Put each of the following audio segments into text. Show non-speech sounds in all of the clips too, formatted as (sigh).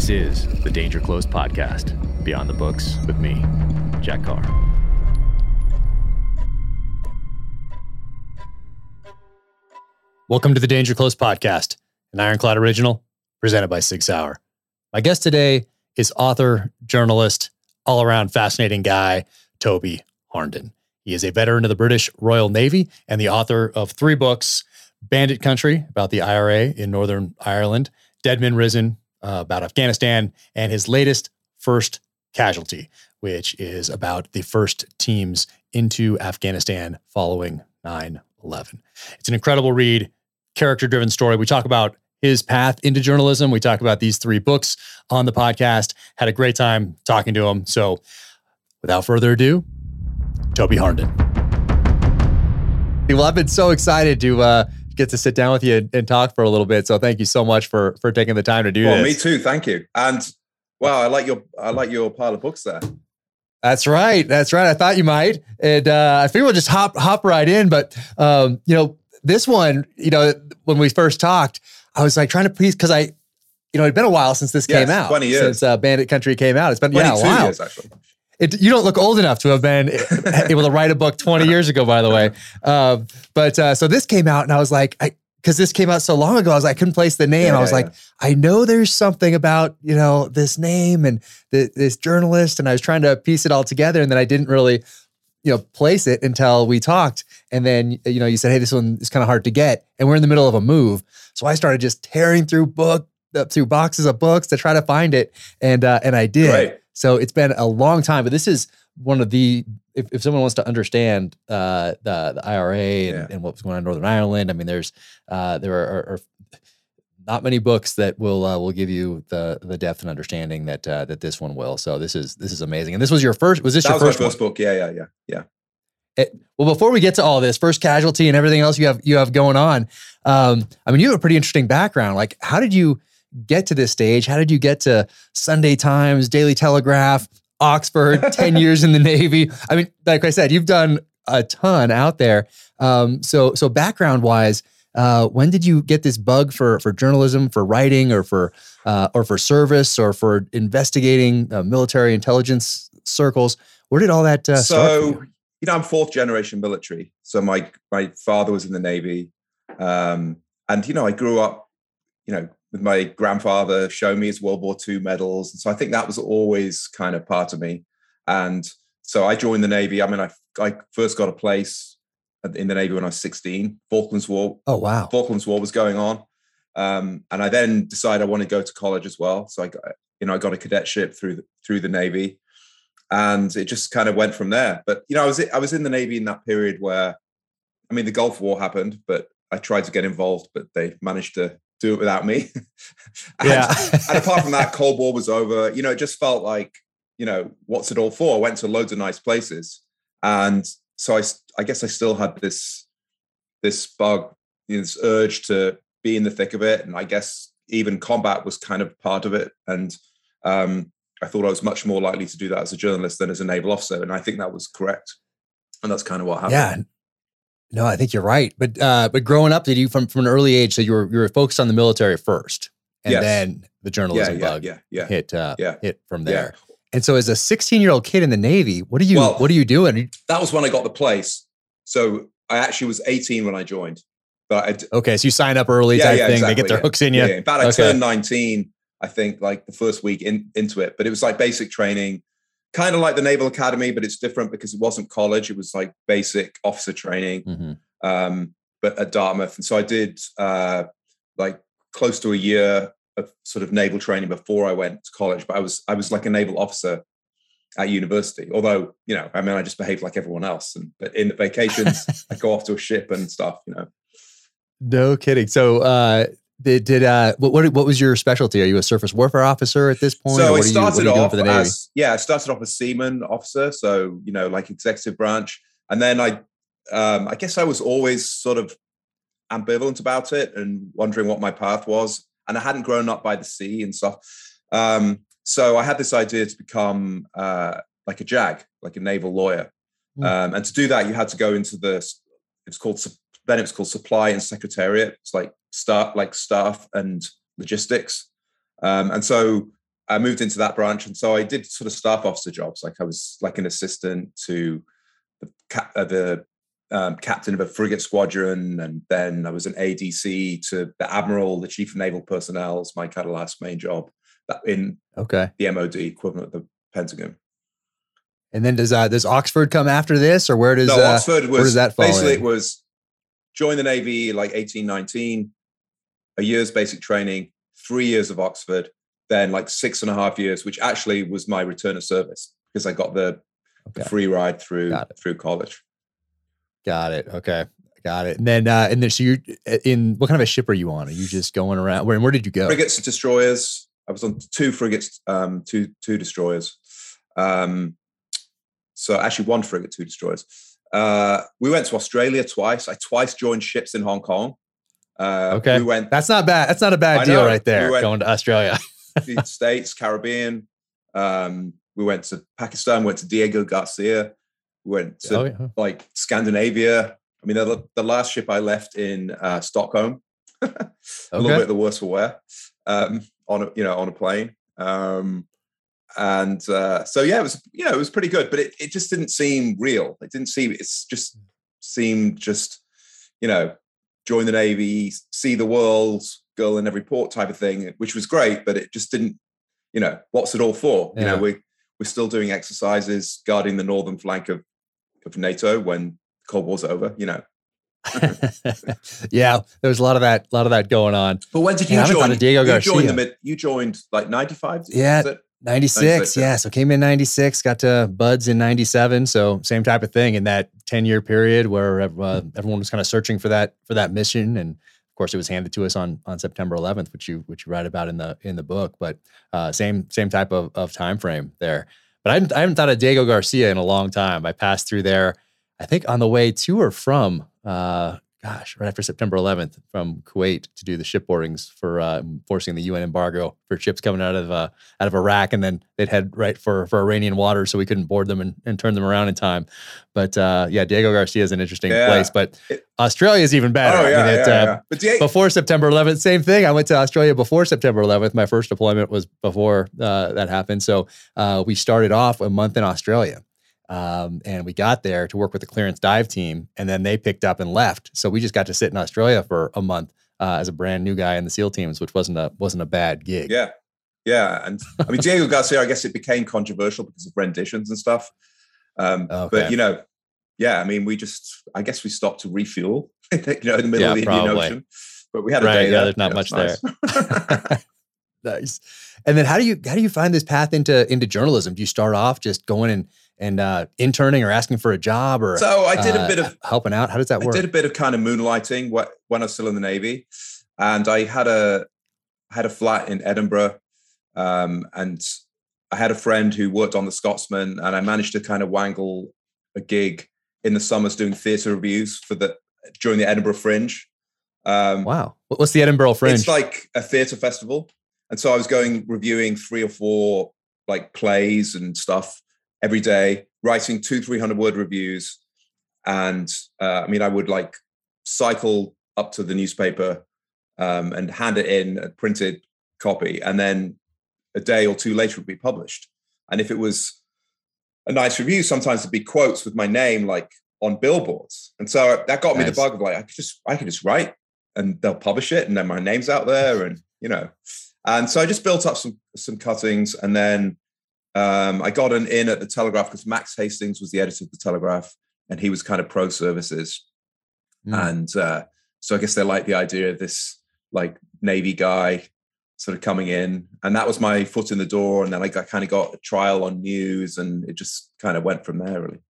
This is the Danger Close podcast, Beyond the Books with me, Jack Carr. Welcome to the Danger Close podcast, an Ironclad original presented by Six Hour. My guest today is author, journalist, all around fascinating guy, Toby Harnden. He is a veteran of the British Royal Navy and the author of three books Bandit Country, about the IRA in Northern Ireland, Dead Men Risen, uh, about Afghanistan, and his latest, First Casualty, which is about the first teams into Afghanistan following 9 11. It's an incredible read, character driven story. We talk about his path into journalism. We talk about these three books on the podcast. Had a great time talking to him. So, without further ado, Toby Harnden. Well, I've been so excited to uh, get to sit down with you and, and, talk for a little bit. So, thank you so much for for taking the time to do well, this. Me too. Thank you. And wow, I like your I like your pile of books there. That's right. That's right. I thought you might, and uh, I figured we'll just hop hop right in. But um, you know, this one, you know, when we first talked, I was like trying to please because I, you know, it'd been a while since this yes, came out. Twenty years since uh, Bandit Country came out. It's been yeah, a while. Years, actually. It, you don't look old enough to have been (laughs) able to write a book 20 years ago, by the way. Um, but uh, so this came out, and I was like, I because this came out so long ago, I was like, I couldn't place the name. Yeah, I was yeah, like, yeah. I know there's something about you know this name and the, this journalist, and I was trying to piece it all together, and then I didn't really you know place it until we talked and then you know you said hey this one is kind of hard to get and we're in the middle of a move so i started just tearing through book uh, through boxes of books to try to find it and uh, and i did right. So it's been a long time but this is one of the if, if someone wants to understand uh, the the IRA and, yeah. and, what's going on in Northern Ireland, I mean, there's uh, there are, are, not many books that will uh, will give you the the depth and understanding that uh, that this one will. So this is this is amazing. And this was your first. Was this that your was first, first book? Yeah, yeah, yeah, yeah. It, well, before we get to all this, first casualty and everything else you have you have going on. Um, I mean, you have a pretty interesting background. Like, how did you get to this stage? How did you get to Sunday Times, Daily Telegraph, Oxford, (laughs) 10 years in the Navy? I mean, like I said, you've done a ton out there. Um, so, so background wise, uh, when did you get this bug for for journalism, for writing, or for uh, or for service, or for investigating uh, military intelligence circles? Where did all that uh, so, start? So, you know, I'm fourth generation military. So my my father was in the Navy, um, and you know, I grew up, you know, with my grandfather show me his World War II medals, and so I think that was always kind of part of me. And so I joined the Navy. I mean, I I first got a place in the Navy when I was 16. Falklands War. Oh wow. Falklands War was going on. Um, and I then decided I wanted to go to college as well. So I got, you know, I got a cadetship through the, through the Navy, and it just kind of went from there. But you know, I was I was in the Navy in that period where, I mean, the Gulf War happened, but I tried to get involved, but they managed to do it without me. (laughs) and, yeah. (laughs) and apart from that, Cold War was over. You know, it just felt like, you know, what's it all for? I went to loads of nice places, and so I, I guess I still had this this bug, you know, this urge to be in the thick of it, and I guess even combat was kind of part of it. And um, I thought I was much more likely to do that as a journalist than as a naval officer, and I think that was correct. And that's kind of what happened. Yeah. No, I think you're right. But uh, but growing up, did you from from an early age? So you were you were focused on the military first, and yes. then the journalism yeah, yeah, bug yeah, yeah. hit uh, yeah. hit from there. And so, as a 16 year old kid in the Navy, what are you well, what are you doing? That was when I got the place. So I actually was 18 when I joined. But I, okay, so you sign up early yeah, type yeah, thing. Exactly, they get their yeah. hooks in you. Yeah, in fact, I okay. turned 19. I think like the first week in, into it, but it was like basic training, kind of like the Naval Academy, but it's different because it wasn't college. It was like basic officer training, mm-hmm. um, but at Dartmouth. And so I did uh, like close to a year of sort of naval training before I went to college. But I was I was like a naval officer at university. Although, you know, I mean, I just behaved like everyone else. And but in the vacations, (laughs) I go off to a ship and stuff. You know. No kidding. So, uh, did, did uh, what, what was your specialty? Are you a surface warfare officer at this point? So I started you, off as yeah, I started off as seaman officer. So you know, like executive branch, and then I, um, I guess I was always sort of ambivalent about it and wondering what my path was. And I hadn't grown up by the sea and stuff. Um, so I had this idea to become uh, like a JAG, like a naval lawyer. Mm. Um, and to do that, you had to go into the, it's called, then it was called supply and secretariat. It's like staff, like staff and logistics. Um, and so I moved into that branch, and so I did sort of staff officer jobs. Like I was like an assistant to the, cap, uh, the um, captain of a frigate squadron, and then I was an ADC to the admiral, the chief of naval personnel. Is my kind of last main job that in okay the MOD equivalent of the Pentagon. And then does uh, does Oxford come after this, or where does no, uh, Oxford was where does that fall basically in? it was join the Navy like eighteen nineteen, a year's basic training, three years of Oxford, then like six and a half years, which actually was my return of service because I got the, Okay. the free ride through through college. Got it. Okay. Got it. And then, uh, and then, so you in what kind of a ship are you on? Are you just going around? Where, where did you go? Frigates and destroyers. I was on two frigates, um, two two destroyers. Um, so actually, one frigate, two destroyers. Uh, we went to Australia twice. I twice joined ships in Hong Kong. Uh, Okay. we went That's not bad. That's not a bad I deal know. right there. We went- going to Australia. (laughs) the States, Caribbean. Um, we went to Pakistan. Went to Diego Garcia. We went to oh, yeah. like Scandinavia. I mean, the, the last ship I left in uh, Stockholm. (laughs) a little bit the worse for wear um, on a you know on a plane. Um, and uh, so yeah, it was you know it was pretty good, but it, it just didn't seem real. It didn't seem it's just seemed just you know join the navy, see the world, girl in every port type of thing, which was great, but it just didn't you know what's it all for? You know we we're still doing exercises guarding the northern flank of of NATO when the Cold War's over. You know, (laughs) yeah, there was a lot of that, a lot of that going on. but when did you I join? Diego you Garcia. joined the mid. You joined like ninety five. Yeah. 96, 96, yeah. yeah. So came in 96, got to BUD/S in 97. So same type of thing in that 10 year period where uh, everyone was kind of searching for that, for that mission. And of course it was handed to us on, on September 11th, which you, which you write about in the, in the book, but uh, same, same type of, of time frame there. But I haven't, I haven't thought of Diego Garcia in a long time. I passed through there, I think on the way to or from, uh, gosh, right after September 11th from Kuwait to do the shipboardings for uh, enforcing the UN embargo for ships coming out of uh, out of Iraq, and then they'd head right for for Iranian waters, so we couldn't board them and, and turn them around in time. But uh, yeah, Diego Garcia is an interesting Yeah. place, but Australia is even better. Oh yeah, I mean, yeah, it, yeah. uh, But Diego, before September 11th, same thing. I went to Australia before September 11th. My first deployment was before uh, that happened. So uh, we started off a month in Australia. Um, and we got there to work with the clearance dive team, and then they picked up and left. So we just got to sit in Australia for a month uh, as a brand new guy in the SEAL teams, which wasn't a wasn't a bad gig. yeah, yeah, and I mean Diego Garcia. I guess it became controversial because of renditions and stuff. Um, Okay. But you know, yeah, I mean, we just, I guess we stopped to refuel, (laughs) you know, in the middle Yeah, of the probably. Indian Ocean. But we had a Right, day yeah, there. there's not Yeah, much nice. (laughs) (laughs) nice. And then how do you how do you find this path into into journalism? Do you start off just going and and uh, interning or asking for a job or so I did uh, a bit of helping out? How does that I work? I did a bit of kind of moonlighting when I was still in the Navy, and I had a had a flat in Edinburgh, um, and I had a friend who worked on the Scotsman, and I managed to kind of wangle a gig in the summers doing theatre reviews for the during the Edinburgh Fringe. Um, wow. What's the Edinburgh Fringe? It's like a theatre festival, and so I was going reviewing three or four like plays and stuff every day, writing two three hundred word reviews, and uh, I mean I would like cycle up to the newspaper um, and hand it in a printed copy, and then a day or two later it would be published. And if it was a nice review, sometimes it'd be quotes with my name like on billboards, and so that got me the bug of like I could just I could just write and they'll publish it and then my name's out there and you know. And so i just built up some some cuttings and then um, i got an in at the telegraph because max hastings was the editor of the telegraph and he was kind of pro services Mm. and uh, so i guess they liked the idea of this like navy guy sort of coming in and that was my foot in the door and then i got, kind of got a trial on news and it just kind of went from there really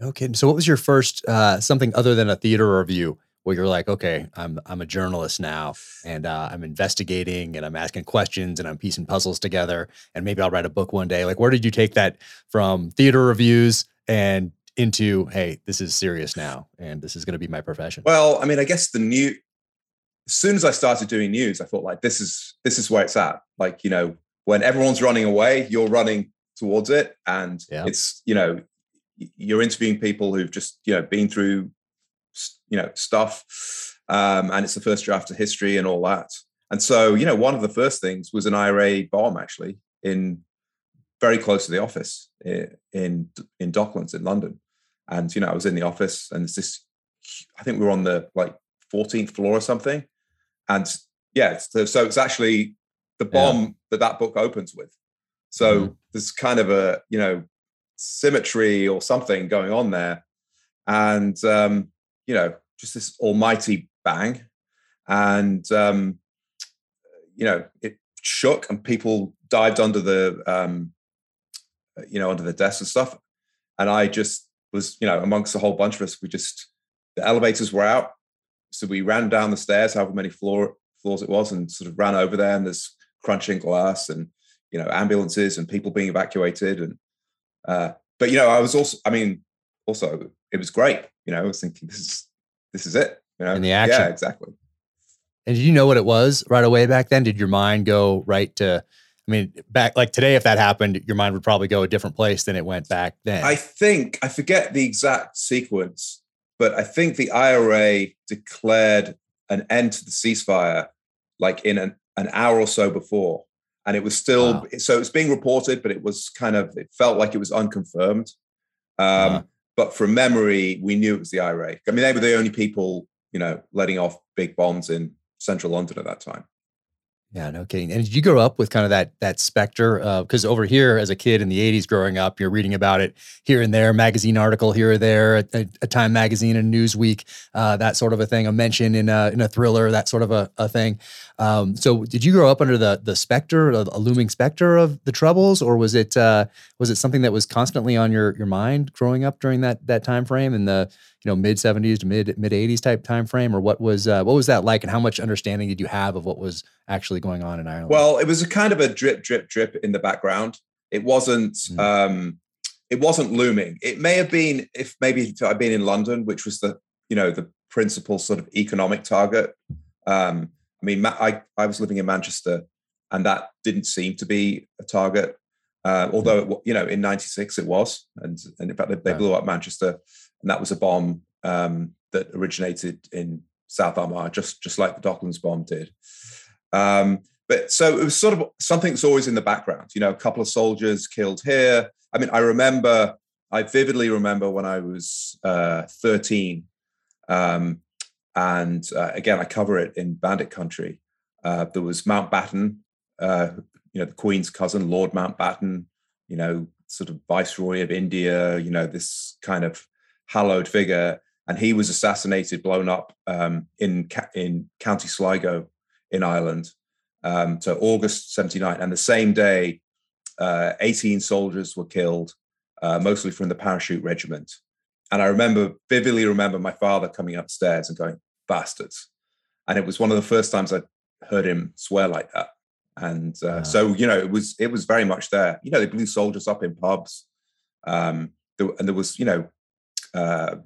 Okay. So, what was your first uh, something other than a theater review where you're like, okay, I'm I'm a journalist now, and uh, I'm investigating, and I'm asking questions, and I'm piecing puzzles together, and maybe I'll write a book one day. Like, where did you take that from theater reviews and into, hey, this is serious now, and this is going to be my profession? Well, I mean, I guess the new as soon as I started doing news, I thought like this is this is where it's at. Like, you know, when everyone's running away, you're running towards it. And Yeah. it's, you know, you're interviewing people who've just, you know, been through you know, stuff. Um, and it's the first draft of history and all that. And so, you know, one of the first things was an IRA bomb actually in very close to the office in in Docklands in London. And you know, I was in the office, and it's this. I think we were on the like 14th floor or something, and yeah, so, so it's actually the bomb yeah. that that book opens with. So mm-hmm. there's kind of a you know symmetry or something going on there, and um, you know just this almighty bang, and um, you know it shook and people dived under the um, you know under the desks and stuff, and I just was you know amongst a whole bunch of us. We just the elevators were out, so we ran down the stairs, however many floor floors it was, and sort of ran over there. And there's crunching glass and you know ambulances and people being evacuated and uh, but you know I was also I mean also it was great you know I was thinking this is this is it you know in the action yeah exactly and did you know what it was right away back then did your mind go right to I mean back like today if that happened your mind would probably go a different place than it went back then I think I forget the exact sequence but I think the IRA declared an end to the ceasefire like in an, an hour or so before and it was still wow. so it's being reported, but it was kind of it felt like it was unconfirmed. Um, uh-huh. But from memory, we knew it was the IRA. I mean, they were the only people, you know, letting off big bombs in central London at that time. Yeah, no kidding. And did you grow up with kind of that that specter? Because uh, over here, as a kid in the '80s, growing up, you're reading about it here and there, magazine article here or there, a, a Time magazine, a Newsweek, uh, that sort of a thing, a mention in a in a thriller, that sort of a, a thing. Um, so, did you grow up under the the specter, a, a looming specter of the troubles, or was it uh, was it something that was constantly on your your mind growing up during that that time frame and the you know mid 70s to mid mid 80s type time frame or what was uh, what was that like and how much understanding did you have of what was actually going on in Ireland? Well it was a kind of a drip drip drip in the background. It wasn't mm. um it wasn't looming. It may have been if maybe I'd been in London which was the you know the principal sort of economic target. Um I mean I I was living in Manchester and that didn't seem to be a target uh, although it, you know in '96 it was, and and in fact they, they blew up Manchester and that was a bomb um, that originated in South Armagh, just just like the Docklands bomb did. Um, but so it was sort of something that's always in the background. You know, a couple of soldiers killed here. I mean, I remember, I vividly remember when I was uh, 13, um, and uh, again, I cover it in Bandit Country. Uh, there was Mountbatten, uh, you know, the Queen's cousin, Lord Mountbatten. You know, sort of Viceroy of India. You know, this kind of hallowed figure, and he was assassinated, blown up um, in in County Sligo in Ireland. Um, so August '79, and the same day, uh, 18 soldiers were killed, uh, mostly from the parachute regiment. And I remember vividly remember my father coming upstairs and going, "Bastards!" And it was one of the first times I heard him swear like that. And uh, wow. so, you know, it was it was very much there. You know, they blew soldiers up in pubs, um, there, and there was, you know, uh,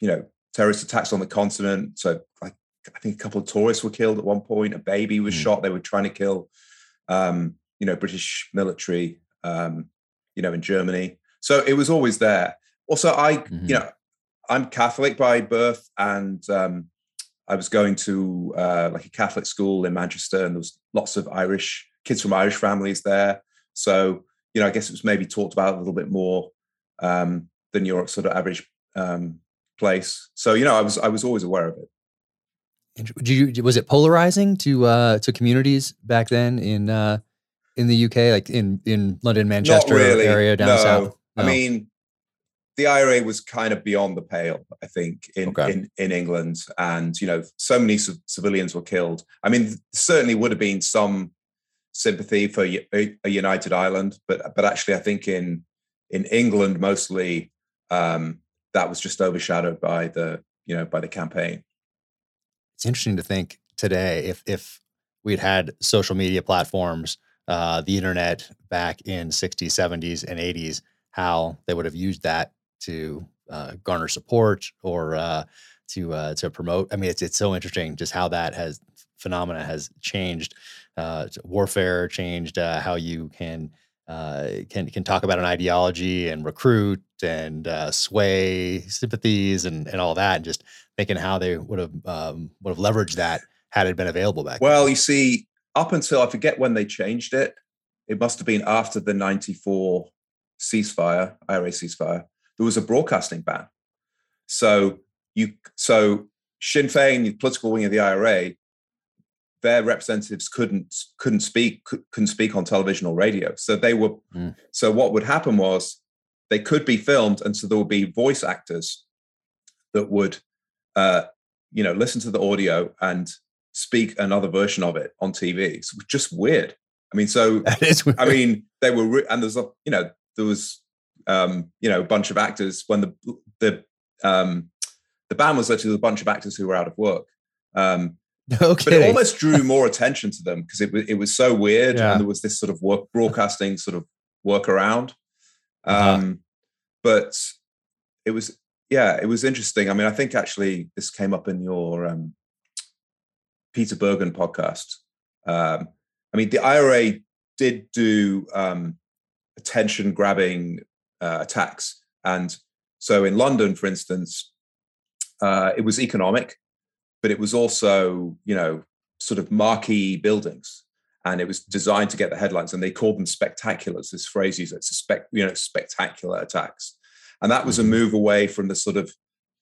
you know, terrorist attacks on the continent. So I, I, think a couple of tourists were killed at one point. A baby was mm. shot. They were trying to kill, um, you know, British military, um, you know, in Germany. So it was always there. Also, I, mm-hmm. you know, I'm Catholic by birth, and um, I was going to uh, like a Catholic school in Manchester, and there was lots of Irish kids from Irish families there. So you know, I guess it was maybe talked about a little bit more um, than your sort of average um, place. So you know, I was I was always aware of it. You, was it polarizing to uh, to communities back then in uh, in the UK, like in in London, Manchester really. area down no. south? No. I mean, the IRA was kind of beyond the pale, I think, in okay. in, in England, and you know, so many c- civilians were killed. I mean, certainly would have been some sympathy for a, a united Ireland, but but actually, I think in in England mostly um, that was just overshadowed by the you know by the campaign. It's interesting to think today if if we'd had social media platforms, uh, the internet back in 60s, 70s, and 80s, how they would have used that to uh, garner support or uh, to uh, to promote. I mean, it's it's so interesting just how that has phenomena has changed. Uh, warfare changed uh, how you can uh, can can talk about an ideology and recruit and uh, sway sympathies and and all that, and just thinking how they would have um, would have leveraged that had it been available back. Well, then. you see, up until I forget when they changed it, it must have been after the '94 ceasefire, IRA ceasefire. There was a broadcasting ban, so you so Sinn Féin, the political wing of the IRA, their representatives couldn't couldn't speak couldn't speak on television or radio. So they were mm. so what would happen was they could be filmed, and so there would be voice actors that would uh, you know listen to the audio and speak another version of it on TV. It's just weird. I mean, so (laughs) I mean, they were, re- and there's a, you know, there was, um, you know, a bunch of actors when the the um, the band was actually a bunch of actors who were out of work. Um, okay. (laughs) But it almost drew more attention to them because it was it was so weird, yeah. and there was this sort of work broadcasting sort of workaround. Uh-huh. Um, uh-huh. But it was yeah, it was interesting. I mean, I think actually this came up in your um, Peter Bergen podcast. Um, I mean, the IRA did do um, attention grabbing uh, attacks, and so in London, for instance, uh, it was economic, but it was also, you know, sort of marquee buildings. And it was designed to get the headlines, and they called them spectaculars. This phrase used, it's a spec, you know, spectacular attacks, and that was a mm-hmm. move away from the sort of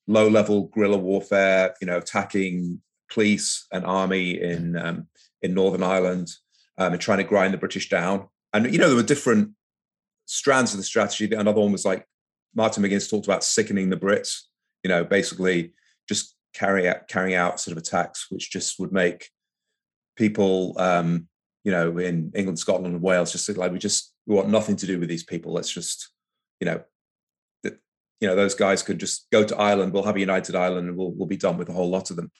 low-level guerrilla warfare, you know, attacking police and army in um, in Northern Ireland um, and trying to grind the British down. And you know, there were different strands of the strategy. Another one was like Martin McGuinness talked about sickening the Brits, you know, basically just carry out carrying out sort of attacks which just would make people um, you know, in England, Scotland, and Wales just like we just we want nothing to do with these people. Let's just, you know, that you know, those guys could just go to Ireland, we'll have a united Ireland and we'll we'll be done with a whole lot of them.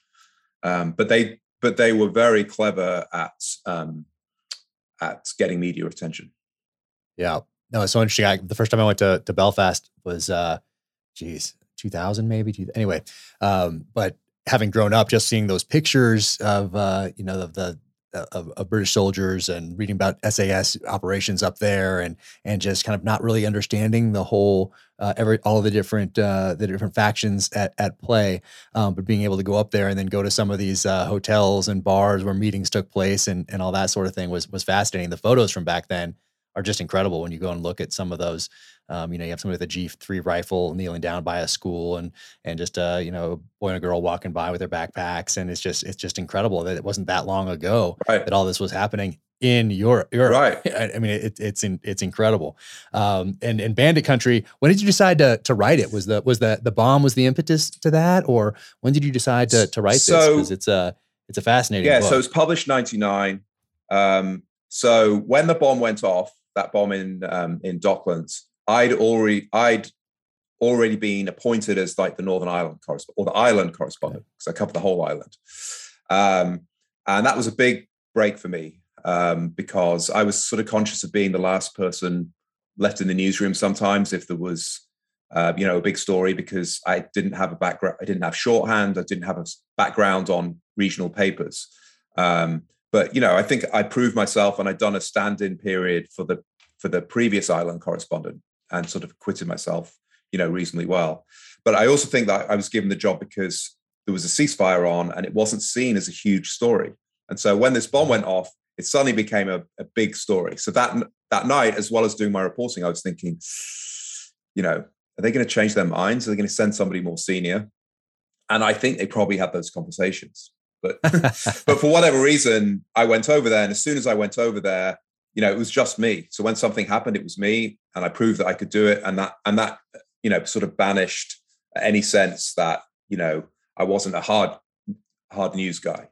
Um, but they but they were very clever at um, at getting media attention. Yeah. No, it's so interesting. I, the first time I went to, to Belfast was, uh, geez, 2000 maybe anyway um, but having grown up just seeing those pictures of uh, you know of the of, of, British soldiers and reading about SAS operations up there and and just kind of not really understanding the whole uh, every all of the different uh, the different factions at at play, um, but being able to go up there and then go to some of these uh, hotels and bars where meetings took place and and all that sort of thing was was fascinating. The photos from back then are just incredible when you go and look at some of those um, you know, you have somebody with a G three rifle kneeling down by a school, and and just uh, you know, boy and a girl walking by with their backpacks, and it's just it's just incredible that it wasn't that long ago right. that all this was happening in Europe. Europe. Right. (laughs) I, I mean, it, it's in, it's incredible. Um, and in Bandit Country, when did you decide to to write it? Was the was the the bomb was the impetus to that, or when did you decide to to write so, this? Because it's a it's a fascinating. Yeah. Book. So it was published ninety nine. Um, so when the bomb went off, that bomb in um, in Docklands, I'd already I'd already been appointed as like the Northern Ireland correspondent or the island correspondent because I covered the whole island, um, and that was a big break for me um, because I was sort of conscious of being the last person left in the newsroom. Sometimes if there was uh, you know a big story because I didn't have a background, I didn't have shorthand, I didn't have a background on regional papers. Um, but you know, I think I proved myself, and I'd done a stand-in period for the for the previous island correspondent and sort of acquitted myself, you know, reasonably well. But I also think that I was given the job because there was a ceasefire on and it wasn't seen as a huge story. And so when this bomb went off, it suddenly became a, a big story. So that that night, as well as doing my reporting, I was thinking, you know, are they going to change their minds? Are they going to send somebody more senior? And I think they probably had those conversations. But but for whatever reason, I went over there, and as soon as I went over there, you know, it was just me. So when something happened, it was me, and I proved that I could do it, and that and that you know sort of banished any sense that you know I wasn't a hard hard news guy.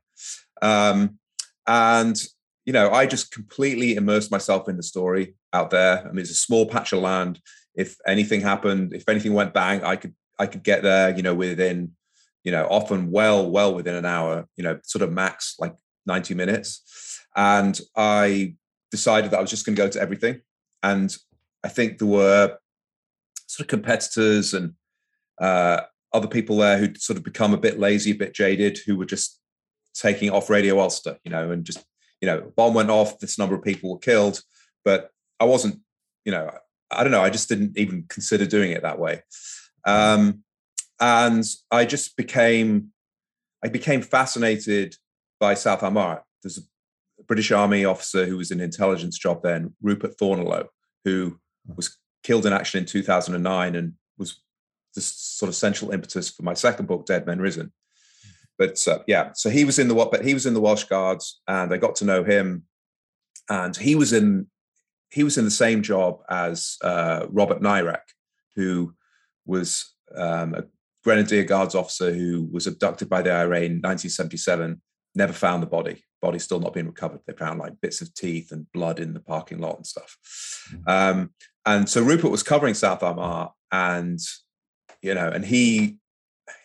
Um, and you know, I just completely immersed myself in the story out there. I mean, it's a small patch of land. If anything happened, if anything went bang, I could I could get there. You know, within you know often well well within an hour. You know, sort of max like ninety minutes. And I decided that I was just going to go to everything. And I think there were sort of competitors and uh, other people there who'd sort of become a bit lazy, a bit jaded, who were just taking off Radio Ulster, you know, and just, you know, bomb went off, this number of people were killed. But I wasn't, you know, I don't know, I just didn't even consider doing it that way. Um, and I just became, I became fascinated by South Armagh. There's a British Army officer who was in intelligence job then, Rupert Thorneloe, who was killed in action in 2009 and was the sort of central impetus for my second book, Dead Men Risen. But uh, yeah, so he was in the what? But he was in the Welsh Guards, and I got to know him, and he was in he was in the same job as uh, Robert Nairac, who was um, a Grenadier Guards officer who was abducted by the IRA in 1977. Never found the body. Body still not being recovered. They found like bits of teeth and blood in the parking lot and stuff. Mm-hmm. Um, and so Rupert was covering South Armagh, and you know, and he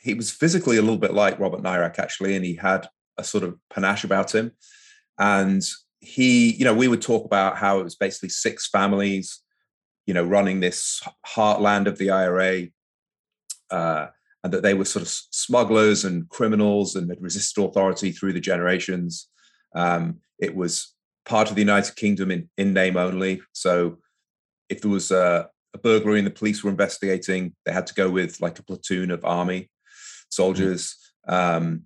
he was physically a little bit like Robert Nairac actually, and he had a sort of panache about him. And he, you know, we would talk about how it was basically six families, you know, running this heartland of the IRA, uh, and that they were sort of smugglers and criminals and had resisted authority through the generations. Um, it was part of the United Kingdom in, in name only. So if there was a, a burglary and the police were investigating, they had to go with like a platoon of army soldiers. Um,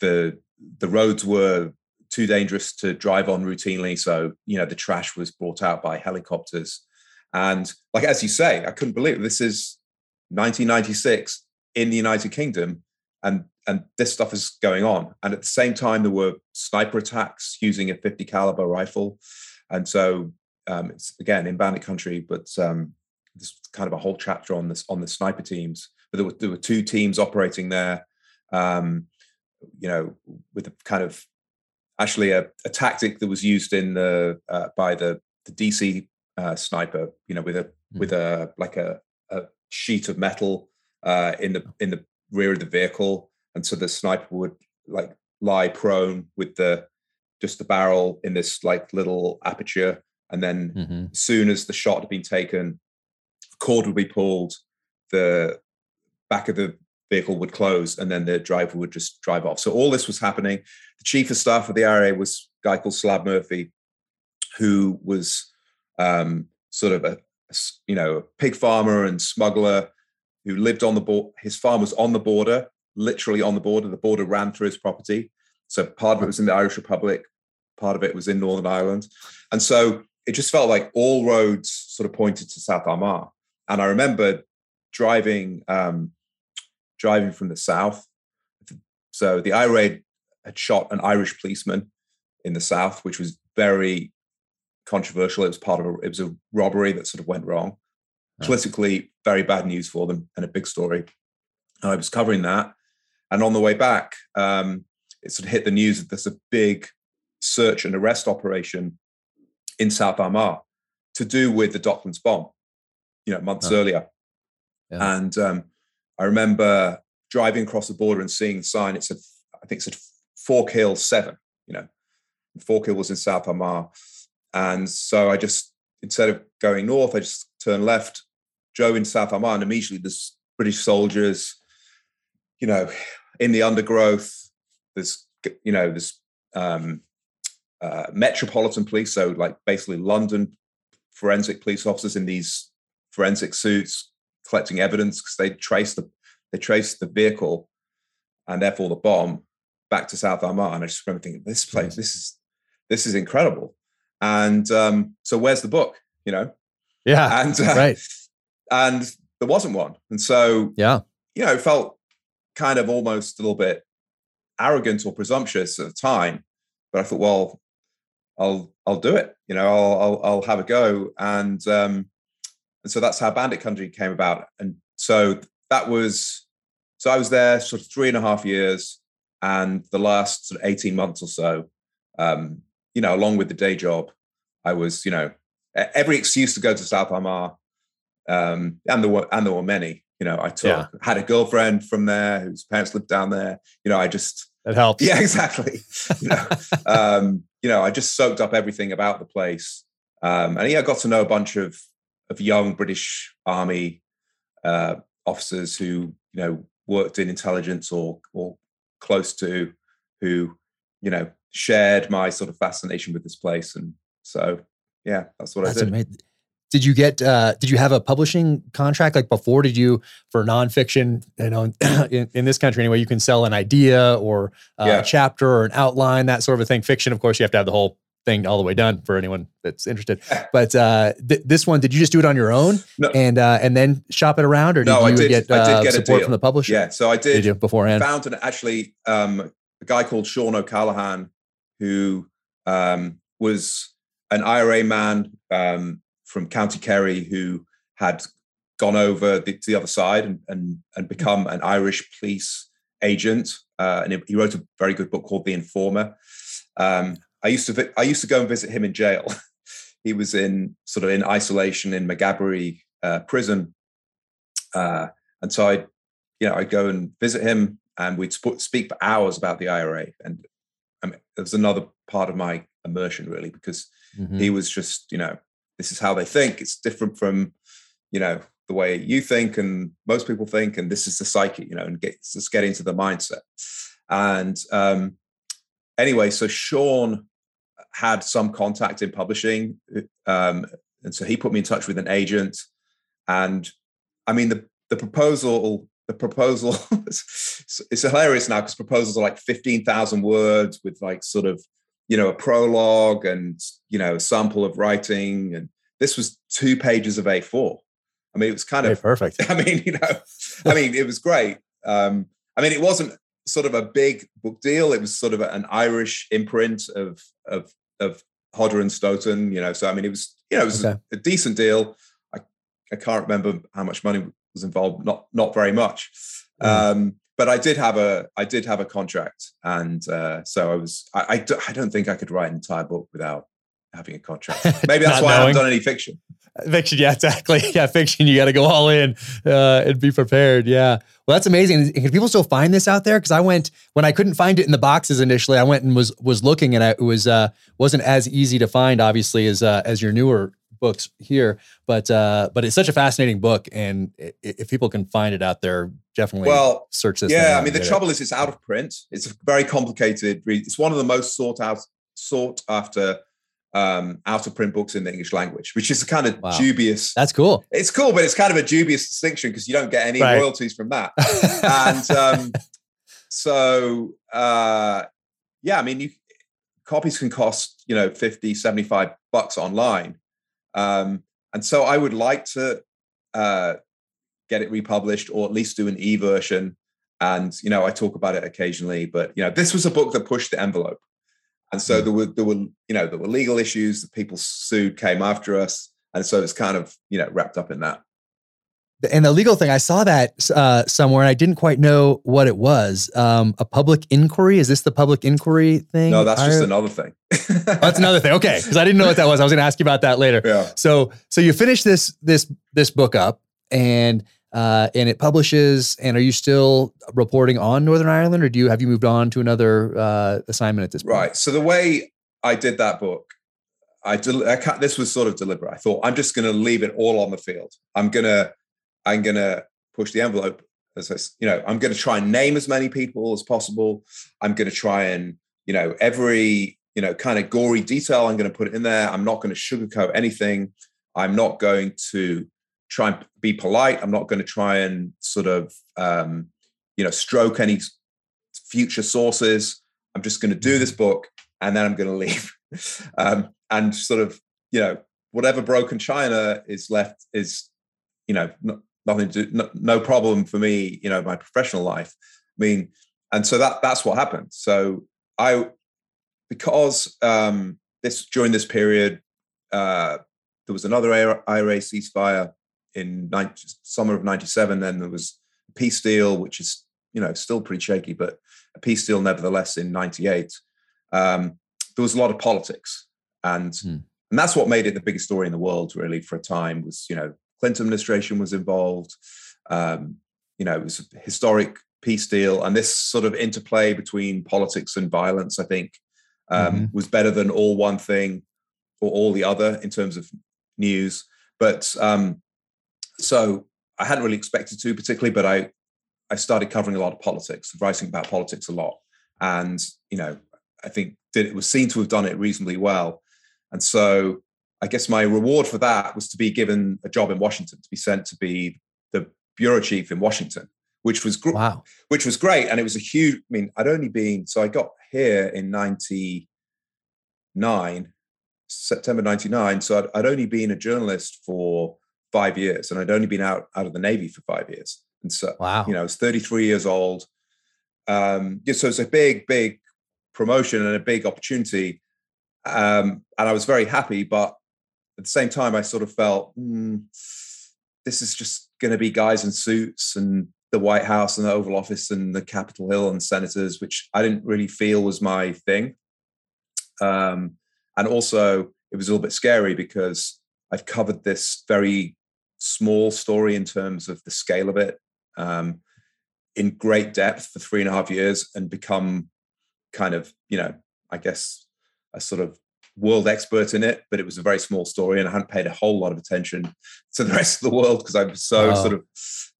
the the roads were too dangerous to drive on routinely, so you know the trash was brought out by helicopters. And like as you say, I couldn't believe it. this is 1996 in the United Kingdom, and and this stuff is going on. And at the same time, there were sniper attacks using a 50 caliber rifle, and so um, it's again in bandit country, but um, there's kind of a whole chapter on this on the sniper teams but there were, there were two teams operating there. Um, you know, with a kind of actually a, a tactic that was used in the uh, by the the DC uh, sniper. You know, with a mm. with a like a, a sheet of metal uh, in the in the rear of the vehicle, and so the sniper would like lie prone with the just the barrel in this like little aperture, and then mm-hmm. as soon as the shot had been taken, cord would be pulled, the back of the vehicle would close and then the driver would just drive off. So all this was happening. The chief of staff of the IRA was a guy called Slab Murphy, who was um, sort of a, a, you know a pig farmer and smuggler who lived on the border. His farm was on the border, literally on the border. The border ran through his property. So part of it was in the Irish Republic, part of it was in Northern Ireland, and so it just felt like all roads sort of pointed to South Armagh. And I remember driving um, driving from the south. So the IRA had shot an Irish policeman in the south, which was very controversial. It was part of a it was a robbery that sort of went wrong. Politically, very bad news for them and a big story. I was covering that, and on the way back, um, it sort of hit the news that there's a big search and arrest operation in South Armagh to do with the Docklands bomb, you know, months oh. earlier. Yeah. And um, I remember driving across the border and seeing the sign. It said, I think it said Forkhill Seven. You know, Forkhill was in South Armagh, and so I just instead of going north, I just turned left, drove in South and immediately there's British soldiers, you know, in the undergrowth. There's you know there's um, uh, metropolitan police, so like basically London forensic police officers in these forensic suits collecting evidence because they traced the they traced the vehicle and therefore the bomb back to South Armagh. And I just remember thinking, this place, this is this is incredible. And um, so where's the book? You know? Yeah. And uh, right. And there wasn't one. And so yeah, you know, it felt kind of almost a little bit arrogant or presumptuous at the time. But I thought, well, I'll I'll do it. You know, I'll I'll, I'll have a go. And um, and so that's how Bandit Country came about. And so that was, so I was there sort of three and a half years. And the last sort of 18 months or so, um, you know, along with the day job, I was, you know, every excuse to go to South Armagh. Um, and there were, and there were many, you know, I took, yeah. had a girlfriend from there whose parents lived down there. You know, I just, it helps. Yeah, (laughs) exactly. you know, um, you know, I just soaked up everything about the place. Um, and yeah, I got to know a bunch of of young British Army uh, officers who you know worked in intelligence or or close to, who you know shared my sort of fascination with this place, and so yeah, that's what that's I did. Amazing. Did you get uh, did you have a publishing contract? Like before did you for nonfiction you know (clears throat) in, in this country anyway you can sell an idea or uh, yeah. a chapter or an outline that sort of a thing. Fiction of course you have to have the whole thing all the way done for anyone that's interested. (laughs) But uh, th- this one did you just do it on your own no. and uh, and then shop it around or did no, you did, get, I did uh, get support from the publisher? Yeah so I did, did you beforehand? found an actually um, a guy called Sean O'Callaghan who um, was an IRA man um, from County Kerry who had gone over the, to the other side and, and, and become an Irish police agent. Uh, and he wrote a very good book called The Informer. Um, I used to I used to go and visit him in jail. (laughs) he was in sort of in isolation in Maghaberry uh, prison, uh, and so I, you know, I'd go and visit him, and we'd sp- speak for hours about the IRA. And I mean, it was another part of my immersion, really, because mm-hmm. he was just, you know, this is how they think. It's different from, you know, the way you think and most people think, and this is the psyche, you know, and get just get into the mindset. And um, anyway, so Sean had some contact in publishing, um, and so he put me in touch with an agent. And I mean, the the proposal the proposal (laughs) it's, hilarious now because proposals are like 15,000 words with like sort of you know a prologue and you know a sample of writing and this was two pages of a4 i mean it was kind of perfect. (laughs) I mean you know i mean it was great. Um i mean it wasn't sort of a big book deal. It was sort of an irish imprint of of of hodder and stoughton you know so i mean it was you know it was okay. a, a decent deal. I i can't remember how much money was involved not not very much. Mm. um but I did have a I did have a contract, and uh, so I was I, I, I don't think I could write an entire book without having a contract. (laughs) Maybe that's why knowing. I haven't done any fiction. Fiction, yeah, (laughs) exactly. Yeah, fiction. You got to go all in uh, and be prepared. Yeah. Well, that's amazing. Can people still find this out there? Because I went when I couldn't find it in the boxes initially. I went and was was looking, and I, it was uh, wasn't as easy to find, obviously, as uh, as your newer books here. But uh, but it's such a fascinating book, and if people can find it out there, definitely well search this. Yeah, I mean the trouble it. is it's out of print. It's a very complicated read. It's one of the most sought out sought after um, out of print books in the English language, which is a kind of wow. dubious. That's cool. It's cool, but it's kind of a dubious distinction because you don't get any right. royalties from that. and um, (laughs) so, uh, yeah, I mean, you, copies can cost, you know, 50, 75 bucks online. Um, and so I would like to uh, get it republished or at least do an e version. And, you know, I talk about it occasionally, but, you know, this was a book that pushed the envelope. And so mm. there were, there were, you know, there were legal issues. The people sued came after us. And so it's kind of, you know, wrapped up in that and the legal thing, I saw that uh, somewhere, and I didn't quite know what it was. Um, a public inquiry? Is this the public inquiry thing? No, that's just another thing. oh, that's another thing. Okay, because I didn't know what that was. I was going to ask you about that later. Yeah. So, so you finish this this this book up, and uh, and it publishes. And are you still reporting on Northern Ireland, or do you have you moved on to another uh, assignment at this point? Right. So the way I did that book, I, del- I this was sort of deliberate. I thought I'm just going to leave it all on the field. I'm going to I'm going to push the envelope. As I, you know, I'm going to try and name as many people as possible. I'm going to try and, you know, every, you know, kind of gory detail, I'm going to put it in there. I'm not going to sugarcoat anything. I'm not going to try and be polite. I'm not going to try and sort of, um, you know, stroke any future sources. I'm just going to do this mm-hmm. book and then I'm going (laughs) to leave. um, and sort of, you know, whatever broken china is left is, you know, not, nothing to no, no problem for me you know my professional life. I mean and so that that's what happened. So i because um this during this period uh there was another ira ceasefire in 90, summer of 97 then there was a peace deal which is you know still pretty shaky but a peace deal nevertheless in 98 um there was a lot of politics and hmm. and that's what made it the biggest story in the world really for a time was you know Clinton administration was involved. Um, you know, it was a historic peace deal, and this sort of interplay between politics and violence, I think, um, mm-hmm. was better than all one thing or all the other in terms of news. But um, so I hadn't really expected to, particularly, but I I started covering a lot of politics, writing about politics a lot, and you know, I think did, it was seen to have done it reasonably well, and so I guess my reward for that was to be given a job in Washington, to be sent to be the bureau chief in Washington, which was gr- wow. which was great, and it was a huge. I mean, I'd only been so I got here in '99, September '99. So I'd, I'd only been a journalist for five years, and I'd only been out out of the Navy for five years. And so, wow. you know, I was 33 years old. Um, yeah, so it's a big, big promotion and a big opportunity. Um, and I was very happy, but at the same time, I sort of felt mm, this is just going to be guys in suits and the White House and the Oval Office and the Capitol Hill and senators, which I didn't really feel was my thing. Um, and also, it was a little bit scary because I've covered this very small story in terms of the scale of it um, in great depth for three and a half years and become kind of, you know, I guess a sort of world expert in it, but it was a very small story and I hadn't paid a whole lot of attention to the (laughs) rest of the world because I was so oh, sort of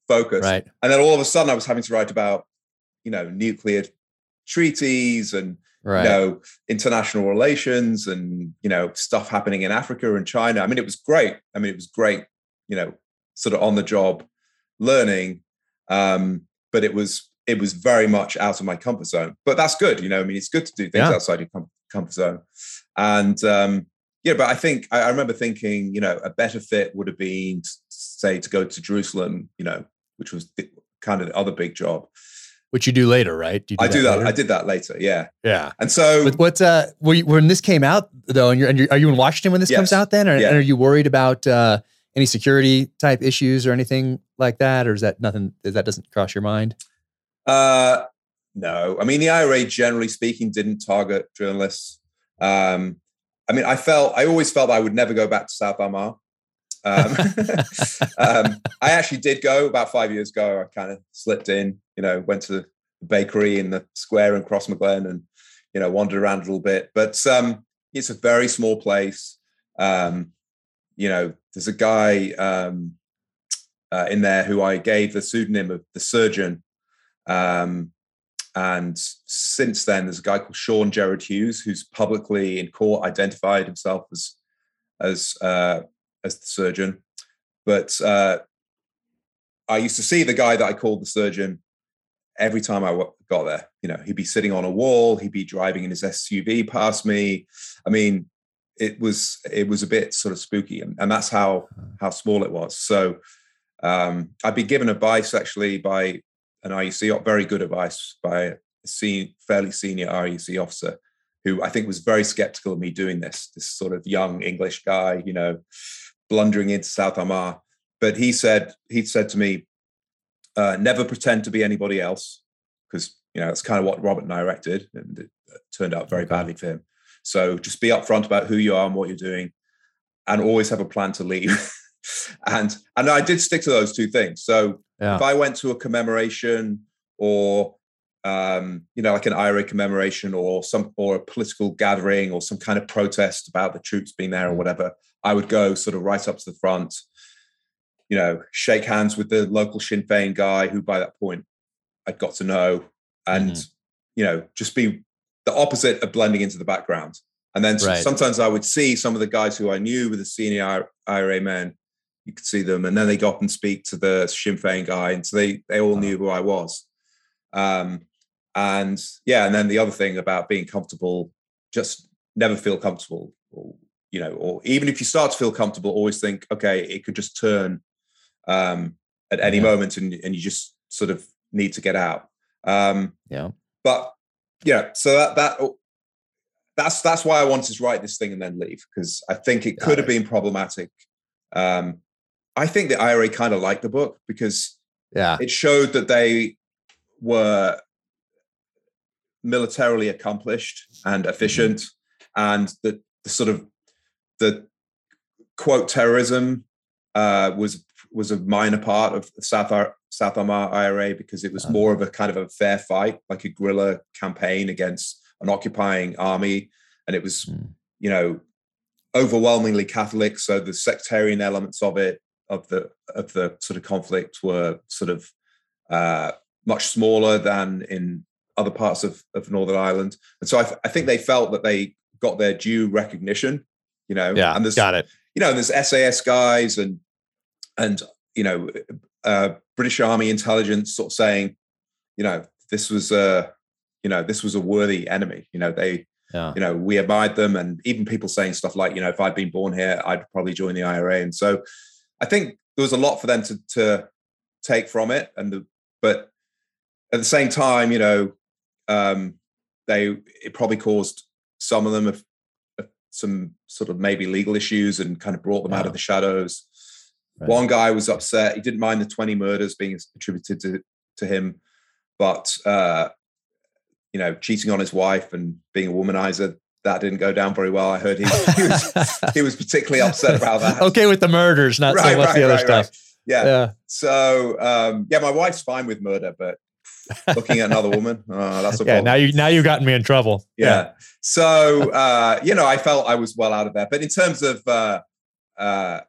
focused. Right. And then all of a sudden I was having to write about, you know, nuclear treaties and right. you know international relations and you know stuff happening in Africa and China. I mean, it was great. I mean, it was great, you know, sort of on the job learning. Um, but it was it was very much out of my comfort zone. But that's good, you know. I mean, it's good to do things yeah. outside your comfort zone. And um, yeah, but I think I, I, remember thinking, you know, a better fit would have been, say, to go to Jerusalem, you know, which was the, kind of the other big job. Which you do later, right? Do do I that do that. Later? I did that later. Yeah. Yeah. And so, but what? Uh, you, when this came out though, and you're, and you're are you in Washington when this yes. comes out? Then, or, yeah. are you worried about uh, any security type issues or anything like that, or is that nothing? That doesn't cross your mind? Uh, no. I mean, the IRA, generally speaking, didn't target journalists. Um, I mean, I felt I always felt I would never go back to South Armagh. Um, (laughs) (laughs) um, I actually did go about five years ago. I kind of slipped in, you know, went to the bakery in the square in Crossmaglen and, you know, wandered around a little bit. But um, it's a very small place. Um, you know, there's a guy um, uh, in there who I gave the pseudonym of the surgeon. Um, and since then, there's a guy called Sean Gerard Hughes who's publicly in court identified himself as as uh, as the surgeon. But uh, I used to see the guy that I called the surgeon every time I got there. You know, he'd be sitting on a wall, he'd be driving in his SUV past me. I mean, it was it was a bit sort of spooky, and, and that's how how small it was. So um, I'd be given advice actually by an RUC, very good advice by a senior, fairly senior RUC officer who I think was very skeptical of me doing this, this sort of young English guy, you know, blundering into South Armagh. But he said, he said to me, uh, never pretend to be anybody else, because you know that's kind of what Robert Nairac did, and it turned out very badly for him. So just be upfront about who you are and what you're doing, and always have a plan to leave. (laughs) and and I did stick to those two things. So yeah. if I went to a commemoration or um, you know, like an IRA commemoration or some or a political gathering or some kind of protest about the troops being there or mm. whatever, I would go sort of right up to the front, you know, shake hands with the local Sinn Féin guy who by that point I'd got to know, and mm-hmm. you know, just be the opposite of blending into the background. And then right. sometimes I would see some of the guys who I knew were the senior IRA men. You could see them, and then they go up and speak to the Sinn Féin guy, and so they they all knew who I was. Um, and yeah, and then the other thing about being comfortable, just never feel comfortable, or, you know, or even if you start to feel comfortable, always think, okay, it could just turn um, at any yeah. moment, and and you just sort of need to get out. Um, yeah. But yeah, so that that that's that's why I wanted to write this thing and then leave because I think it could have been problematic. Um, I think the IRA kind of liked the book because yeah, it showed that they were militarily accomplished and mm-hmm. efficient, mm-hmm. and that the sort of the quote terrorism uh, was was a minor part of the South South Armagh IRA because it was uh-huh. more of a kind of a fair fight, like a guerrilla campaign against an occupying army, and it was mm. you know overwhelmingly Catholic. So the sectarian elements of it of the of the sort of conflict were sort of uh, much smaller than in other parts of, of Northern Ireland. And so I, I think they felt that they got their due recognition You know, yeah, and there's got it. You know, there's SAS guys and and you know, uh, British Army intelligence sort of saying, you know, this was a, you know, this was a worthy enemy. You know, they, yeah. you know, we admired them, and even people saying stuff like, you know, if I'd been born here, I'd probably join the IRA. And so, I think there was a lot for them to to take from it, and the, but at the same time, you know, um, they it probably caused some of them some sort of maybe legal issues and kind of brought them out of the shadows. Right. One guy was upset; he didn't mind the twenty murders being attributed to to him, but uh, you know, cheating on his wife and being a womanizer that didn't go down very well. I heard he, he, was, (laughs) he was particularly upset about that. okay with the murders, not right, so much right, the other right, stuff. Yeah. yeah. So um, yeah, my wife's fine with murder, but looking at another woman, uh, that's a yeah. Problem. Now you now you've gotten me in trouble. Yeah. yeah. So uh, you know, I felt I was well out of there. But in terms of uh, uh,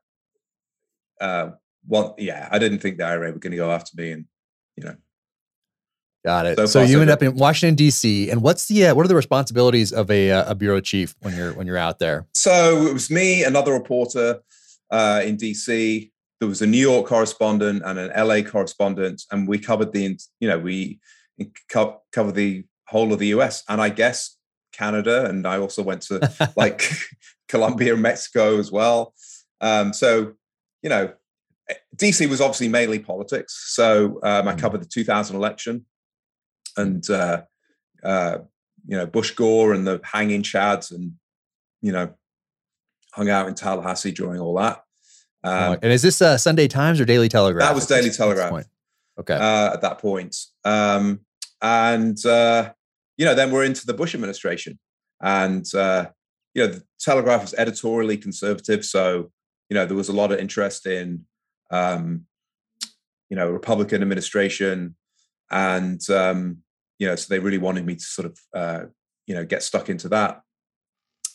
uh, well, yeah, I didn't think the IRA were going to go after me, and you know. Got it. So, so you end up in Washington D.C. And what's the uh, what are the responsibilities of a, uh, a bureau chief when you're when you're out there? So it was me, another reporter uh, in D.C there was a New York correspondent and an LA correspondent, and we covered the you know we co- covered the whole of the US and I guess Canada, and I also went to (laughs) like Colombia and Mexico as well. Um, so you know, DC was obviously mainly politics. So um, I mm. covered the 2000 election, and uh, uh, you know Bush Gore and the hanging chads, and you know hung out in Tallahassee during all that. Um, and is this uh, Sunday Times or Daily Telegraph? That was Daily Telegraph. Okay. Uh, at that point. Um, and, uh, you know, then we're into the Bush administration. And, uh, you know, the Telegraph was editorially conservative. So, you know, there was a lot of interest in, um, you know, Republican administration. And, um, you know, so they really wanted me to sort of, uh, you know, get stuck into that.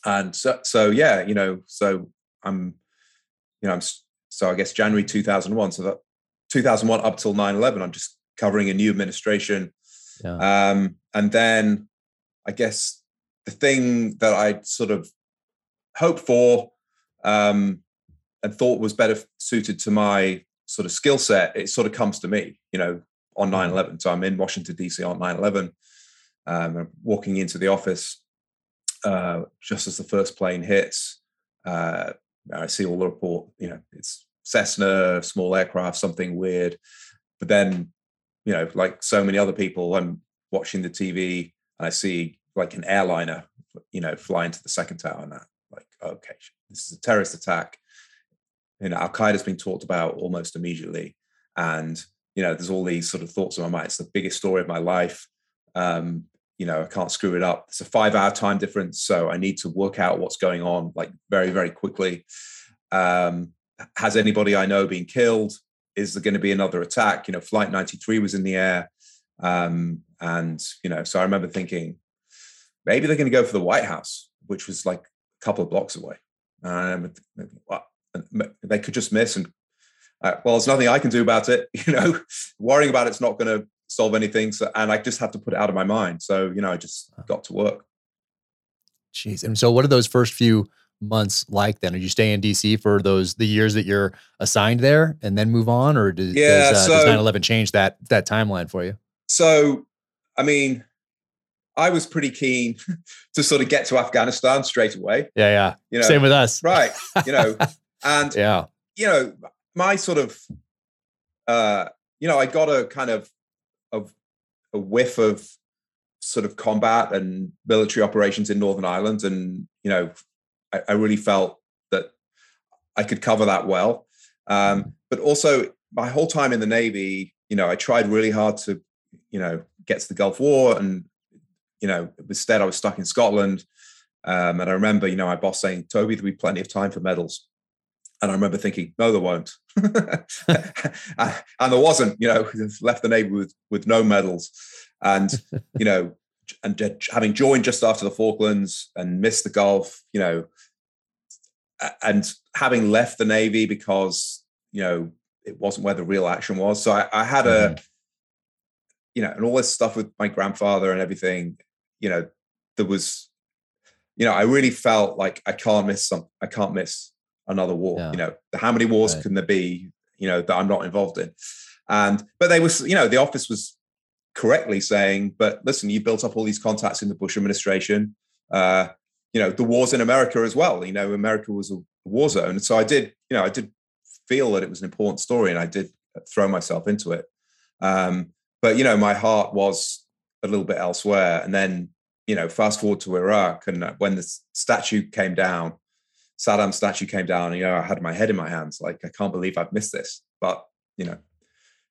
And so, so yeah, you know, so I'm, you know, I'm, so I guess January 2001. So that 2001 up till 9/11, I'm just covering a new administration. Yeah. Um, and then I guess the thing that I sort of hoped for um, and thought was better suited to my sort of skill set, it sort of comes to me, you know, on 9 11. Mm-hmm. So I'm in Washington, D.C. on 9 11. Um, walking into the office uh, just as the first plane hits. Uh, I see all the report, you know, it's Cessna, small aircraft, something weird. But then, you know, like so many other people, I'm watching the TV and I see like an airliner, you know, flying to the second tower and that, like, okay, this is a terrorist attack. You know, Al Qaeda's been talked about almost immediately. And, you know, there's all these sort of thoughts in my mind. It's the biggest story of my life. Um, you know, I can't screw it up. It's a five hour time difference. So I need to work out what's going on like very, very quickly. Um, has anybody I know been killed? Is there going to be another attack? You know, Flight 93 was in the air. Um, and, you know, so I remember thinking, maybe they're going to go for the White House, which was like a couple of blocks away. They could just miss. And, uh, well, there's nothing I can do about it. (laughs) You know, worrying about it's not going to solve anything. So, and I just had to put it out of my mind. So, you know, I just got to work. Jeez. And so, what are those first few months like then? Did you stay in DC for those the years that you're assigned there and then move on, or does, yeah, does, uh, so, does 9/11 change that that timeline for you? So, I mean, I was pretty keen (laughs) to sort of get to Afghanistan straight away. Yeah, yeah. You know, same with us, right? You know, (laughs) and yeah, you know, my sort of, uh, you know, I got a kind of of a whiff of sort of combat and military operations in Northern Ireland, and you know, I, I really felt that I could cover that well. Um, mm-hmm. but also, my whole time in the Navy, you know, I tried really hard to, you know, get to the Gulf War, and you know, instead I was stuck in Scotland. Um, and I remember, you know, my boss saying, "Toby, there'll be plenty of time for medals." And I remember thinking, no, there won't. (laughs) and there wasn't, you know, left the Navy with, with no medals. And, (laughs) you know, and having joined just after the Falklands and missed the Gulf, you know, and having left the Navy because, you know, it wasn't where the real action was. So I, I had a, mm-hmm. you know, and all this stuff with my grandfather and everything, you know, there was, you know, I really felt like I can't miss some, I can't miss another war. Yeah. You know, how many wars right. can there be, you know, that I'm not involved in? And, but they was, you know, the office was correctly saying, but listen, you built up all these contacts in the Bush administration. Uh, you know, the wars in America as well. You know, America was a war zone. So I did, you know, I did feel that it was an important story and I did throw myself into it. Um, but, you know, my heart was a little bit elsewhere. And then, you know, fast forward to Iraq and when the statue came down, Saddam's statue came down, and, you know, I had my head in my hands. Like, I can't believe I've missed this. But, you know,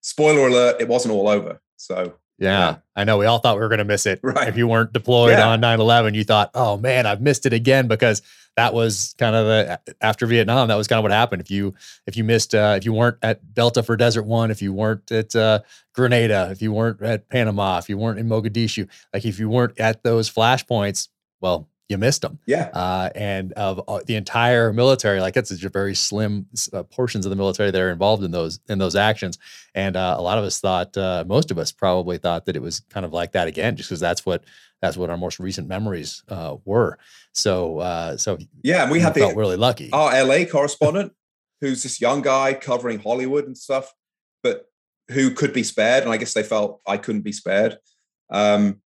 spoiler alert, it wasn't all over. So yeah, yeah, I know. We all thought we were going to miss it. (laughs) Right. If you weren't deployed yeah. on 9 11, you thought, oh man, I've missed it again because that was kind of the after Vietnam. That was kind of what happened. If you if you missed uh, if you weren't at Delta for Desert One, if you weren't at uh, Grenada, if you weren't at Panama, if you weren't in Mogadishu, like if you weren't at those flashpoints, well, you missed them. Yeah. Uh, and of uh, the entire military, like it's just very slim uh, portions of the military that are involved in those in those actions. And uh, a lot of us thought, uh, most of us probably thought that it was kind of like that again, just because that's what that's what our most recent memories uh, were. So, so yeah, and we had felt the, really lucky. Our LA correspondent, who's this young guy covering Hollywood and stuff, but who could be spared, and I guess they felt I couldn't be spared. Um,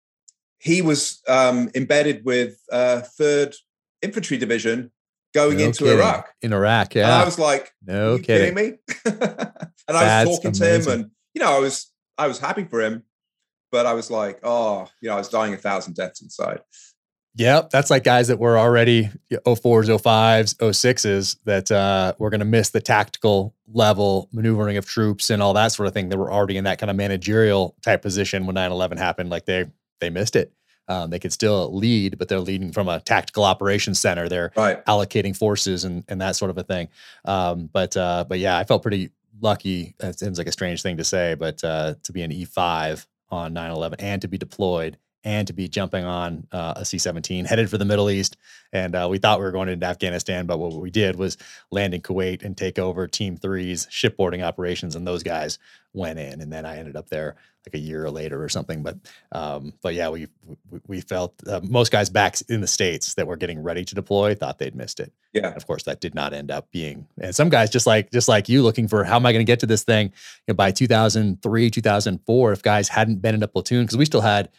he was um, embedded with uh, Third Infantry Division going no into kidding. Iraq. In Iraq, yeah. (laughs) And I was like, "No kidding. kidding me?" and I was talking amazing. to him, and you know, I was I was happy for him, but I was like, "Oh, you know, I was dying a thousand deaths inside." Yep, that's like guys that were already 04s, 05s, 06s that uh, were going to miss the tactical level maneuvering of troops and all that sort of thing. They were already in that kind of managerial type position when 9 11 happened. Like they they missed it. Um, they could still lead, but they're leading from a tactical operations center. They're right. allocating forces and and that sort of a thing. Um, but uh, but yeah, I felt pretty lucky. It seems like a strange thing to say, but uh, to be an E five on 9-11 and to be deployed and to be jumping on uh, a C 17 headed for the Middle East. And uh, we thought we were going into Afghanistan, but what we did was land in Kuwait and take over Team Three's shipboarding operations. And those guys went in. And then I ended up there like a year later or something. But um, but yeah, we we, we felt uh, most guys back in the states that were getting ready to deploy thought they'd missed it. Yeah, and of course that did not end up being. And some guys just like just like you, looking for how am I going to get to this thing? You know, by 2003, 2004, if guys hadn't been in a platoon, because we still had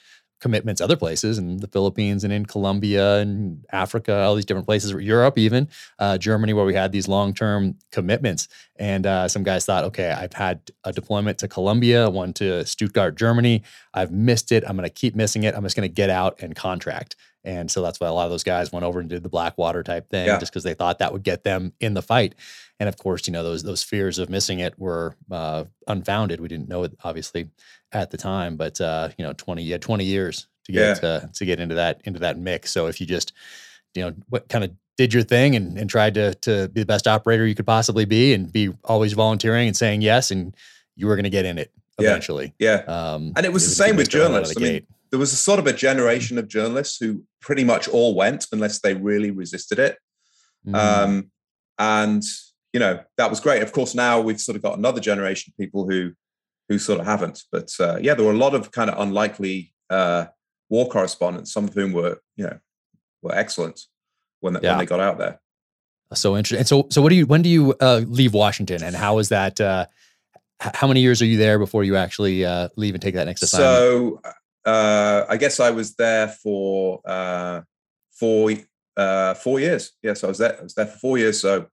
commitments other places in the Philippines and in Colombia and Africa, all these different places, Europe, even uh, Germany, where we had these long term commitments. And uh, some guys thought, okay, I've had a deployment to Colombia, one to Stuttgart, Germany. I've missed it. I'm going to keep missing it. I'm just going to get out and contract. And so that's why a lot of those guys went over and did the Blackwater type thing, yeah. just because they thought that would get them in the fight. And of course, you know those those fears of missing it were uh, unfounded. We didn't know it obviously at the time, but uh, you know, twenty had twenty years to get yeah. to, to get into that into that mix. So if you just you know what kind of did your thing and, and tried to to be the best operator you could possibly be and be always volunteering and saying yes and you were going to get in it eventually. Yeah. yeah. Um, and it was the same with journalists. I mean, there was a sort of a generation of journalists who pretty much all went unless they really resisted it. Mm. Um, and you know that was great. Of course, now we've sort of got another generation of people who who sort of haven't. But uh, yeah, there were a lot of kind of unlikely uh, war correspondents, some of whom were you know were excellent when they, yeah. when they got out there. So interesting. And so so what do you when do you uh, leave Washington, and how is that? Uh, how many years are you there before you actually uh, leave and take that next assignment? So uh, I guess I was there for four four years. Yes, I was there. I was there for four years. So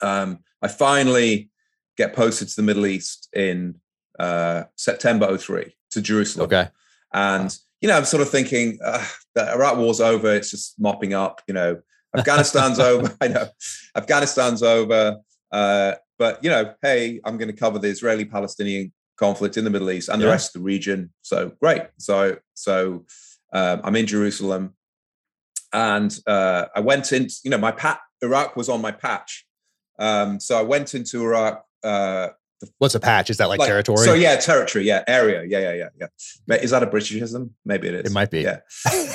um, I finally get posted to the Middle East in uh, September 03 to Jerusalem. Okay. And, wow. you know, I'm sort of thinking uh, the Iraq war's over. It's just mopping up, you know, (laughs) Afghanistan's over. (laughs) I know Afghanistan's over. Uh, but, you know, hey, I'm going to cover the Israeli Palestinian conflict in the Middle East and yeah. the rest of the region. So great. So, so um, I'm in Jerusalem and uh, I went in, you know, my pat, Iraq was on my patch um, so I went into Iraq. Uh, What's a patch? Is that like, like, territory? So yeah, territory. Yeah, area. Yeah, yeah, yeah, yeah. Is that a Britishism? Maybe it is. It might be. Yeah,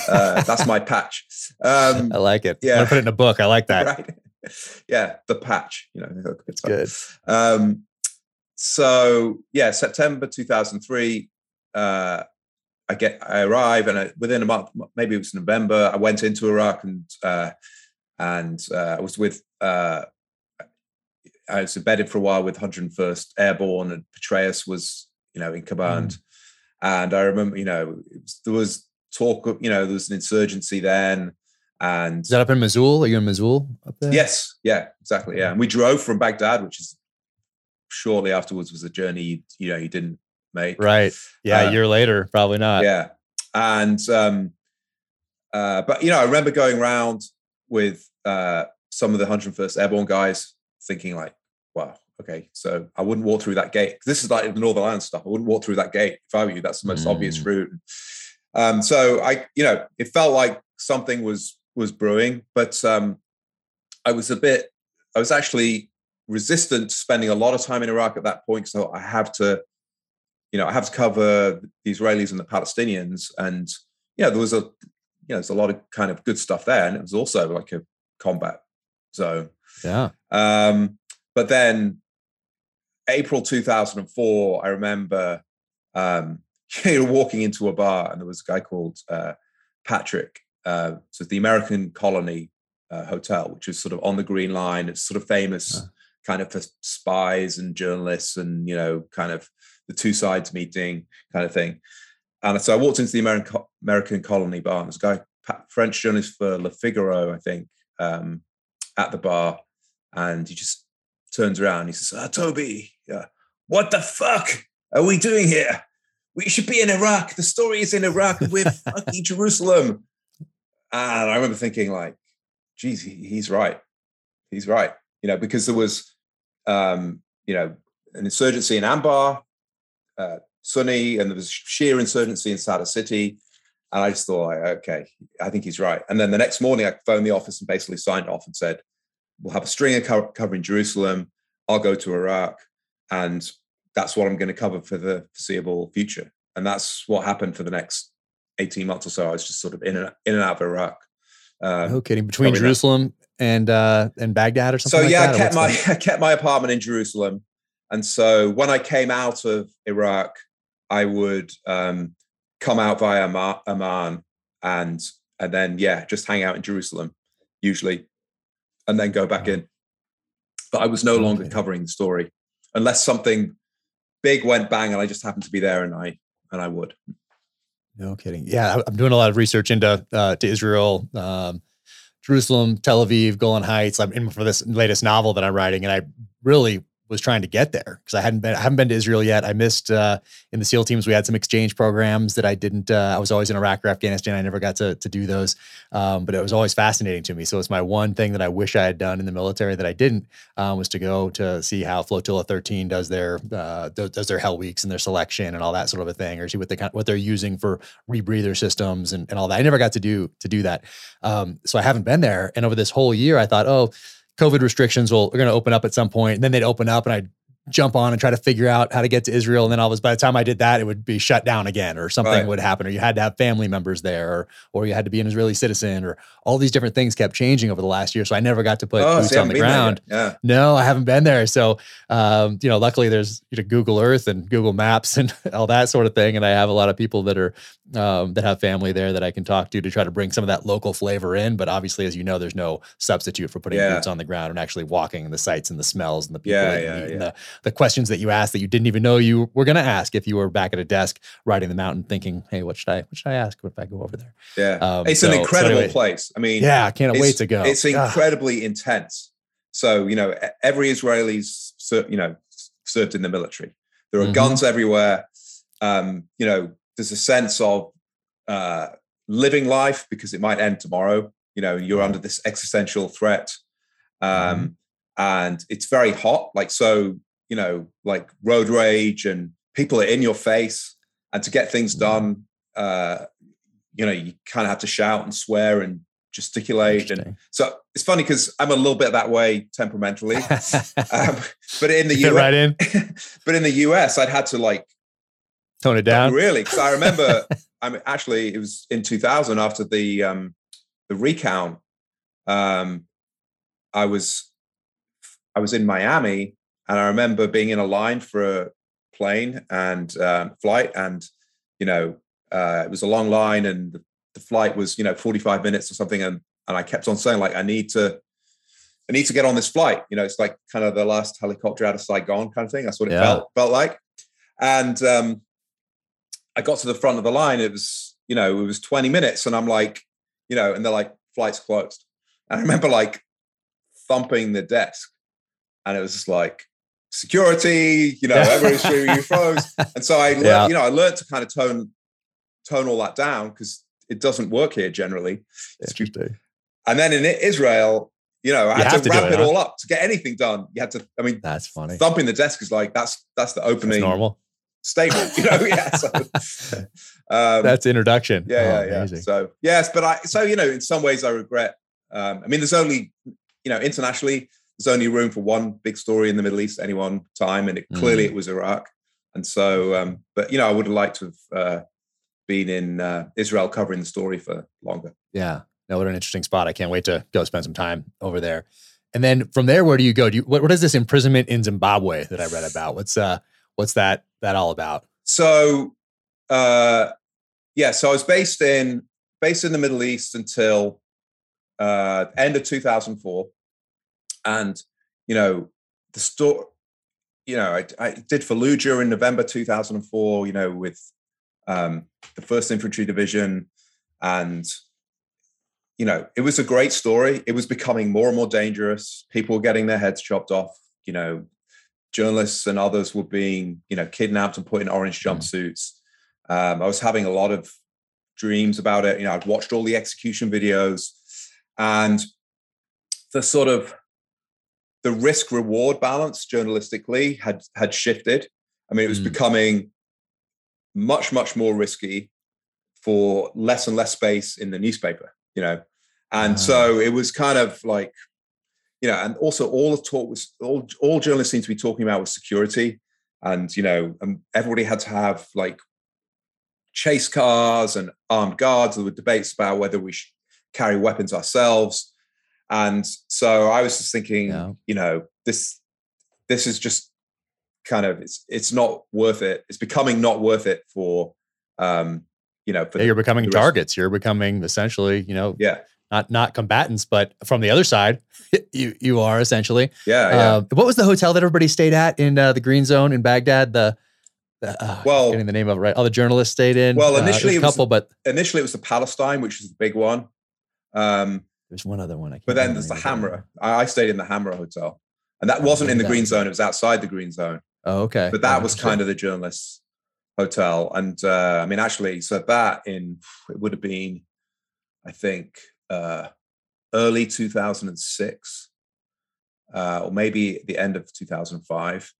uh, that's my patch. Um, (laughs) I like it. Yeah, I'm put it in a book. I like that. Right. (laughs) Yeah, the patch. You know, (laughs) it's good. Um, so yeah, September 2003. Uh, I get I arrive and I, within a month, maybe it was November, I went into Iraq and uh, and uh, I was with uh, I was embedded for a while with 101st Airborne, and Petraeus was you know in command. Mm. And I remember, you know, was, there was talk of, you know, there was an insurgency then. And is that up in Mosul? Are you in Mosul up there? Yes. Yeah, exactly. Yeah. And we drove from Baghdad, which is shortly afterwards was a journey you, you know you didn't make. Right. Yeah. Uh, a year later, probably not. Yeah. And um uh, but you know, I remember going around with uh some of the 101st Airborne guys thinking like, wow, okay, so I wouldn't walk through that gate. This is like the Northern Ireland stuff. I wouldn't walk through that gate if I were you. That's the most mm. obvious route. Um, so I, you know, it felt like something was was brewing, but um, I was a bit. I was actually resistant to spending a lot of time in Iraq at that point. So I have to, you know, I have to cover the Israelis and the Palestinians, and you know, there was a, you know, there's a lot of kind of good stuff there, and it was also like a combat zone. Yeah. Um, but then April 2004, I remember um, (laughs) you know, walking into a bar and there was a guy called uh, Patrick. Uh, so the American Colony uh, Hotel, which is sort of on the Green Line. It's sort of famous uh. kind of for spies and journalists and, you know, kind of the two sides meeting kind of thing. And so I walked into the American American Colony bar and this guy, French journalist for Le Figaro, I think, um, at the bar. And he just turns around. He says, oh, Toby, yeah, what the fuck are we doing here? We should be in Iraq. The story is in Iraq. We're (laughs) fucking Jerusalem. And I remember thinking, like, geez, he, he's right. He's right. You know, because there was, um, you know, an insurgency in Anbar, uh, Sunni, and there was Shia insurgency in Sadr City. And I just thought, okay, I think he's right. And then the next morning, I phoned the office and basically signed off and said, we'll have a string of co- covering Jerusalem. I'll go to Iraq, and that's what I'm going to cover for the foreseeable future. And that's what happened for the next 18 months or so. I was just sort of in and in and out of Iraq. Um, no kidding. Between Jerusalem and uh, and Baghdad or something. So like yeah, that, I kept my (laughs) I kept my apartment in Jerusalem, and so when I came out of Iraq, I would um, come out via Amman and and then yeah, just hang out in Jerusalem usually and then go back in. But I was no longer covering the story unless something big went bang and I just happened to be there and I and I would. No kidding. Yeah, I'm doing a lot of research into uh, to Israel, um, Jerusalem, Tel Aviv, Golan Heights. I'm in for this latest novel that I'm writing, and I really was trying to get there because I hadn't been I haven't been to Israel yet. I missed uh, in the SEAL teams we had some exchange programs that I didn't. Uh, I was always in Iraq or Afghanistan. I never got to to do those, um, but it was always fascinating to me. So it's my one thing that I wish I had done in the military that I didn't um, was to go to see how Flotilla 13 does their uh, does their Hell Weeks and their selection and all that sort of a thing, or see what they what they're using for rebreather systems and, and all that. I never got to do to do that, um, so I haven't been there. And over this whole year, I thought, oh COVID restrictions will are going to open up at some point, and then they'd open up, and I'd jump on and try to figure out how to get to Israel. And then all of by the time I did that, it would be shut down again, or something right. would happen, or you had to have family members there, or or you had to be an Israeli citizen, or all these different things kept changing over the last year. So I never got to put oh, boots on the ground. Yeah. No, I haven't been there. So um, you know, luckily there's you know, Google Earth and Google Maps and (laughs) all that sort of thing. And I have a lot of people that are um, that have family there that I can talk to to try to bring some of that local flavor in. But obviously, as you know, there's no substitute for putting yeah. boots on the ground and actually walking the sights and the smells and the people yeah, yeah, and the, the questions that you ask that you didn't even know you were going to ask if you were back at a desk riding the mountain thinking, hey, what should I what should I ask if I go over there? Yeah, um, it's so, an incredible so anyway, place. I mean, yeah, I can't wait to go. It's incredibly intense. So you know, every Israeli's you know served in the military. There are mm-hmm. guns everywhere. Um, you know, there's a sense of uh, living life because it might end tomorrow. You know, you're under this existential threat. Um, mm-hmm. And it's very hot. Like, so you know, like road rage and people are in your face. And to get things mm-hmm. done, uh, you know, you kind of have to shout and swear and gesticulate. And so it's funny because I'm a little bit that way temperamentally. (laughs) um, but in the US, right in. (laughs) but in the US, I'd had to like tone it down. Really, because I remember, (laughs) I mean, actually, it was in 2000 after the um, the recount. Um, I was I was in Miami and I remember being in a line for a plane and um, flight, and you know, uh, it was a long line, and the, the flight was you know 45 minutes or something, and and I kept on saying like I need to I need to get on this flight. You know, it's like kind of the last helicopter out of Saigon kind of thing. That's what it yeah. felt felt like. And um, I got to the front of the line. It was, you know, it was 20 minutes, and I'm like, you know, and they're like, flight's closed. And I remember like thumping the desk, and it was just like security, you know, everybody's shooting you froze. (laughs) And so I, learned, yeah. you know, I learned to kind of tone tone all that down because it doesn't work here generally. Interesting. And then in Israel, you know, I you had to, to wrap it, it all up to get anything done. You had to. I mean, that's funny. Thumping the desk is like that's that's the opening. That's normal statement. You know, (laughs) yeah. So, um, that's introduction. Yeah, oh, yeah, yeah. So yes, but I so you know, in some ways, I regret. Um, I mean, there's only you know internationally, there's only room for one big story in the Middle East at any one time, and it, mm. clearly it was Iraq. And so, um, but you know, I would have liked to have uh, been in uh, Israel covering the story for longer. Yeah, no, what an interesting spot. I can't wait to go spend some time over there. And then from there, where do you go? Do you, what, what is this imprisonment in Zimbabwe that I read about? What's uh, what's that that all about? So, uh, yeah, so I was based in based in the Middle East until uh, end of 2004, and you know the store. You know, I, I did Fallujah in November 2004. You know, with um, the First Infantry Division, and you know, it was a great story. It was becoming more and more dangerous. People were getting their heads chopped off. You know, journalists and others were being, you know, kidnapped and put in orange mm. jumpsuits. Um, I was having a lot of dreams about it. You know, I'd watched all the execution videos, and the sort of the risk reward balance journalistically had had shifted. I mean, it was mm. becoming much much more risky for less and less space in the newspaper you know and uh, so it was kind of like you know and also all the talk was all, all journalists seemed to be talking about was security and you know and everybody had to have like chase cars and armed guards there were debates about whether we should carry weapons ourselves and so i was just thinking yeah. you know this this is just kind of it's it's not worth it it's becoming not worth it for um you know, yeah, you're becoming targets. You're becoming essentially, you know, yeah, not not combatants, but from the other side, (laughs) you you are essentially. Yeah, yeah. Uh, what was the hotel that everybody stayed at in uh, the Green Zone in Baghdad? The, the uh, well, getting the name of it right. All the journalists stayed in. Well, uh, initially a couple, was, but initially it was the Palestine, which is the big one. Um, there's one other one. but then there's the Hamra. I, I, stayed in the Hamra Hotel, and that wasn't in the Green Zone. It was outside the Green Zone. Oh, okay. But that oh, was kind of the journalists hotel. And uh, I mean, actually, so that in it would have been, I think, uh, early 2006, uh, or maybe the end of 2005.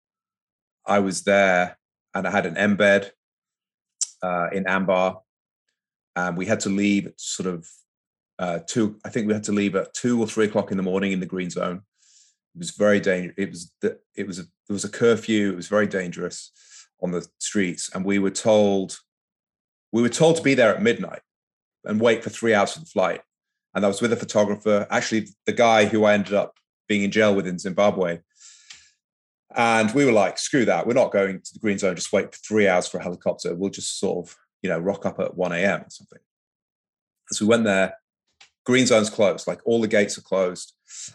I was there and I had an embed uh, in Anbar. And we had to leave at sort of uh, two, I think we had to leave at two or three o'clock in the morning in the green zone. It was very dangerous. It was, the, it was a, there was a curfew. It was very dangerous on the streets, and we were told we were told to be there at midnight and wait for three hours for the flight. And I was with a photographer, actually the guy who I ended up being in jail with in Zimbabwe. And we were like, screw that. We're not going to the green zone, just wait for three hours for a helicopter. We'll just sort of, you know, rock up at 1 a.m. or something. So we went there. Green zone's closed, like all the gates are closed.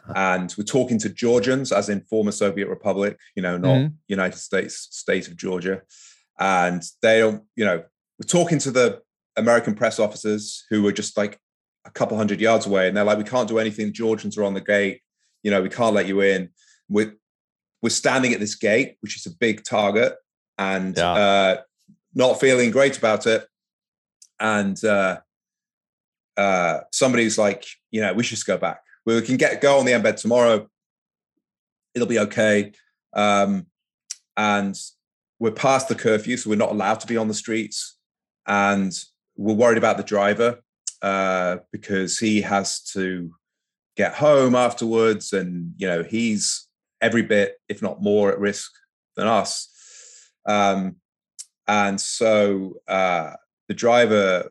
Uh-huh. and we're talking to Georgians, as in former Soviet Republic, you know, not mm-hmm. United States state of Georgia, and they don't, you know, we're talking to the American press officers who were just like a couple hundred yards away, and they're like, "We can't do anything. Georgians are on the gate. You know, we can't let you in." We're we're standing at this gate, which is a big target, and yeah. uh, not feeling great about it. And uh, uh, somebody's like, you know, we should just go back we can get go on the embed tomorrow. It'll be okay. Um, and we're past the curfew, so we're not allowed to be on the streets. And we're worried about the driver uh, because he has to get home afterwards, and you know he's every bit, if not more, at risk than us. Um, and so uh, the driver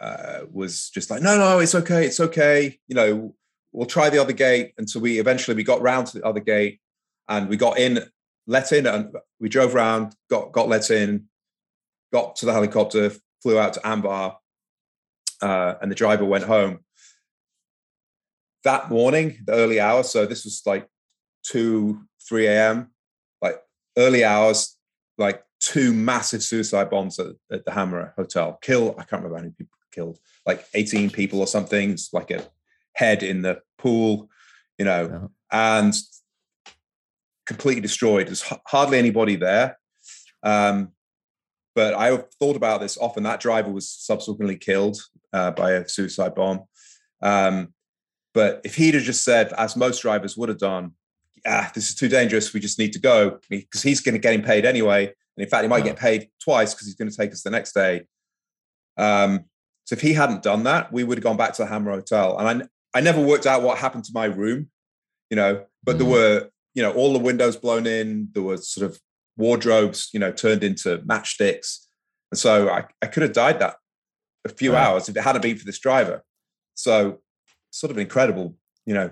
uh, was just like, "No, no, it's okay, it's okay. You know, we'll try the other gate. And so we eventually we got round to the other gate and we got in, let in, and we drove around, got got let in, got to the helicopter, flew out to Anbar, uh, and the driver went home. That morning, the early hours, so this was like 2, 3 a.m., like early hours, like two massive suicide bombs at, at the Hamra Hotel. Kill, I can't remember how many people killed, like 18 people or something. It's like a head in the pool, you know, yeah. and completely destroyed. There's hardly anybody there. Um, but I have thought about this often. That driver was subsequently killed uh, by a suicide bomb. Um, but if he'd have just said, as most drivers would have done, ah, this is too dangerous. We just need to go because he's going to get him paid anyway. And in fact, he might get paid twice because he's going to take us the next day. Um, so if he hadn't done that, we would have gone back to the Hamra Hotel. And I, I never worked out what happened to my room, you know, but mm. there were, you know, all the windows blown in. There were sort of wardrobes, you know, turned into matchsticks. And so I, I could have died that a few right. hours if it hadn't been for this driver. So sort of incredible, you know,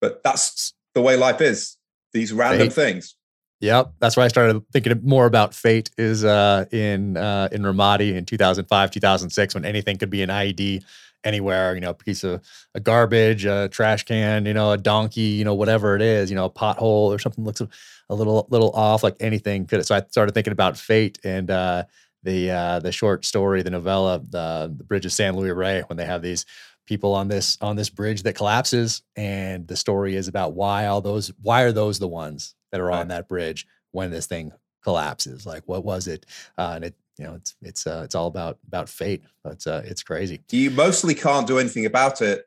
but that's the way life is. These random Fate. things. Yep, that's why I started thinking more about fate. Is uh, in uh, in Ramadi in 2005, 2006, when anything could be an IED anywhere. You know, a piece of a garbage, a trash can, you know, a donkey, you know, whatever it is, you know, a pothole or something looks a little little off, like anything could. So I started thinking about fate and uh, the uh, the short story, the novella, the, the Bridge of San Luis Rey, when they have these people on this on this bridge that collapses, and the story is about why all those why are those the ones that are right. on that bridge when this thing collapses? Like, what was it? Uh, and it you know it's it's uh, it's all about about fate. It's uh, it's crazy. You mostly can't do anything about it.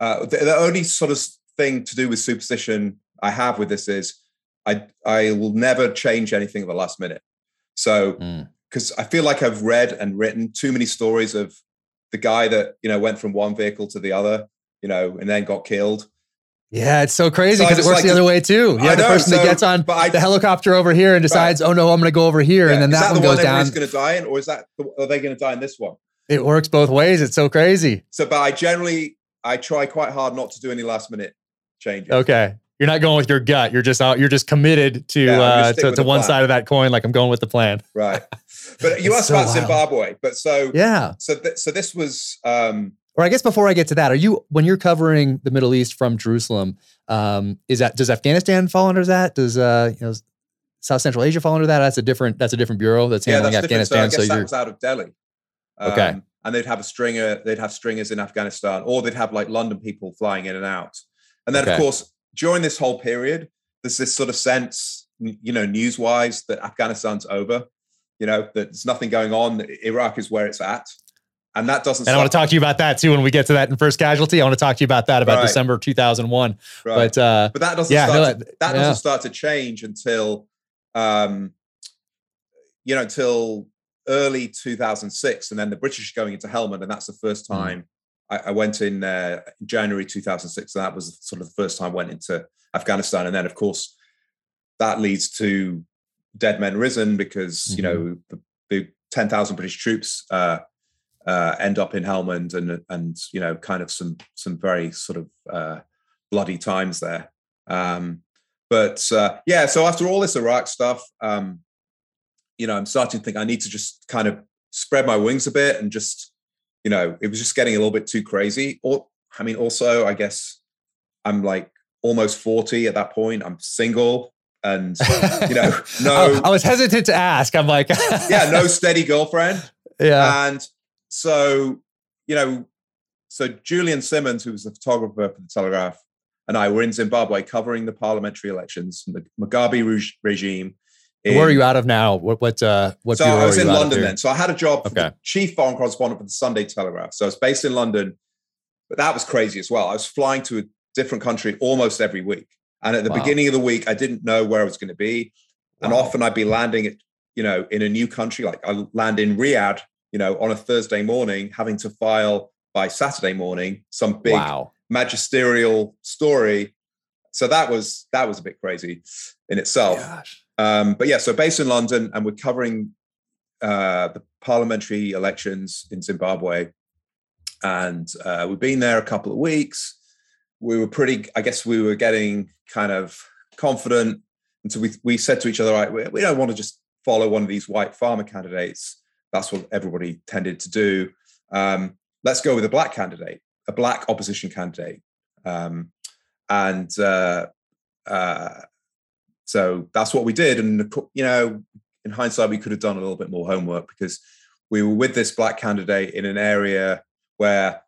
Uh, the, the only sort of thing to do with superstition I have with this is I I will never change anything at the last minute. So because. I feel like I've read and written too many stories of the guy that you know went from one vehicle to the other, you know, and then got killed. Yeah, it's so crazy because so it works like, the other way too. Yeah, the person so, that gets on I, the helicopter over here and decides, right. "Oh no, I'm going to go over here," yeah. and then that, that, one goes one down. going to die in, or is that are they going to die in this one? It works both ways. It's so crazy. So, but I generally I try quite hard not to do any last minute changes. Okay, you're not going with your gut. You're just out. You're just committed to yeah, uh, to, to one plan. side of that coin. Like I'm going with the plan. (laughs) Right. But you asked so about wild. Zimbabwe. But so yeah. So th- so this was. um or I guess before I get to that, are you when you're covering the Middle East from Jerusalem? Um, is that does Afghanistan fall under that? Does uh, you know South Central Asia fall under that? That's a different that's a different bureau that's handling yeah, that's Afghanistan. So, I guess so that was out of Delhi. Um, okay. And they'd have a stringer. They'd have stringers in Afghanistan, or they'd have like London people flying in and out. And then okay. of course during this whole period, there's this sort of sense, you know, news wise, that Afghanistan's over. You know, that there's nothing going on. Iraq is where it's at. And that doesn't. And I want to talk to you about that too when we get to that in first casualty. I want to talk to you about that about right. December 2001. Right. But uh, but that doesn't yeah, start no, to, that yeah. doesn't start to change until um, you know until early 2006, and then the British going into Helmand, and that's the first hmm. time I, I went in uh, January 2006, and that was sort of the first time I went into Afghanistan. And then, of course, that leads to dead men risen because mm-hmm. you know the, the 10,000 British troops uh, uh, end up in Helmand, and and you know kind of some some very sort of uh, bloody times there. Um, but uh, yeah, so after all this Iraq stuff, um, you know, I'm starting to think I need to just kind of spread my wings a bit and just you know, it was just getting a little bit too crazy. Or, I mean, also, I guess I'm like almost 40 at that point. I'm single and, you know, (laughs) no. I was hesitant to ask. I'm like, (laughs) yeah, no steady girlfriend. Yeah. And so, you know, so Julian Simmonds, who was the photographer for the Telegraph, and I were in Zimbabwe covering the parliamentary elections, the Mugabe regime in, Where are you out of now? What what uh what so I was in London then. So I had a job okay. chief foreign correspondent for the Sunday Telegraph. So I was based in London, but that was crazy as well. I was flying to a different country almost every week. And at the wow. beginning of the week, I didn't know where I was going to be. Wow. And often I'd be landing at, you know, in a new country. Like I land in Riyadh, you know, on a Thursday morning, having to file by Saturday morning some big wow. magisterial story. So that was that was a bit crazy in itself. Gosh. Um, but yeah, so based in London, and we're covering uh, the parliamentary elections in Zimbabwe, and uh, we've been there a couple of weeks. We were pretty, I guess, we were getting kind of confident, and so we we said to each other, right, we, we don't want to just follow one of these white farmer candidates. that's what everybody tended to do. Um, let's go with a black candidate, a black opposition candidate. Um, and uh, uh, so that's what we did. And, you know, in hindsight, we could have done a little bit more homework because we were with this black candidate in an area where,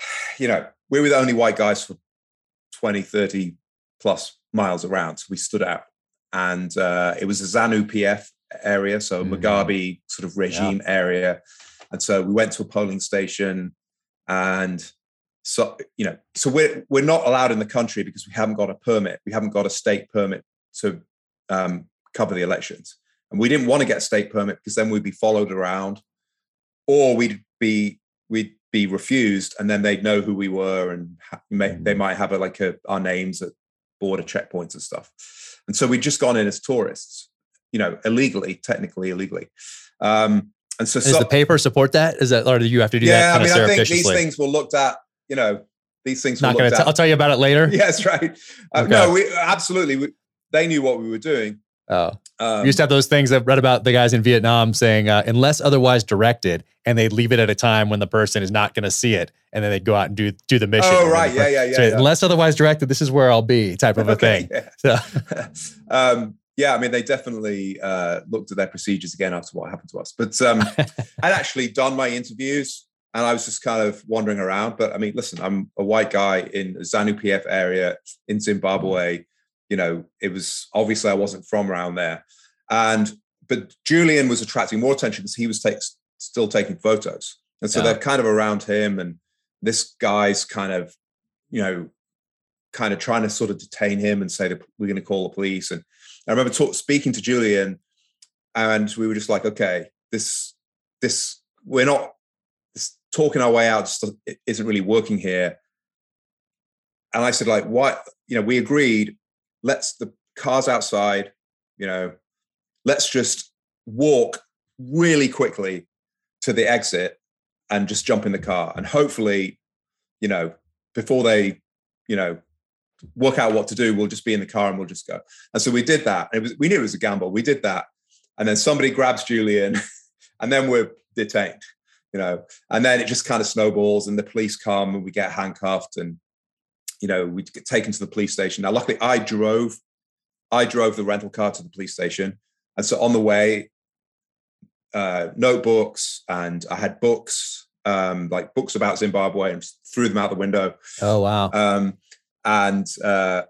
(sighs) you know, we were the only white guys for 20, 30 plus miles around. So we stood out. And uh, it was a ZANU PF area, so mm. Mugabe sort of regime yeah. area. And so we went to a polling station and so you know so we're we're not allowed in the country because we haven't got a permit we haven't got a state permit to um, cover the elections and we didn't want to get a state permit because then we'd be followed around or we'd be we'd be refused and then they'd know who we were and may, they mm. might have a, like a, our names at border checkpoints and stuff and so we'd just gone in as tourists you know illegally technically illegally um, and so, does so, the paper support that? Is that or do you have to do yeah, that? Yeah, I mean, I think these things were looked at. You know, these things. Not going to. I'll tell you about it later. (laughs) Yes, right. Uh, okay. No, we absolutely. We, they knew what we were doing. Oh, um, you used to have those things. I've read about the guys in Vietnam saying, uh, unless otherwise directed, and they leave it at a time when the person is not going to see it, and then they go out and do do the mission. Oh, right, yeah, yeah, yeah, so yeah, Unless otherwise directed, this is where I'll be, type of a thing. Yeah. (laughs) So. (laughs) um, yeah, I mean, they definitely uh, looked at their procedures again after what happened to us. But um, I'd actually done my interviews and I was just kind of wandering around. But I mean, listen, I'm a white guy in ZANU PF area in Zimbabwe. You know, it was obviously I wasn't from around there. And but Julian was attracting more attention because he was take, still taking photos. And so yeah. they're kind of around him. And this guy's kind of, you know, kind of trying to sort of detain him and say that we're going to call the police. And I remember talk, speaking to Julian, and we were just like, okay, this this we're not talking our way out just isn't really working here. And I said, like, why? You know, we agreed. Let's the cars outside. You know, let's just walk really quickly to the exit and just jump in the car and hopefully you know before they you know work out what to do. We'll just be in the car and we'll just go. And so we did that. Was, we knew it was a gamble. We did that. And then somebody grabs Julian (laughs) and then we're detained, you know, and then it just kind of snowballs and the police come and we get handcuffed and, you know, we get taken to the police station. Now, luckily I drove, I drove the rental car to the police station. And so on the way, uh, notebooks and I had books, um, like books about Zimbabwe and threw them out the window. Oh, wow. Um, and uh,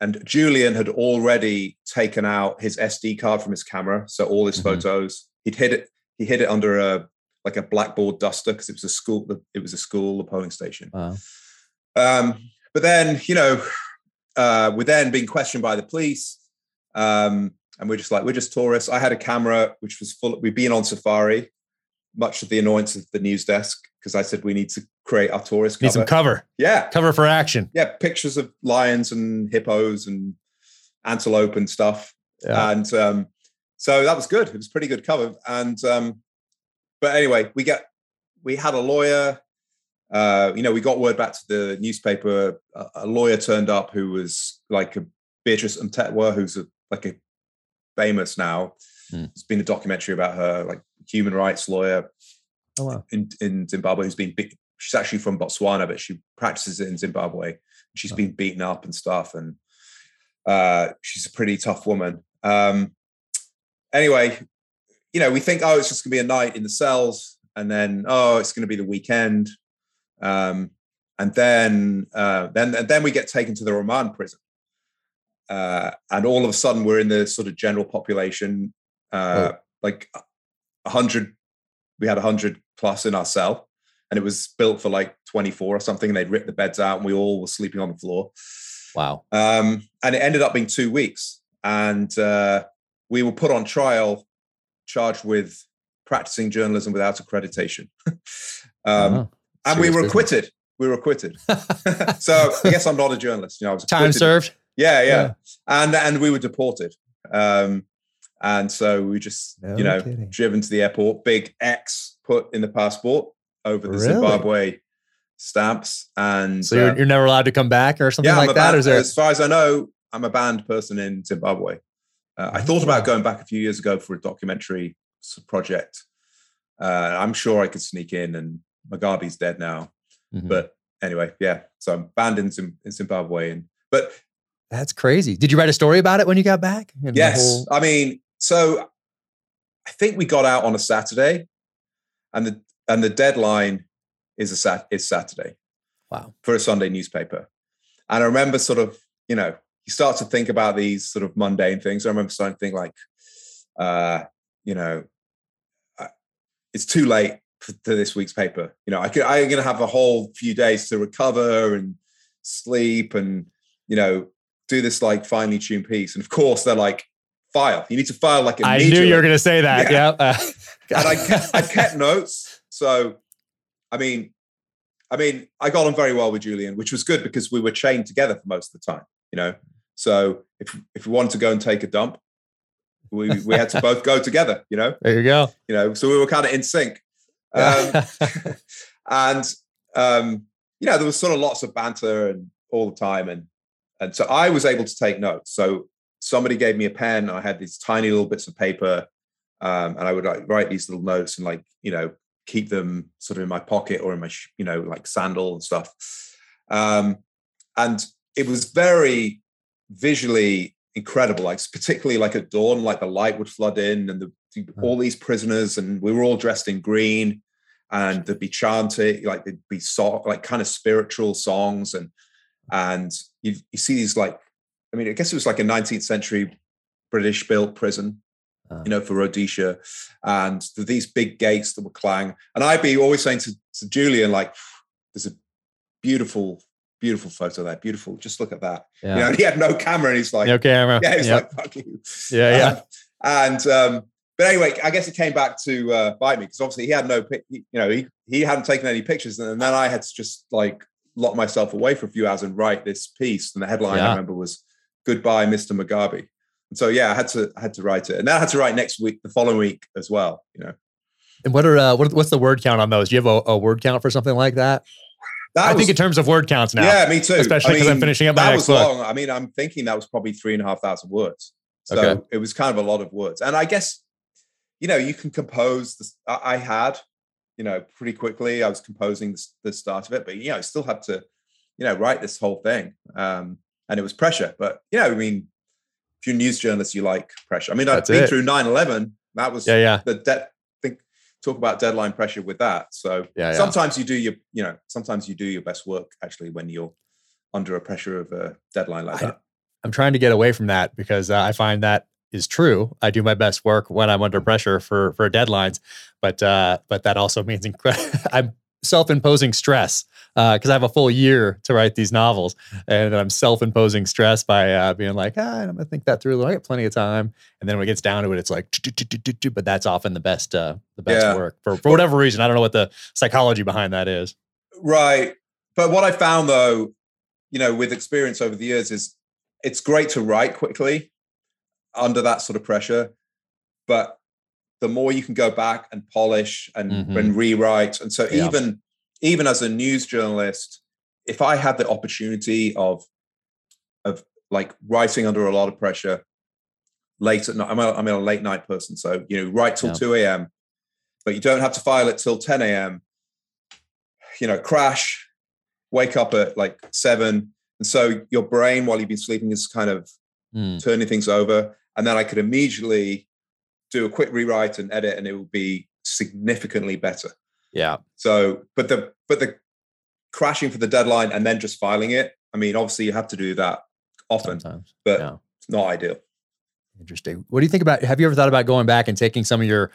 and Julian had already taken out his SD card from his camera, so all his mm-hmm. photos. He'd hid it. He hid it under a like a blackboard duster because it was a school. It was a school, a polling station. Wow. Um, but then, you know, uh, we're then being questioned by the police, um, and we're just like, we're just tourists. I had a camera which was full. We'd been on safari, much to the annoyance of the news desk because I said we need to create our tourist cover. Need some cover. Yeah. Cover for action. Yeah. Pictures of lions and hippos and antelope and stuff. Yeah. And um, so that was good. It was pretty good cover. And um, but anyway, we get we had a lawyer. Uh, you know, we got word back to the newspaper. A, a lawyer turned up who was like a Beatrice Mtetwa, who's a, like a famous now. Mm. There's been a documentary about her, like human rights lawyer oh, wow. in, in Zimbabwe who's been be- she's actually from Botswana, but she practices it in Zimbabwe. She's oh. been beaten up and stuff, and uh, she's a pretty tough woman. Um, anyway, you know, we think, oh, it's just going to be a night in the cells, and then oh, it's going to be the weekend, um, and then uh, then and then we get taken to the remand prison, uh, and all of a sudden we're in the sort of general population, uh, oh. like hundred we had 100 plus in our cell and it was built for like 24 or something and they'd ripped the beds out and we all were sleeping on the floor. Wow. Um, and it ended up being two weeks and uh, we were put on trial charged with practicing journalism without accreditation (laughs) um, uh-huh. and we were business. acquitted we were acquitted (laughs) so i guess i'm not a journalist you know i was time served yeah, yeah, yeah and and we were deported um, and so we just, no you know, kidding. driven to the airport, big X put in the passport over the really? Zimbabwe stamps. And so you're, uh, you're, never allowed to come back or something yeah, like that? Banned, there... As far as I know, I'm a banned person in Zimbabwe. Uh, I thought about going back a few years ago for a documentary project, Uh, I'm sure I could sneak in, and Mugabe's dead now. Mm-hmm. But anyway, yeah. So I'm banned in, in Zimbabwe, and but that's crazy. Did you write a story about it when you got back? yes. Whole... I mean, so I think we got out on a Saturday, and the and the deadline is a sat is Saturday. Wow. For a Sunday newspaper, and I remember sort of you know you start to think about these sort of mundane things. I remember starting to think like, uh, you know, it's too late for, to this week's paper. You know, I could I'm going to have a whole few days to recover and sleep and you know do this like finely tuned piece. And of course, they're like, file. You need to file like I knew you were going to say that. Yeah. yeah. (laughs) and I (laughs) kept, I kept notes. So, I mean, I mean, I got on very well with Julian, which was good because we were chained together for most of the time. You know, so if if we wanted to go and take a dump, we we had to both go together. You know, (laughs) there you go. You know, so we were kind of in sync. Um, (laughs) and um, you know, there was sort of lots of banter and all the time, and and so I was able to take notes. So somebody gave me a pen. I had these tiny little bits of paper, um, and I would like write these little notes and like you know keep them sort of in my pocket or in my you know like sandal and stuff. Um, and it was very visually incredible. Like particularly like at dawn, like the light would flood in and the, all these prisoners, and we were all dressed in green. And there'd be chanting, like there'd be song, like kind of spiritual songs, and and you, you see these like I mean, I guess it was like a 19th century British built prison, uh, you know, for Rhodesia. And these big gates that would clang. And I'd be always saying to, to Julian, like, there's a beautiful, beautiful photo there. Beautiful. Just look at that. (laughs) Yeah. You know, he had no camera and he's like, no camera. (laughs) Yeah, he's yep. like, fuck you. Yeah, yeah. Um, and, um, but anyway, I guess it came back to uh, bite me because obviously he had no, you know, he, he hadn't taken any pictures. And then I had to just like lock myself away for a few hours and write this piece. And the headline yeah. I remember was goodbye, Mr. Mugabe. And so yeah, I had to I had to write it, and then I had to write next week, the following week as well. You know. And what are uh, what, what's the word count on those? Do you have a, a word count for something like that? That I was, think in terms of word counts now. Yeah, me too. Especially because I I'm finishing up my next book. Long. I mean, I'm thinking that was probably three and a half thousand words. So okay. it was kind of a lot of words. And I guess, you know, you can compose this. I had, you know, pretty quickly. I was composing the, the start of it, but you know, I still had to, you know, write this whole thing. Um, and it was pressure. But you know, I mean, if you're a news journalist, you like pressure. I mean, I've been it. through 9-11. That was yeah, yeah. the de- talk about deadline pressure with that. So yeah, sometimes yeah. you do your, you know, sometimes you do your best work actually when you're under a pressure of a deadline like I, that. I'm trying to get away from that because uh, I find that is true. I do my best work when I'm under pressure for for deadlines, but uh, but that also means incredible. (laughs) I'm self-imposing stress because uh, I have a full year to write these novels, and I'm self-imposing stress by uh, being like, ah, I'm gonna think that through. I got plenty of time, and then when it gets down to it, it's like, but that's often the best, uh, the best yeah. work for for whatever reason. I don't know what the psychology behind that is. Right, but what I found though, you know, with experience over the years, is it's great to write quickly under that sort of pressure, but the more you can go back and polish and, mm-hmm. and rewrite. And so yeah. even even as a news journalist, if I had the opportunity of of like writing under a lot of pressure late at night, I'm a, I'm a late night person, so you know, write till yeah. 2 a.m., but you don't have to file it till 10 a.m. You know, crash, wake up at like seven. And so your brain, while you've been sleeping, is kind of mm. turning things over. And then I could immediately do a quick rewrite and edit, and it will be significantly better. Yeah. So, but the but the crashing for the deadline and then just filing it. I mean, obviously you have to do that often, Sometimes. but yeah. it's not ideal. Interesting. What do you think about? Have you ever thought about going back and taking some of your,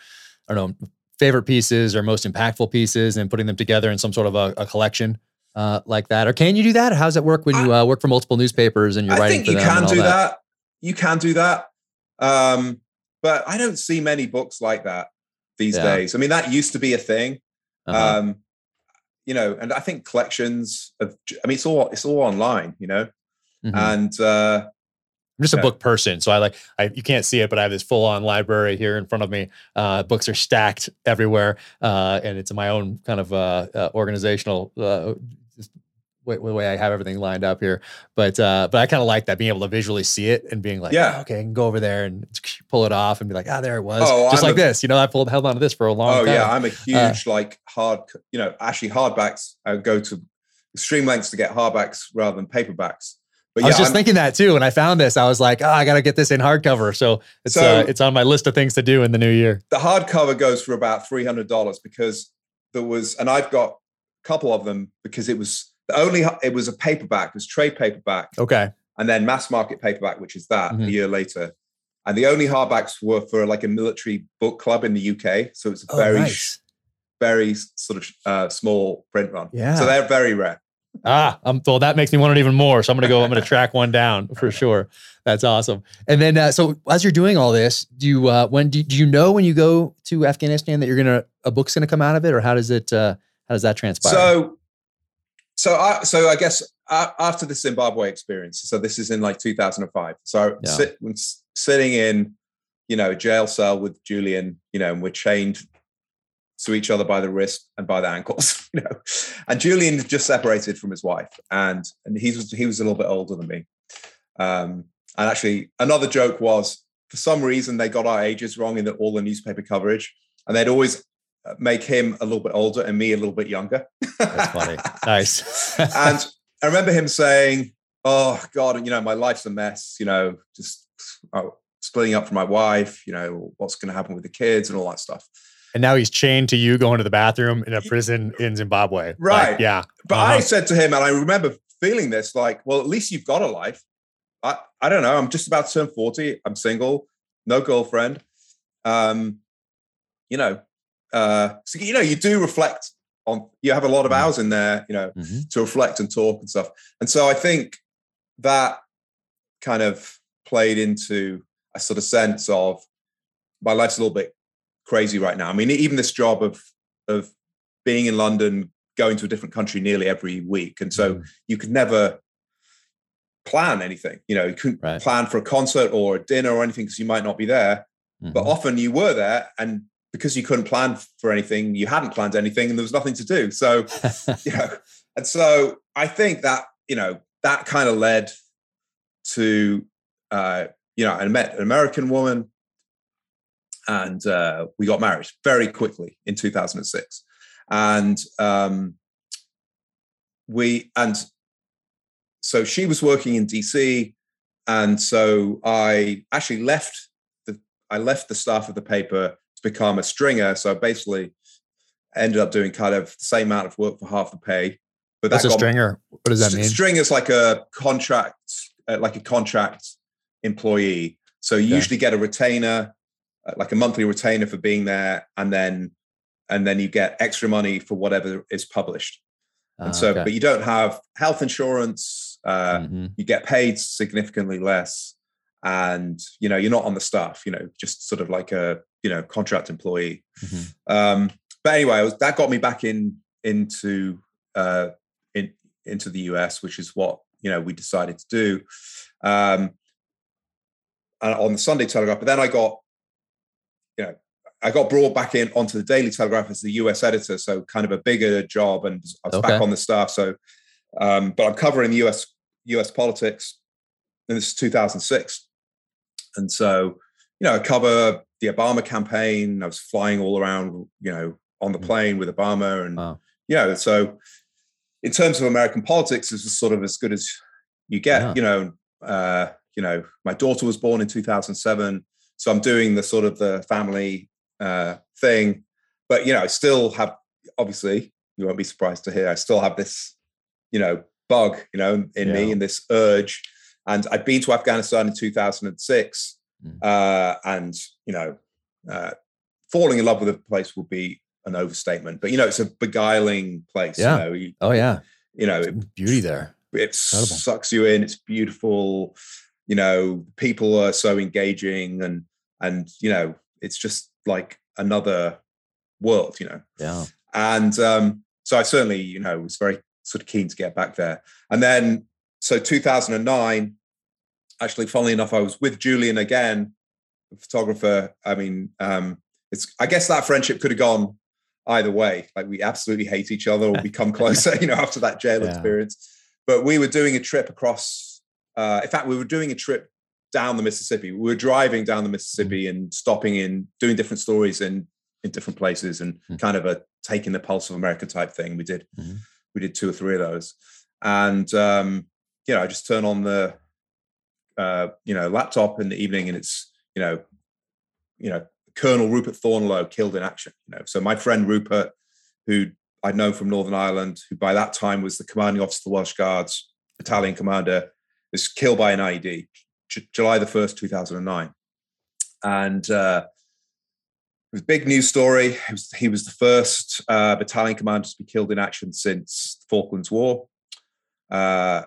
I don't know, favorite pieces or most impactful pieces and putting them together in some sort of a, a collection uh, like that? Or can you do that? How does it work when you uh, work for multiple newspapers and you're I writing? I think you can do that? that? You can do that. Um, but I don't see many books like that these yeah. days. I mean, that used to be a thing. Uh-huh. Um, you know, and I think collections of, I mean, it's all it's all online, you know, mm-hmm. and uh, I'm just a book person, so I like I you can't see it, but I have this full on library here in front of me. Uh, books are stacked everywhere, uh, and it's my own kind of uh, uh organizational uh, way, the way I have everything lined up here. But uh, but I kind of like that being able to visually see it and being like, yeah, oh, okay, I can go over there and pull it off and be like, ah, oh, there it was, oh, just I'm like a, this. You know, I pulled held on to this for a long. Oh time. yeah, I'm a uh, huge uh, like hard, you know, actually hardbacks. I go to extreme lengths to get hardbacks rather than paperbacks. But yeah, I was just I'm, thinking that too. When I found this, I was like, oh, I got to get this in hardcover. So it's so uh, it's on my list of things to do in the new year. The hardcover goes for about three hundred dollars because there was, and I've got a couple of them because it was the only it was a paperback, it was trade paperback. Okay. And then mass market paperback, which is that mm-hmm. a year later. And the only hardbacks were for like a military book club in the UK. So it's a oh, very, nice. very sort of uh, small print run. Yeah. So they're very rare. Ah, um, well, that makes me want it even more. So I'm gonna go. I'm gonna track one down for sure. That's awesome. And then, uh, so as you're doing all this, do you uh, when do, do you know when you go to Afghanistan that you're gonna a book's gonna come out of it, or how does it uh, how does that transpire? So so I so I guess after the Zimbabwe experience, so this is in like 2005. So yeah. sit, sitting in, you know, a jail cell with Julian, you know, and we're chained to each other by the wrist and by the ankles, (laughs) you know. And Julian just separated from his wife, and and he was he was a little bit older than me. Um, and actually, another joke was for some reason they got our ages wrong in the, all the newspaper coverage, and they'd always make him a little bit older and me a little bit younger. That's funny. (laughs) nice. and I remember him saying, "Oh God, you know, my life's a mess. You know, just oh, splitting up from my wife. You know, what's going to happen with the kids and all that stuff." And now he's chained to you going to the bathroom in a prison in Zimbabwe. Right. Like, yeah. But uh-huh. I said to him, and I remember feeling this like, well, at least you've got a life. I, I don't know. I'm just about to turn 40. I'm single, no girlfriend. Um, you know, uh, so you know, you do reflect on. You have a lot of mm-hmm. hours in there, you know, mm-hmm. to reflect and talk and stuff. And so I think that kind of played into a sort of sense of my life's a little bit crazy right now. I mean, even this job of of being in London, going to a different country nearly every week, and so mm. you could never plan anything. You know, you couldn't right. plan for a concert or a dinner or anything because you might not be there. Mm-hmm. But often you were there, and because you couldn't plan for anything, you hadn't planned anything, and there was nothing to do. So, (laughs) you know, and so I think that you know that kind of led to uh, you know, I met an American woman, and uh, we got married very quickly in 2006, and um, we and so she was working in DC, and so I actually left the I left the staff of the paper become a stringer. So basically ended up doing kind of the same amount of work for half the pay. But that's a stringer. What does that mean? Stringer is like a contract, uh, like a contract employee. So you okay. usually get a retainer, uh, like a monthly retainer for being there, and then and then you get extra money for whatever is published. And uh, so, okay. but you don't have health insurance. Uh, mm-hmm. You get paid significantly less, and you know you're not on the staff. You know, just sort of like a you know contract employee. Mm-hmm. Um, but anyway, was, that got me back in into uh, in into the US, which is what you know we decided to do um, on the Sunday Telegraph. But then I got you know I got brought back in onto the Daily Telegraph as the US editor, so kind of a bigger job, and I was okay. back on the staff. So, um, but I'm covering US US politics, and this is 2006, and so you know I cover the Obama campaign. I was flying all around, you know, on the mm. plane with Obama, and wow. you know, so in terms of American politics, this is sort of as good as you get. Yeah. You know, uh, you know, my daughter was born in 2007, so I'm doing the sort of the family uh, thing, but you know, I still have obviously you won't be surprised to hear I still have this, you know, bug, you know, in yeah. me and this urge. And I'd been to Afghanistan in 2006 Mm. Uh, and you know, uh, falling in love with a place would be an overstatement, but you know, it's a beguiling place. Yeah. You know, you, oh yeah. You know, it, beauty there. It Incredible. sucks you in. It's beautiful. You know, people are so engaging, and and you know, it's just like another world. You know. Yeah. And um, so I certainly, you know, was very sort of keen to get back there. And then, so 2009, actually, funnily enough, I was with Julian again, photographer. I mean, um, it's I guess that friendship could have gone either way. Like we absolutely hate each other or become (laughs) closer, you know, after that jail yeah. experience. But we were doing a trip across. Uh, in fact, we were doing a trip down the Mississippi. We were driving down the Mississippi mm-hmm. and stopping in, doing different stories in in different places, and mm-hmm. kind of a taking the pulse of America type thing. We did mm-hmm. we did two or three of those, and um, you know, I just turn on the uh, you know laptop in the evening, and it's you know you know Colonel Rupert Thorneloe killed in action. You know, so my friend Rupert, who I'd known from Northern Ireland, who by that time was the commanding officer of the Welsh Guards, battalion commander, was killed by an IED, J- July the first, two thousand and nine, and uh, it was a big news story. Was, he was the first uh, battalion commander to be killed in action since the Falklands War. Uh,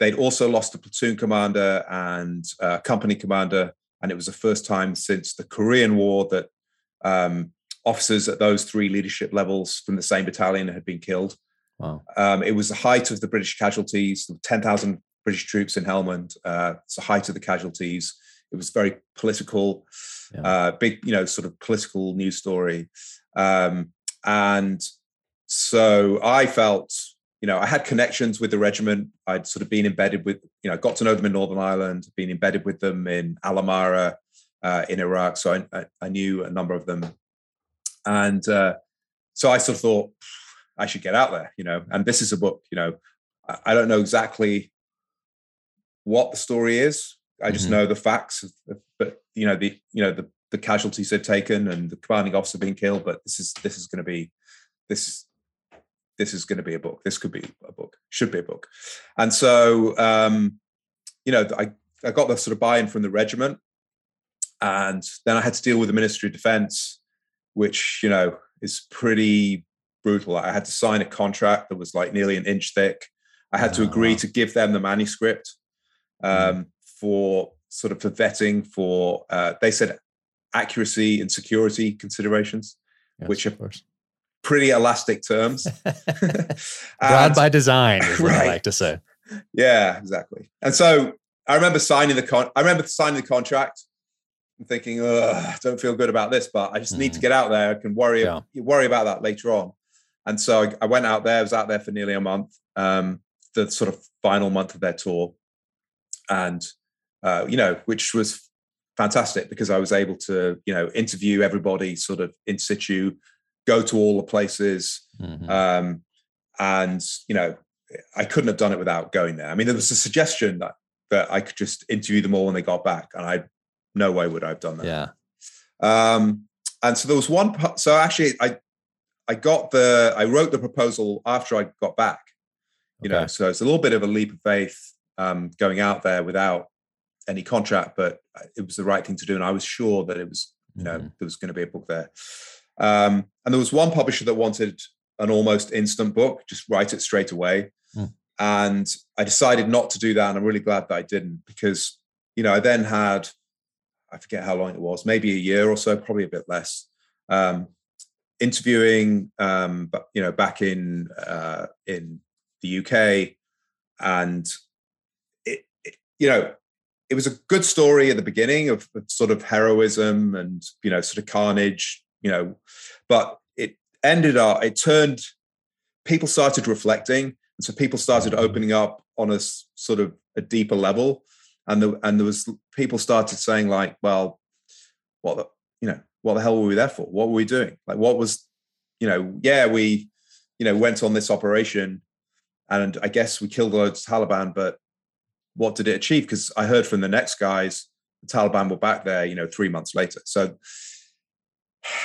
they'd also lost a platoon commander and a company commander and it was the first time since the Korean War that um, officers at those three leadership levels from the same battalion had been killed. Wow. Um, it was the height of the British casualties, 10,000 British troops in Helmand. Uh, it's the height of the casualties. It was very political, yeah. uh, big, you know, sort of political news story. Um, and so I felt you know, I had connections with the regiment. I'd sort of been embedded with, you know, got to know them in Northern Ireland, been embedded with them in Al Amarah, uh, in Iraq. So I, I, I, knew a number of them. And uh, so I sort of thought, I should get out there, you know, and this is a book, you know, I, I don't know exactly what the story is. I just mm-hmm. know the facts, but you know, the, you know, the, the casualties they've taken and the commanding officer being killed, but this is, this is going to be, this this is going to be a book. This could be a book. Should be a book. And so, um, you know, I I got the sort of buy-in from the regiment, and then I had to deal with the Ministry of Defence, which you know is pretty brutal. I had to sign a contract that was like nearly an inch thick. I had to agree to give them the manuscript mm-hmm. um, for sort of for vetting for. Uh, they said accuracy and security considerations, yes, which are pretty elastic terms. (laughs) (laughs) Broad by design, is what right. I like to say. Yeah, exactly. And so I remember signing the con. I remember signing the contract and thinking, I don't feel good about this, but I just mm. need to mm. get out there. I can worry yeah. worry about that later on. And so I, I, went out there. I was out there for nearly a month, um, the sort of final month of their tour, and uh, you know, which was fantastic because I was able to, you know, interview everybody sort of in situ, go to all the places. Mm-hmm. Um, and, you know, I couldn't have done it without going there. I mean, there was a suggestion that, that I could just interview them all when they got back. And I, no way would I have done that. Yeah. Um, and so there was one, so actually I, I got the, I wrote the proposal after I got back, you okay. know, so it's a little bit of a leap of faith um, going out there without any contract, but it was the right thing to do. And I was sure that it was, you know, mm-hmm. there was going to be a book there. Um, and there was one publisher that wanted an almost instant book, just write it straight away. Mm. And I decided not to do that. And I'm really glad that I didn't because, you know, I then had, I forget how long it was, maybe a year or so, probably a bit less, um, interviewing, um, but, you know, back in, uh, in the UK. And it, it, you know, it was a good story at the beginning of, of sort of heroism and, you know, sort of carnage, you know, but ended up, it turned, people started reflecting. And so people started opening up on a sort of a deeper level. And, the, and there was people started saying like, well, what the, you know, what the hell were we there for? What were we doing? Like, what was, you know, yeah, we, you know, went on this operation and I guess we killed loads of Taliban, but what did it achieve? Because I heard from the next guys, the Taliban were back there, you know, three months later. So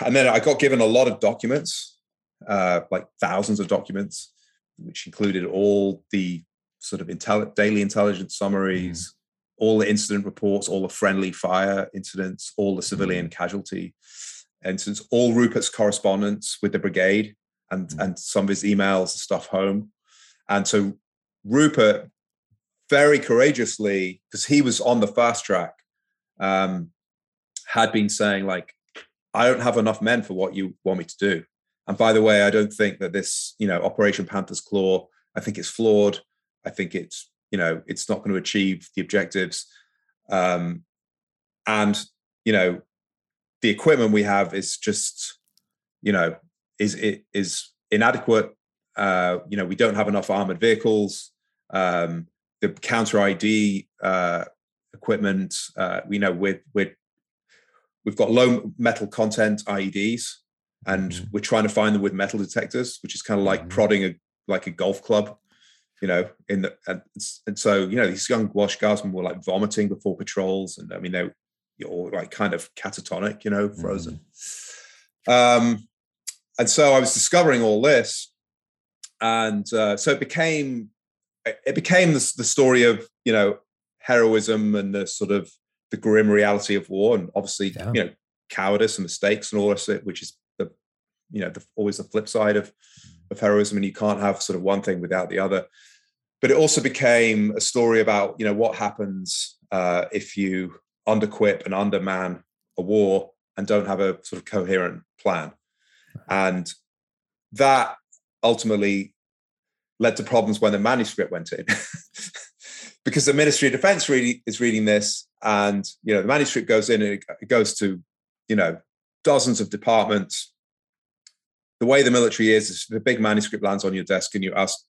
and then I got given a lot of documents, uh, like thousands of documents, which included all the sort of daily intelligence summaries, mm. all the incident reports, all the friendly fire incidents, all the civilian mm. casualty incidents, all Rupert's correspondence with the brigade, and mm. and some of his emails and stuff home. And so Rupert very courageously, because he was on the fast track, um, had been saying like, I don't have enough men for what you want me to do. And by the way, I don't think that this, you know, Operation Panther's Claw, I think it's flawed. I think it's, you know, it's not going to achieve the objectives. Um, and, you know, the equipment we have is just, you know, is it is inadequate. Uh, you know, we don't have enough armored vehicles. Um, the counter ID uh, equipment, uh, we know we're, we're, we've got low metal content IEDs, and mm-hmm. we're trying to find them with metal detectors, which is kind of like mm-hmm. prodding a like a golf club, you know. In the and, and so you know these young Welsh Guardsmen were like vomiting before patrols, and I mean they you're like kind of catatonic, you know, frozen. Mm-hmm. Um, and so I was discovering all this, and uh, so it became it became the, the story of you know heroism and the sort of the grim reality of war, and obviously yeah. you know cowardice and mistakes and all this, which is the you know the, always the flip side of of heroism, and you can't have sort of one thing without the other. But it also became a story about you know what happens uh, if you underquip and underman a war and don't have a sort of coherent plan. And that ultimately led to problems when the manuscript went in. (laughs) because the Ministry of Defense really is reading this, and you know, the manuscript goes in and it goes to, you know, dozens of departments. The way the military is, is the big manuscript lands on your desk and you ask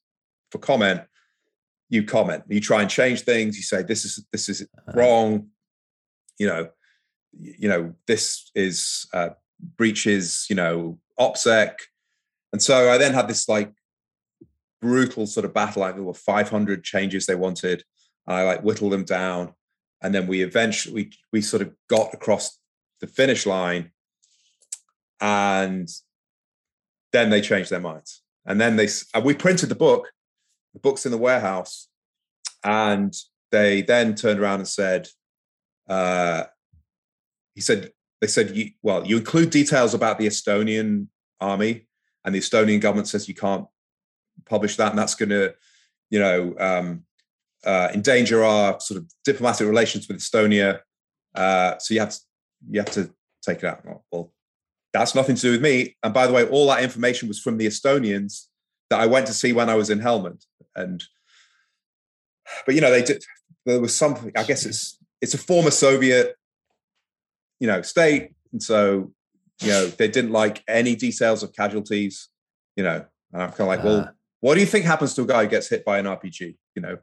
for comment, you comment. You try and change things, you say, this is this is uh-huh. wrong, you know, you know, this is uh, breaches, you know, OPSEC. And so I then had this like brutal sort of battle. Like there were 500 changes they wanted. I like whittled them down. And then we eventually, we, we sort of got across the finish line. And then they changed their minds. And then they, and we printed the book, the book's in the warehouse. And they then turned around and said, uh, he said, they said, you, well, you include details about the Estonian army, and the Estonian government says you can't publish that, and that's going to, you know, um, uh, endanger our sort of diplomatic relations with Estonia. Uh, so you have to you have to take it out. Well, that's nothing to do with me. And by the way, all that information was from the Estonians that I went to see when I was in Helmand. And but you know, they did. There was something. I guess it's it's a former Soviet you know, state. And so, you know, they didn't like any details of casualties, you know. And I'm kind of like, uh, well, what do you think happens to a guy who gets hit by an RPG? You know,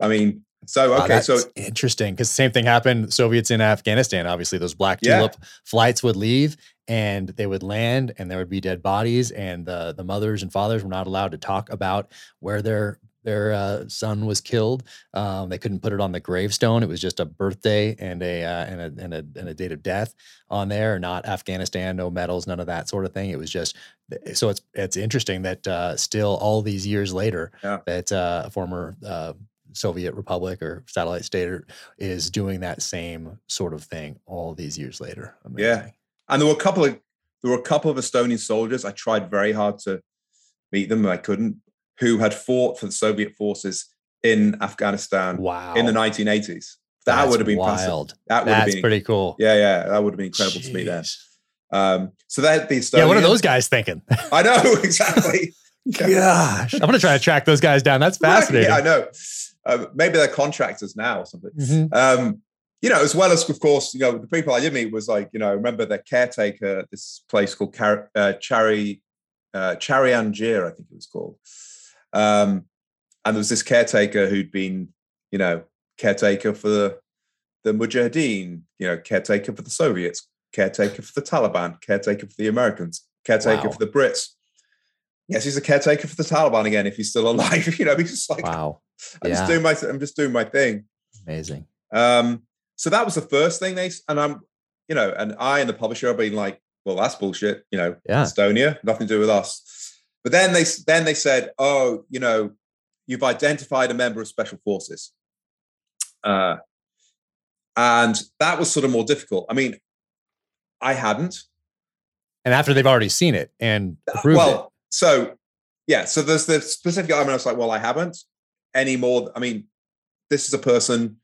I mean, so okay, so interesting because the same thing happened. Soviets in Afghanistan, obviously, those black tulip yeah. flights would leave and they would land, and there would be dead bodies, and the the mothers and fathers were not allowed to talk about where their their uh, son was killed. Um, they couldn't put it on the gravestone. It was just a birthday and a, uh, and a and a and a date of death on there. Not Afghanistan, no medals, none of that sort of thing. It was just so it's it's interesting that uh, still all these years later yeah. that uh, a former uh, Soviet republic or satellite state is doing that same sort of thing all these years later. Amazing. Yeah, and there were a couple of there were a couple of Estonian soldiers. I tried very hard to meet them, I couldn't who had fought for the Soviet forces in Afghanistan wow. in the 1980s. That That's would have been wild. That would That's have been pretty cool. Yeah, yeah, that would have been incredible Jeez. to me then. Um, so that the Estonian, yeah. What are those guys thinking? I know (laughs) (laughs) exactly. Gosh, I'm gonna try to track those guys down. That's (laughs) fascinating. yeah, I know. Uh, maybe they're contractors now or something. Mm-hmm. Um, you know, as well as of course, you know, the people I did meet was like, you know, remember the caretaker, this place called Car- uh, Chari, uh, I think it was called. Um, and there was this caretaker who'd been, you know, caretaker for the, the Mujahideen, you know, caretaker for the Soviets, caretaker for the Taliban, caretaker for the Americans, caretaker wow. for the Brits. Yes, he's a caretaker for the Taliban again if he's still alive. (laughs) you know, he's just like, wow, I'm yeah. just doing my, I'm just doing my thing. Amazing. Um, so that was the first thing they, and I'm, you know, and I and the publisher have been like, well, that's bullshit. You know, yeah. Estonia, nothing to do with us. But then they then they said, "Oh, you know, you've identified a member of special forces," uh, and that was sort of more difficult. I mean, I hadn't. And after they've already seen it and approved well, it. So yeah, so there's the specific element. I was like, well, I haven't anymore. I mean, this is a person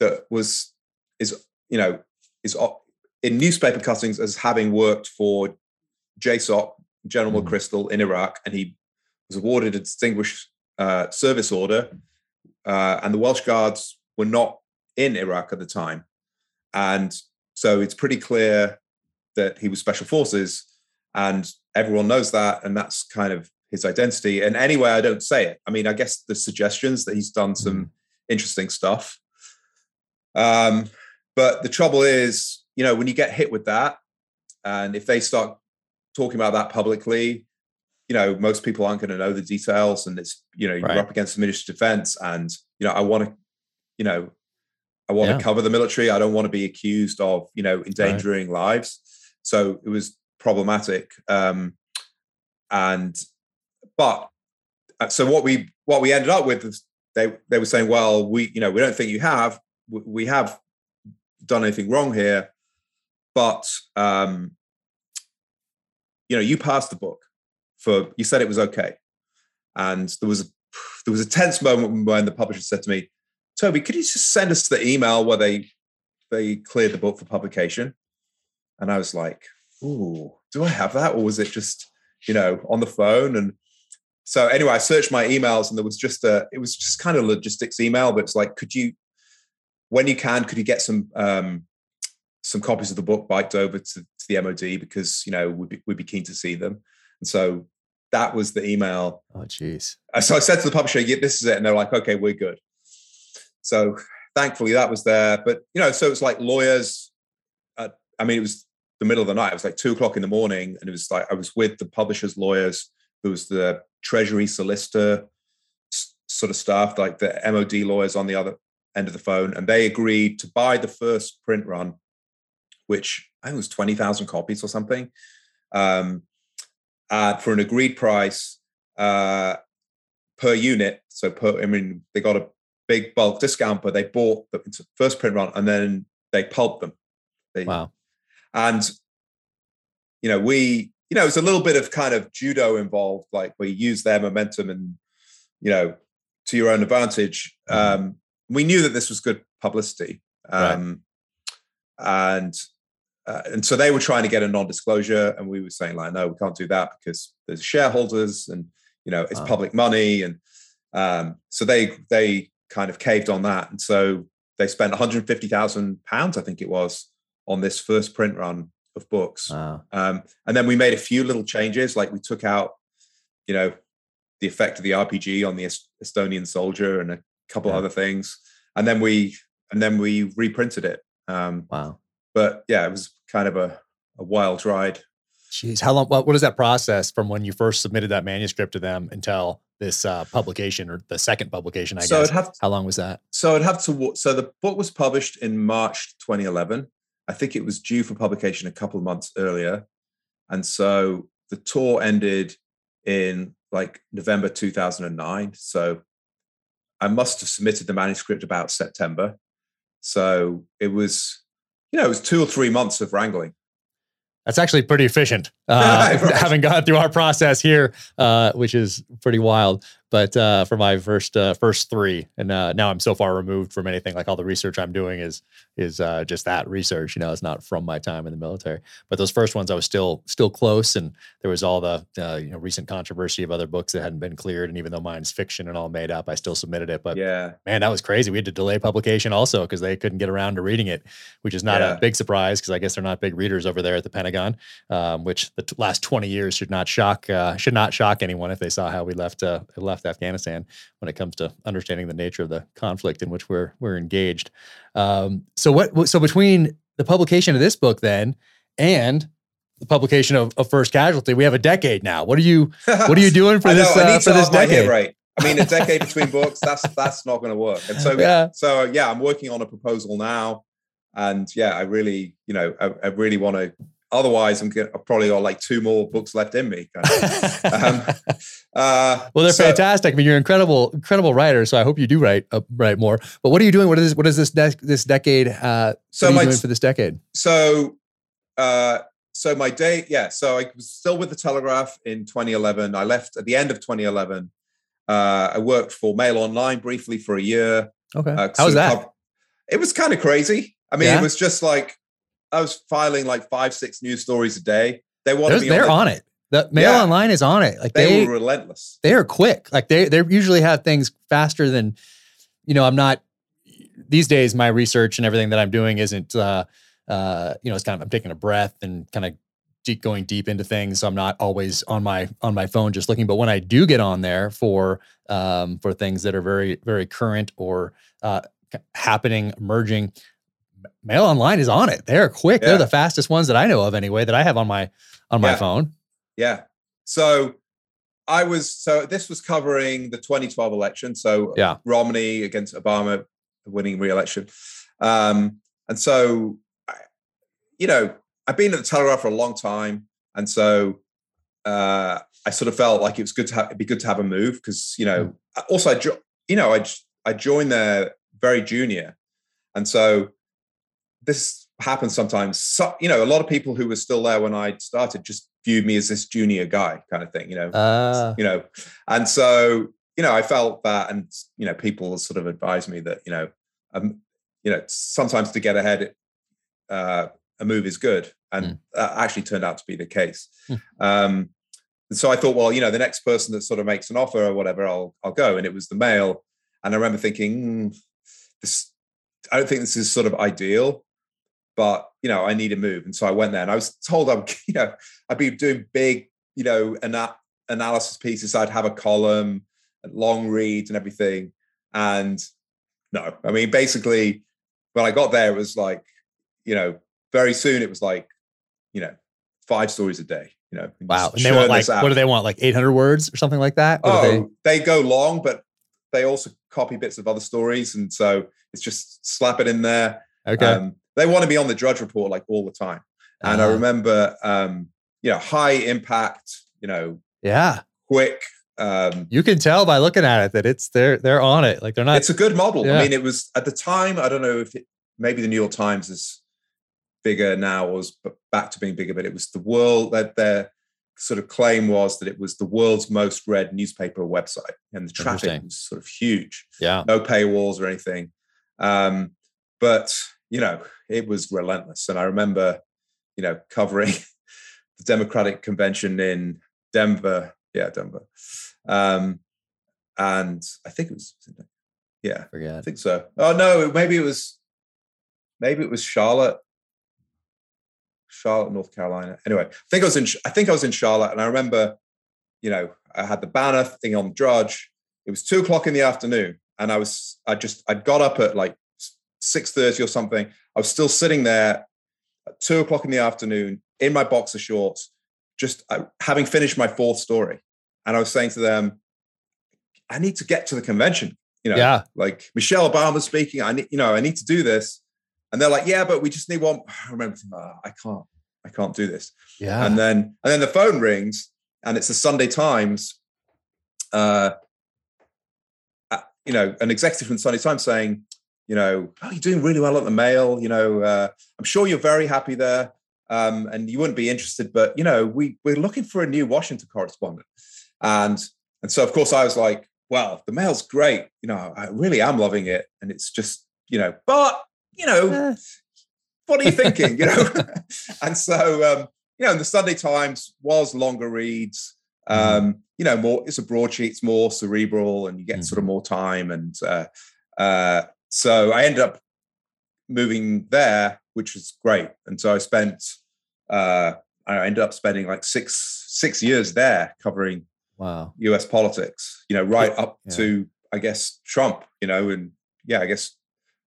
that was is you know is in newspaper cuttings as having worked for JSOC, General mm. McChrystal in Iraq, and he was awarded a distinguished uh, service order. Uh, and the Welsh Guards were not in Iraq at the time, and so it's pretty clear that he was special forces. And everyone knows that, and that's kind of his identity. And anyway, I don't say it. I mean, I guess the suggestions that he's done some mm. interesting stuff. Um, but the trouble is, you know, when you get hit with that, and if they start talking about that publicly, you know, most people aren't going to know the details, and it's you know you're right. up against the Ministry of Defense, and you know, I want to, you know, I want yeah. to cover the military. I don't want to be accused of you know endangering right. lives. So it was problematic, um, and but uh, so what we what we ended up with is they they were saying, well, we you know we don't think you have we have done anything wrong here, but um, you know you passed the book for you said it was okay, and there was a, there was a tense moment when the publisher said to me, Toby, could you just send us the email where they they cleared the book for publication? And I was like, ooh, do I have that, or was it just you know on the phone and so anyway, I searched my emails and there was just a, it was just kind of logistics email, but it's like, could you, when you can, could you get some, um, some copies of the book biked over to, to the MOD because, you know, we'd be, we'd be keen to see them. And so that was the email. Oh, geez. So I said to the publisher, yeah, this is it. And they're like, okay, we're good. So thankfully that was there. But, you know, so it's like lawyers, uh, I mean, it was the middle of the night. It was like two o'clock in the morning. And it was like, I was with the publisher's lawyers. There was the treasury solicitor sort of staff, like the MOD lawyers on the other end of the phone, and they agreed to buy the first print run, which I think was 20,000 copies or something, um, uh, for an agreed price uh, per unit. So per, I mean, they got a big bulk discount, but they bought the first print run and then they pulped them. They, wow. And, you know, we you know, it's a little bit of kind of judo involved, like you use their momentum and, you know, to your own advantage. Mm-hmm. Um, we knew that this was good publicity. Um, right. And uh, and so they were trying to get a non-disclosure, and we were saying like, no, we can't do that because there's shareholders, and you know, it's wow. public money, and um, so they they kind of caved on that, and so they spent 150,000 pounds, I think it was, on this first print run of books. Wow. Um, and then we made a few little changes, like we took out, you know, the effect of the RPG on the Estonian soldier and a couple yeah. other things, and then we and then we reprinted it. Um, wow! But yeah, it was kind of a, a wild ride. Jeez, how long? What, what is that process from when you first submitted that manuscript to them until this uh, publication or the second publication? I so guess. Have to, how long was that? So I'd have to. So the book was published in March 2011. I think it was due for publication a couple of months earlier. And so the tour ended in like November 2009. So I must have submitted the manuscript about September. So it was, you know, it was two or three months of wrangling. That's actually pretty efficient, (laughs) uh, right. (laughs) having gone through our process here, uh, which is pretty wild but uh, for my first uh, first three, and uh, now I'm so far removed from anything. Like all the research I'm doing is is uh, just that research. You know, it's not from my time in the military. But those first ones, I was still still close, and there was all the uh, you know recent controversy of other books that hadn't been cleared. And even though mine's fiction and all made up, I still submitted it. But yeah, man, that was crazy. We had to delay publication also because they couldn't get around to reading it, which is not yeah. a big surprise because I guess they're not big readers over there at the Pentagon. Um, which the t- last 20 years should not shock uh, should not shock anyone if they saw how we left left Afghanistan when it comes to understanding the nature of the conflict in which we're we're engaged. Um, so what? So between the publication of this book then and the publication of, of, First Casualty, we have a decade now. What are you What are you (laughs) doing for this uh, for this decade? Right. I mean, a decade between books that's that's not going to work. And so yeah. so yeah, I'm working on a proposal now, and yeah, I really you know I, I really want to otherwise I'm gonna, probably got like two more books left in me. Kind of. um, (laughs) uh, well, they're so, fantastic. I mean, you're incredible, incredible writer. So I hope you do write uh, write more. But what are you doing? What is what is this de- this decade? Uh, so my, doing for this decade? So, uh, so my day, yeah. So I was still with the Telegraph in 2011. I left at the end of 2011. Uh, I worked for Mail Online briefly for a year. Okay, uh, how was that? It was kind of crazy. I mean, yeah? it was just like I was filing like five, six news stories a day. They want wanted me. They're on, on, it. The mail yeah. online is on it. Like they, they were relentless. They are quick. Like they they usually have things faster than, you know. I'm not these days. My research and everything that I'm doing isn't, uh, uh, you know, it's kind of I'm taking a breath and kind of deep, going deep into things. So I'm not always on my on my phone just looking. But when I do get on there for um, for things that are very very current or uh, happening, emerging, Mail Online is on it. They're quick. Yeah. They're the fastest ones that I know of anyway that I have on my on my yeah. phone. Yeah. So I was so this was covering the 2012 election. So yeah, Romney against Obama winning re-election. Um, and so you know, I've been at the Telegraph for a long time, and so uh, I sort of felt like it was good to have, it'd be good to have a move because you know, mm. also I, jo- you know, I I joined there very junior, and so this happens sometimes. So, you know, a lot of people who were still there when I started just viewed me as this junior guy kind of thing, you know, uh. you know, and so you know, I felt that, and you know, people sort of advised me that you know, um, you know, sometimes to get ahead, uh, a move is good, and mm. that actually turned out to be the case. Mm. Um, and so I thought, well, you know, the next person that sort of makes an offer or whatever, I'll I'll go. And it was the Mail, and I remember thinking, mm, this, I don't think this is sort of ideal but you know, I need a move. And so I went there and I was told I'm, (laughs) you know, I'd be doing big, you know, ana- analysis pieces. I'd have a column, and long reads and everything. And no, I mean, basically when I got there, it was like, you know, very soon it was like, you know, five stories a day, you know. Wow. And they want like, what do they want? Like 800 words or something like that? What oh, they... they go long, but they also copy bits of other stories. And so it's just slap it in there. Okay. Um, they want to be on the Drudge Report like all the time. And uh-huh. I remember, um, you know, high impact, you know, yeah, quick. Um, you can tell by looking at it that it's they're they're on it. Like they're not. It's a good model. Yeah. I mean, it was at the time. I don't know if it, maybe the New York Times is bigger now, or was back to being bigger, but it was the world that their sort of claim was that it was the world's most read newspaper website, and the traffic was sort of huge. Yeah, no paywalls or anything. Um, but you know, it was relentless. And I remember, you know, covering the Democratic convention in Denver. Yeah, Denver. Um, and I think it was, yeah, Forget. I think so. Oh no, maybe it was, maybe it was Charlotte, Charlotte, North Carolina. Anyway, I think I was in, I think I was in Charlotte, and I remember, you know, I had the banner thing on the Drudge. It was two o'clock in the afternoon, and I was, I just, I got up at like 6.30 or something. I was still sitting there at two o'clock in the afternoon in my boxer shorts, just uh, having finished my fourth story. And I was saying to them, I need to get to the convention. You know, yeah. like Michelle Obama speaking. I need, you know, I need to do this. And they're like, yeah, but we just need one. (sighs) I remember oh, I can't, I can't do this. Yeah. And then, and then the phone rings and it's the Sunday Times. Uh, uh you know, an executive from Sunday Times saying, you know, oh, you're doing really well at the Mail. You know, uh, I'm sure you're very happy there, um, and you wouldn't be interested. But you know, we we're looking for a new Washington correspondent, and and so of course I was like, well, the Mail's great. You know, I really am loving it, and it's just you know, but you know, uh. what are you thinking? you know, (laughs) (laughs) and so um, you know, the Sunday Times was longer reads. Mm-hmm. Um, you know, more it's a broadsheet, it's more cerebral, and you get mm-hmm. sort of more time and. Uh, uh, so I ended up moving there, which was great. And so I spent, uh, I ended up spending like six six years there covering wow U.S. politics. You know, right up yeah. to I guess Trump. You know, and yeah, I guess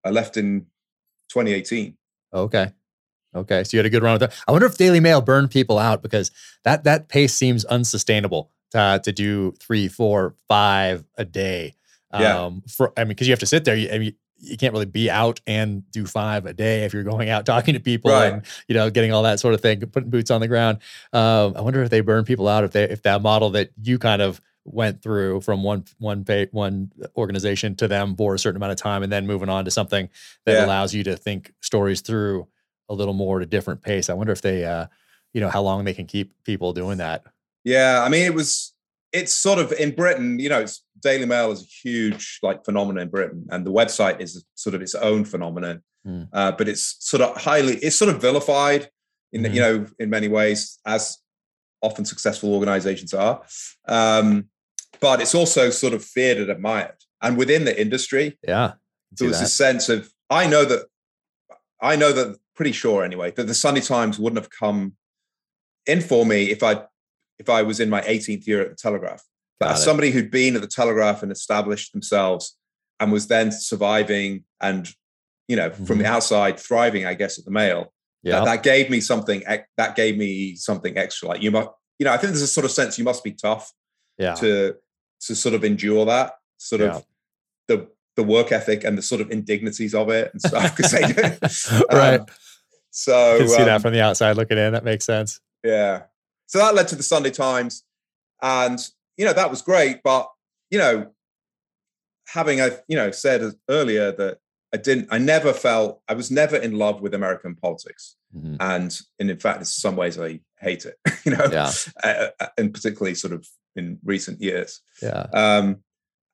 I left in 2018. Okay. Okay, so you had a good run with that. I wonder if Daily Mail burned people out because that that pace seems unsustainable to, to do three, four, five a day. Yeah. Um, for I mean, because you have to sit there. You, I mean, you can't really be out and do five a day if you're going out (laughs) talking to people right. and you know getting all that sort of thing, putting boots on the ground. Um, I wonder if they burn people out if they if that model that you kind of went through from one one pay, one organization to them for a certain amount of time and then moving on to something that yeah. allows you to think stories through a little more at a different pace. I wonder if they uh, you know how long they can keep people doing that. Yeah, I mean it was it's sort of in Britain, you know, Daily Mail is a huge like phenomenon in Britain, and the website is sort of its own phenomenon. Mm. Uh, but it's sort of highly, it's sort of vilified in mm. you know in many ways, as often successful organizations are. Um, but it's also sort of feared and admired, and within the industry, yeah, there was that. a sense of I know that I know that pretty sure anyway that the Sunday Times wouldn't have come in for me if I if I was in my 18th year at the Telegraph. But as somebody who'd been at the Telegraph and established themselves and was then surviving and you know mm-hmm. from the mm-hmm. outside thriving, I guess, at the Mail. Yeah, that, that, gave me something. That gave me something extra. Like you must, you know, I think there's a sort of sense you must be tough. Yeah. To to sort of endure that sort of the the work ethic and the sort of indignities of it and stuff because they do. (laughs) (laughs) right. Um, so you can see um, that from the outside looking in. That makes sense. Yeah. So that led to the Sunday Times, and you know that was great. But you know, having I you know said earlier that I didn't, I never felt I was never in love with American politics, mm-hmm. and, and in fact, in some ways, I hate it. (laughs) You know, yeah. Uh, uh, and particularly sort of in recent years. Yeah. Um,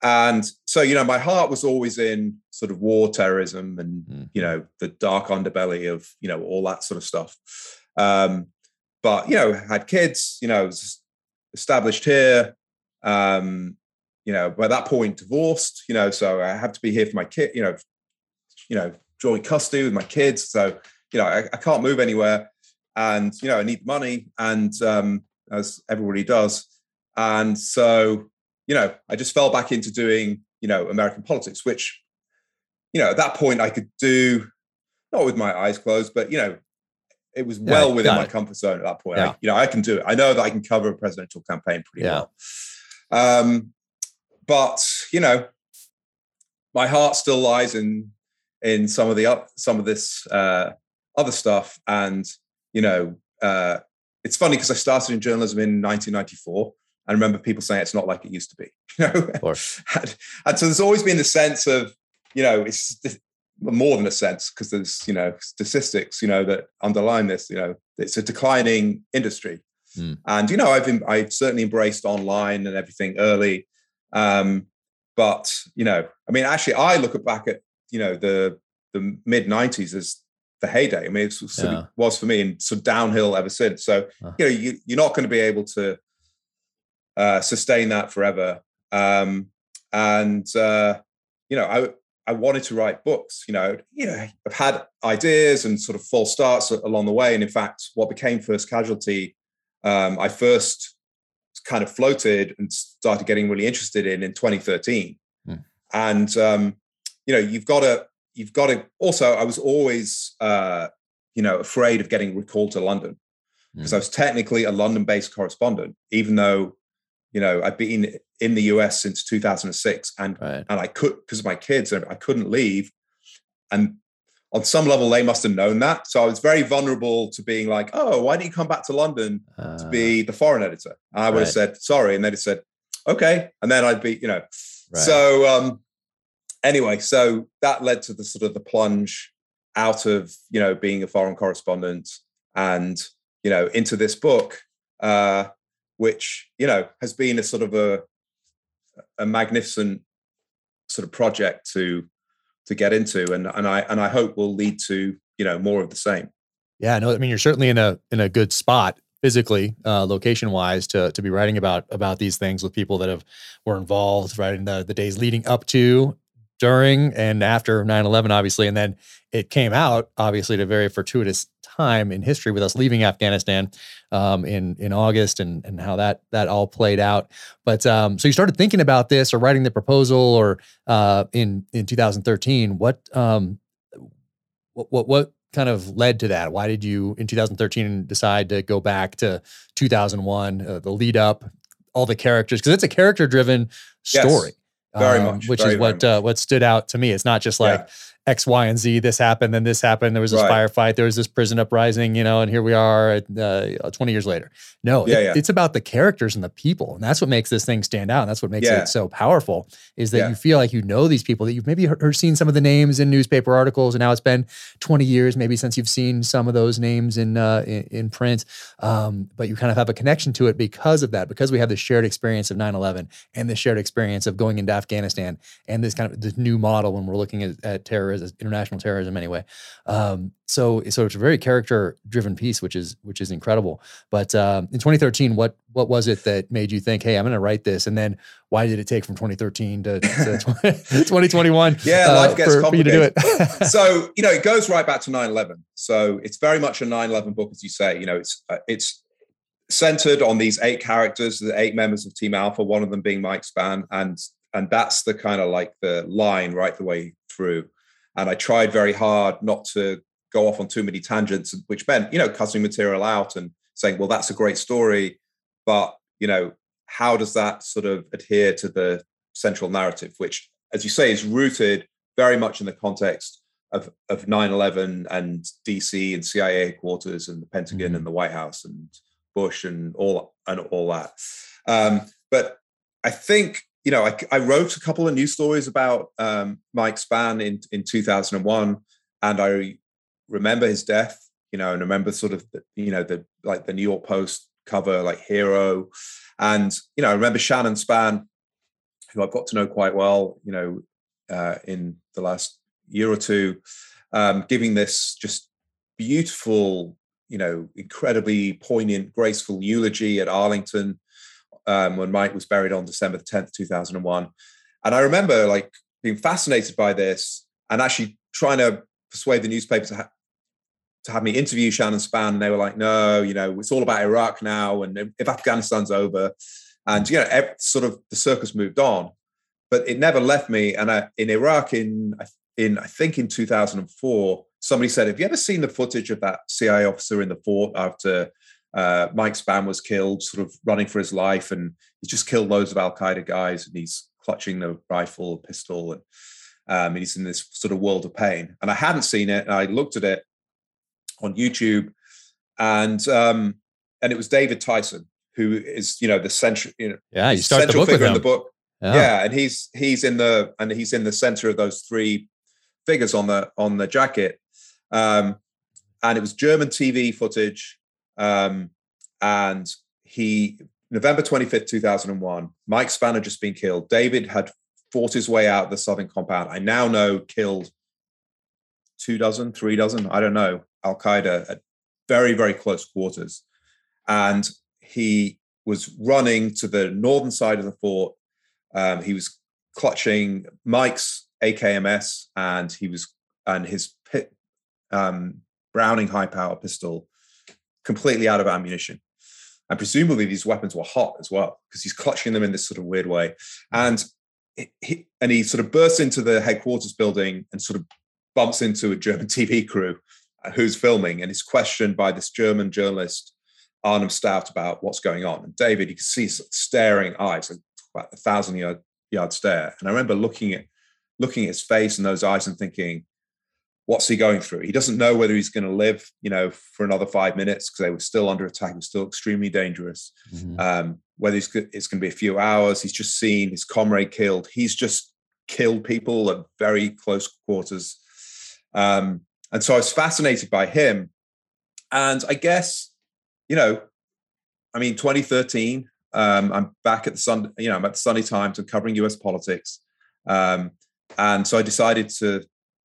and so you know my heart was always in sort of war terrorism and mm. you know the dark underbelly of you know all that sort of stuff um but you know had kids you know established here um you know by that point divorced you know so i have to be here for my kid you know you know joint custody with my kids so you know I, I can't move anywhere and you know i need money and um as everybody does and so you know, I just fell back into doing, you know, American politics, which, you know, at that point I could do, not with my eyes closed, but, you know, it was well yeah, within my it. comfort zone at that point. Yeah. I, you know, I can do it. I know that I can cover a presidential campaign pretty yeah. well. Um, but, you know, my heart still lies in in some of the up some of this uh, other stuff and you know uh, it's funny because i started in journalism in 1994 I remember people saying it's not like it used to be. (laughs) You know, and, and, so there's always been the sense of, you know, it's more than a sense because there's, you know, statistics, you know, that underline this. You know, it's a declining industry, mm. and you know, I've been, I certainly embraced online and everything early, um, but you know, I mean, actually, I look back at you know the the mid '90s as the heyday. I mean, it was, yeah. was for me, and so downhill ever since. So uh. you know, you, you're not going to be able to uh, sustain that forever. Um, and uh, you know, I I wanted to write books. You know, you know, I've had ideas and sort of false starts along the way. And in fact, what became First Casualty, um, I first kind of floated and started getting really interested in in 2013. Mm. And um, you know, you've got to you've got to also. I was always uh, you know afraid of getting recalled to London because mm. I was technically a London-based correspondent, even though you know i've been in the us since 2006 and right. and i could because of my kids i couldn't leave and on some level they must have known that so i was very vulnerable to being like oh why don't you come back to london uh, to be ah. the foreign editor and i would right. have said sorry and they'd have said okay and then i'd be you know right. so um anyway so that led to the sort of the plunge out of you know being a foreign correspondent and you know into this book uh which you know has been a sort of a a magnificent sort of project to to get into and and I and I hope will lead to you know more of the same. Yeah, no, I mean you're certainly in a in a good spot physically, uh, location wise, to to be writing about about these things with people that have were involved, right in the the days leading up to, during, and after 9-11, obviously, and then it came out obviously at a very fortuitous time in history with us leaving Afghanistan um, in in August and and how that that all played out. But um, so you started thinking about this or writing the proposal or uh, in in 2013. What um, what what what kind of led to that? Why did you in 2013 decide to go back to 2001, uh, the lead up, all the characters because it's a character driven story. Yes. Very um, much, which very, is what uh, what stood out to me. It's not just like. X, Y, and Z. This happened, then this happened. There was this right. firefight. There was this prison uprising. You know, and here we are, uh, twenty years later. No, yeah, it, yeah. it's about the characters and the people, and that's what makes this thing stand out. And that's what makes it so powerful. Is that you feel like you know these people that you've maybe heard, heard, seen some of the names in newspaper articles, and now it's been twenty years maybe since you've seen some of those names in uh, in, in, print. Um, but you kind of have a connection to it because of that, because we have the shared experience of 9-11 and the shared experience of going into Afghanistan and this kind of this new model when we're looking at, at terrorism, international terrorism terrorism anyway. Um, so so it's a very character driven piece, which is which is incredible. But um, in 2013, what what was it that made you think, hey, I'm going to write this? And then why did it take from 2013 to, to (laughs) 2021? (laughs) Yeah, uh, life gets for, complicated. For you to do it. (laughs) so you know, it goes right back to 9/11. So it's very much a 9/11 book, as you say. You know, it's uh, it's centered on these eight characters, the eight members of Team Alpha, one of them being Mike Spann, and and that's the kind of like the line right the way through. And I tried very hard not to go off on too many tangents, which meant you know cutting material out and saying, well, that's a great story, but you know how does that sort of adhere to the central narrative, which, as you say, is rooted very much in the context of, of 9-11 and DC and CIA headquarters and the Pentagon mm-hmm. and the White House and Bush and all and all that. Um, but I think you know I, I, wrote a couple of news stories about um, Mike Spann in in 2001, and I remember his death. You know, and remember sort of the, you know the like the New York Post cover like hero, and you know I remember Shannon Spann, who I've got to know quite well. You know, uh, in the last year or two, um, giving this just beautiful you know, incredibly poignant, graceful eulogy at Arlington um, when Mike was buried on December the 10th, 2001. And I remember like being fascinated by this and actually trying to persuade the newspaper to, ha- to have me interview Shannon Spann. And they were like, no, you know, it's all about Iraq now. And if Afghanistan's over, and, you know, every, sort of the circus moved on, but it never left me. And I, in Iraq, in, in, I think in 2004, somebody said, Have you ever seen the footage of that CIA officer in the fort after uh, Mike Spann was killed, sort of running for his life? And he's just killed loads of Al Qaeda guys and he's clutching the rifle, pistol, and, um, and he's in this sort of world of pain. And I hadn't seen it. And I looked at it on YouTube and um, and it was David Tyson, who is, you know, the central, you know, yeah, you start central the figure in the book. Yeah. yeah. and he's he's in the and he's in the center of those three figures on the on the jacket um, and it was German TV footage. Um, and he, November 25th, 2001, Mike Spann had just been killed. David had fought his way out the southern compound. I now know killed two dozen, three dozen, I don't know, Al Qaeda at very, very close quarters. And he was running to the northern side of the fort. Um, he was clutching Mike's AKMS and he was and his pit, um, Browning high power pistol completely out of ammunition. And presumably these weapons were hot as well because he's clutching them in this sort of weird way. And he, and he sort of bursts into the headquarters building and sort of bumps into a German (laughs) TV crew uh, who's filming and is questioned by this German journalist, Arnim Stauth, about what's going on. And David, you can see staring eyes, about a thousand yard, yard stare. And I remember looking at looking at his face and those eyes and thinking, what's he going through? He doesn't know whether he's going to live, you know, for another five minutes because they were still under attack and still extremely dangerous. Mm-hmm. Um, whether it's, it's going to be a few hours, he's just seen his comrade killed. He's just killed people at very close quarters. Um, and so I was fascinated by him. And I guess, you know, I mean, 2013, um, I'm back at the Sun, you know, I'm at the Sunday Times and covering US politics. Um, and so I decided to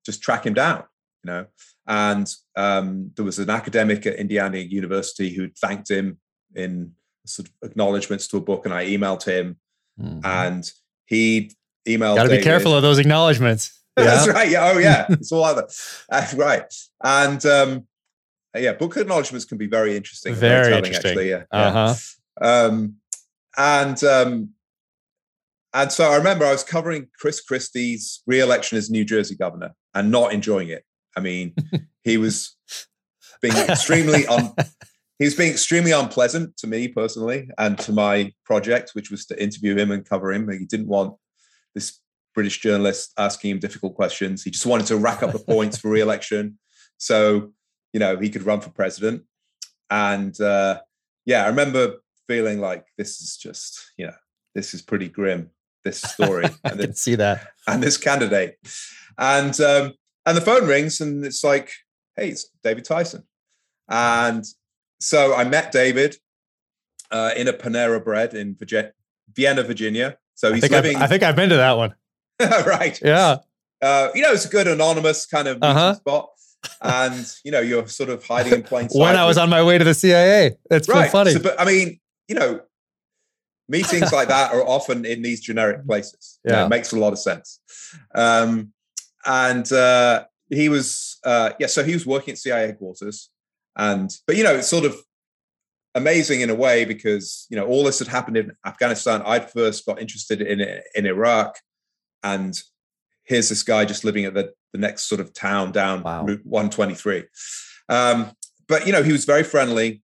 just track him down, you know. And um, there was an academic at Indiana University who thanked him in sort of acknowledgments to a book, and I emailed him, mm-hmm. and he emailed. Got to be careful of those acknowledgments. (laughs) Yeah? That's right. Yeah. Oh, yeah. it's all that. Uh, right. And um, yeah, book acknowledgments can be very interesting. Very, very interesting. Actually. Yeah. Uh-huh. Yeah. Um, and um, and so I remember I was covering Chris Christie's re-election as New Jersey governor and not enjoying it. I mean, (laughs) he was being extremely un- (laughs) he was being extremely unpleasant to me personally and to my project, which was to interview him and cover him. He didn't want this British journalist asking him difficult questions. He just wanted to rack up the points for re-election, so you know he could run for president. And uh, yeah, I remember feeling like this is just you know this is pretty grim this story. (laughs) I can see that. And this candidate. And um, and the phone rings and it's like, hey, it's David Tyson. And so I met David uh, in a Panera Bread in Virginia, Vienna, Virginia. So he's I living. I've, I think I've been to that one. (laughs) right. Yeah. Uh, you know, it's a good anonymous kind of uh-huh. spot. And you know, you're sort of hiding in plain sight. (laughs) when I was on my way to the CIA, it's right. funny. So, but I mean, you know, meetings (laughs) like that are often in these generic places. Yeah, you know, it makes a lot of sense. Um, and uh, he was, uh, yeah, so he was working at CIA headquarters, and but you know, it's sort of amazing in a way because you know all this had happened in Afghanistan. I'd first got interested in in Iraq, and here's this guy just living at the, the next sort of town down wow. Route 123. Um, but you know, he was very friendly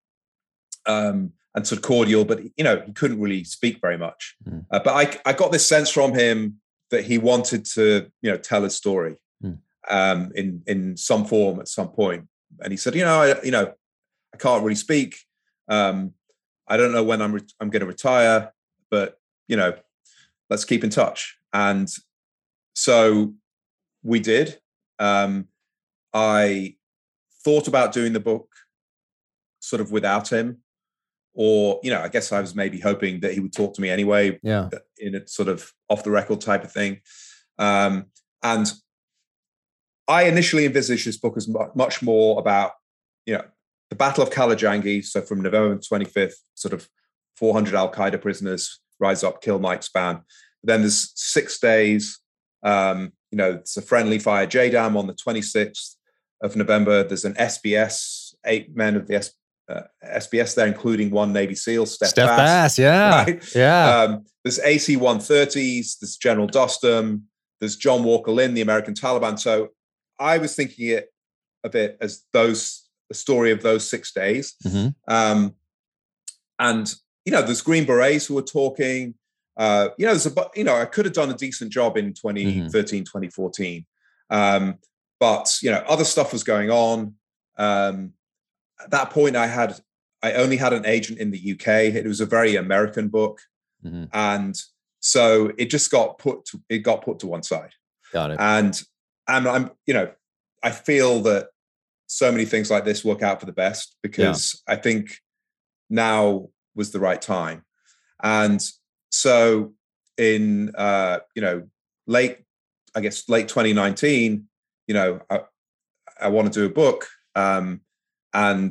um, and sort of cordial, but you know, he couldn't really speak very much. Mm. Uh, but I, I got this sense from him that he wanted to, you know, tell a story mm. um, in in some form at some point. And he said, you know, I, you know, I can't really speak. Um, I don't know when I'm re- I'm going to retire, but you know, let's keep in touch. And so we did. Um, I thought about doing the book sort of without him, or you know, I guess I was maybe hoping that he would talk to me anyway, yeah, in a sort of off the record type of thing. Um, and I initially envisaged this book as much more about, you know, the Battle of Kalajangi. So from November 25th, sort of 400 Al Qaeda prisoners rise up, kill Mike Spann. Then there's six days. Um, you know, it's a friendly fire JDAM on the 26th of November. There's an SBS, eight men of the S, uh, SBS there, including one Navy SEAL, Steph, Steph Bass. Bass yeah. (laughs) Right? Yeah. Um, there's AC 130s, there's General Dostum, there's John Walker Lindh, the American Taliban. So I was thinking it a bit as those the story of those six days. Mm-hmm. Um, and you know, there's Green Berets who are talking. Uh, you know, there's a you know, I could have done a decent job in 2013, mm-hmm. 2014. Um, but you know, other stuff was going on. Um, at that point, I had I only had an agent in the UK. It was a very American book, mm-hmm. and so it just got put to, it got put to one side. Got it. And I'm, I'm you know I feel that so many things like this work out for the best because yeah. I think now was the right time. And so in uh, you know late I guess late 2019, you know I, I want to do a book um, and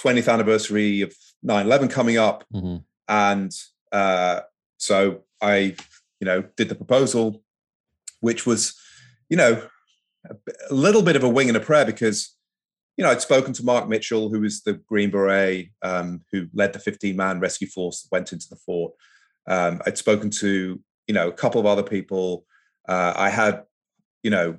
20th anniversary of 9/11 coming up, mm-hmm. and uh, so I you know did the proposal, which was you know a little bit of a wing and a prayer because you know, I'd spoken to Mark Mitchell, who was the Green Beret um, who led the 15 man rescue force that went into the fort. Um, I'd spoken to, you know, a couple of other people. Uh, I had, you know,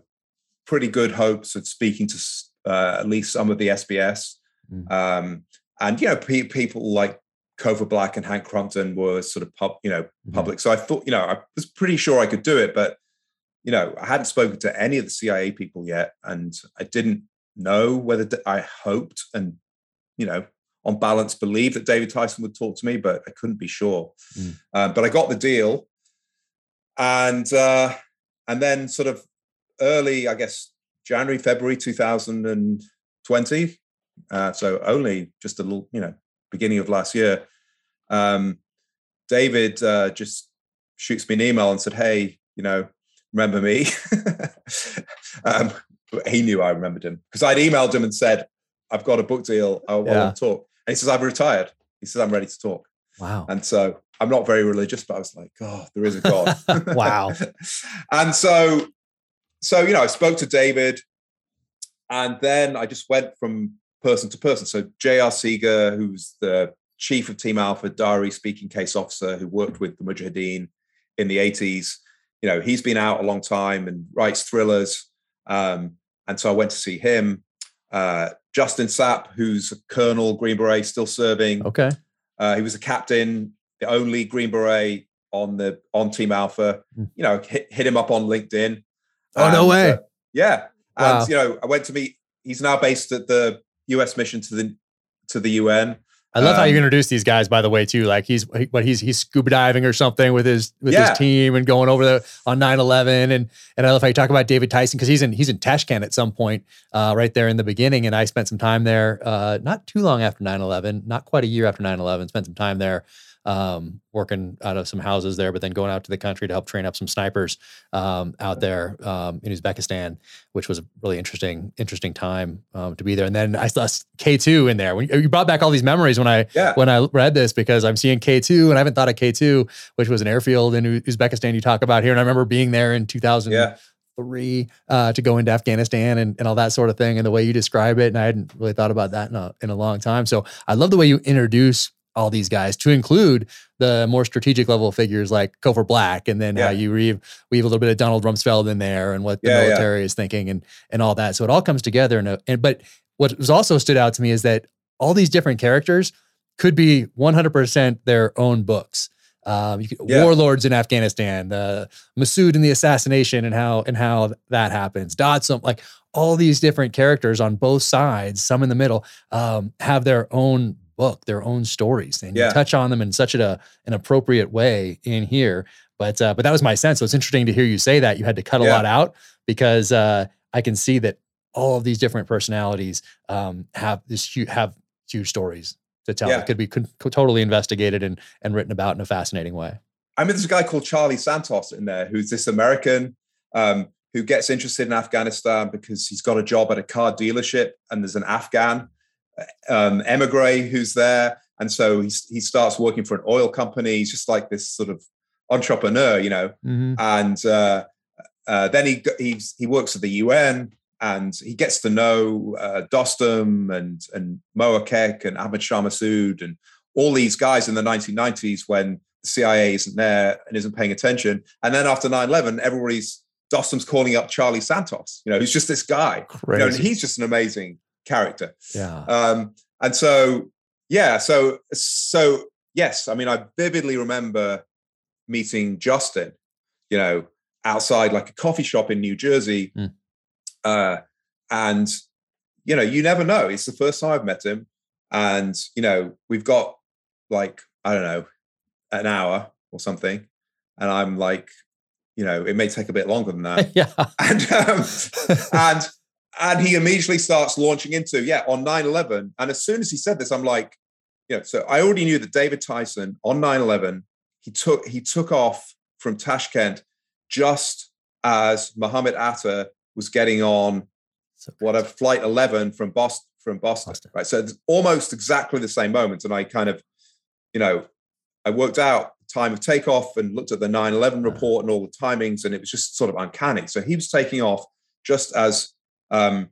pretty good hopes of speaking to uh, at least some of the SBS. Mm. Um, and, you know, pe- people like Cofer Black and Hank Crumpton were sort of, pub, you know, mm-hmm. public. So I thought, you know, I was pretty sure I could do it, but, you know, I hadn't spoken to any of the CIA people yet. And I didn't know whether I hoped and, you know, on balance, believe that David Tyson would talk to me, but I couldn't be sure. Mm. Uh, but I got the deal, and uh, and then sort of early, I guess January, February 2020. Uh, so only just a little, you know, beginning of last year. Um, David uh, just shoots me an email and said, "Hey, you know, remember me?" (laughs) um, he knew I remembered him because I'd emailed him and said, I've got a book deal. I want yeah. to talk. And he says, I've retired. He says, I'm ready to talk. Wow. And so I'm not very religious, but I was like, oh, there is a God. (laughs) wow. (laughs) and so, so, you know, I spoke to David and then I just went from person to person. So J.R. Seeger, who's the chief of Team Alpha, Dari speaking case officer who worked with the Mujahideen in the 80s, you know, he's been out a long time and writes thrillers. Um, and so I went to see him. Uh, Justin Sapp, who's a colonel, Green Beret, still serving. Okay. Uh, he was a captain, the only Green Beret on the on Team Alpha. Mm. You know, hit, hit him up on LinkedIn. Oh and, no way! Uh, yeah, wow. and you know, I went to meet. He's now based at the U.S. mission to the to the UN. I love um, how you introduce these guys, by the way, too. Like he's, but he's he's scuba diving or something with his with yeah. his team and going over the on 9-11. and and I love how you talk about David Tyson because he's in he's in Tashkent at some point, uh, right there in the beginning. And I spent some time there, uh, not too long after 9-11, not quite a year after 9-11, Spent some time there um, working out of some houses there, but then going out to the country to help train up some snipers um, out there um, in Uzbekistan, which was a really interesting, interesting time um, to be there. And then I saw K two in there. When you brought back all these memories when I yeah. when I read this because I'm seeing K two and I haven't thought of K two, which was an airfield in Uzbekistan you talk about here. And I remember being there in 2000. Yeah. three uh, to go into Afghanistan and, and all that sort of thing, and the way you describe it. And I hadn't really thought about that in a, in a long time. So I love the way you introduce all these guys to include the more strategic level figures like Cofer Black, and then yeah. how you weave, weave a little bit of Donald Rumsfeld in there and what the yeah, military yeah. is thinking and and all that. So it all comes together. And, and but what was also stood out to me is that all these different characters could be 100% their own books. Um, could, yeah. warlords in Afghanistan, uh, Masood and the assassination, and how and how that happens. Dodson, like all these different characters on both sides, some in the middle, um, have their own book, their own stories, and yeah. you touch on them in such a an appropriate way in here. But uh, but that was my sense. So it's interesting to hear you say that you had to cut a yeah. lot out because uh, I can see that all of these different personalities um, have this huge, have huge stories to tell. Yeah. It could be co- totally investigated and and written about in a fascinating way. I mean, there's a guy called Charlie Santos in there who's this American um, who gets interested in Afghanistan because he's got a job at a car dealership and there's an Afghan um, emigre who's there. And so he, he starts working for an oil company. He's just like this sort of entrepreneur, you know. Mm-hmm. And uh, uh, then he he's, he works at the UN and he gets to know uh, Dostum and and Mohaqiq and Ahmad Shah Massoud and all these guys in the 1990s when the CIA isn't there and isn't paying attention. And then after 9/11, everybody's Dostum's calling up Charlie Santos. You know, he's just this guy. You know, and he's just an amazing character. Yeah. Um, and so, yeah, so so yes, I mean, I vividly remember meeting Justin, you know, outside like a coffee shop in New Jersey. Mm. Uh, and you know, you never know. It's the first time I've met him. And, you know, we've got like, I don't know, an hour or something. And I'm like, you know, it may take a bit longer than that. (laughs) yeah. And um, (laughs) and and he immediately starts launching into yeah on 9-11 and as soon as he said this i'm like you know so i already knew that david tyson on 9-11 he took he took off from tashkent just as Mohammed Atta was getting on so whatever flight 11 from boston from boston, boston. right? So it's almost exactly the same moment. And i kind of you know i worked out time of takeoff and looked at the 9-11 report and all the timings and it was just sort of uncanny. So he was taking off just as um,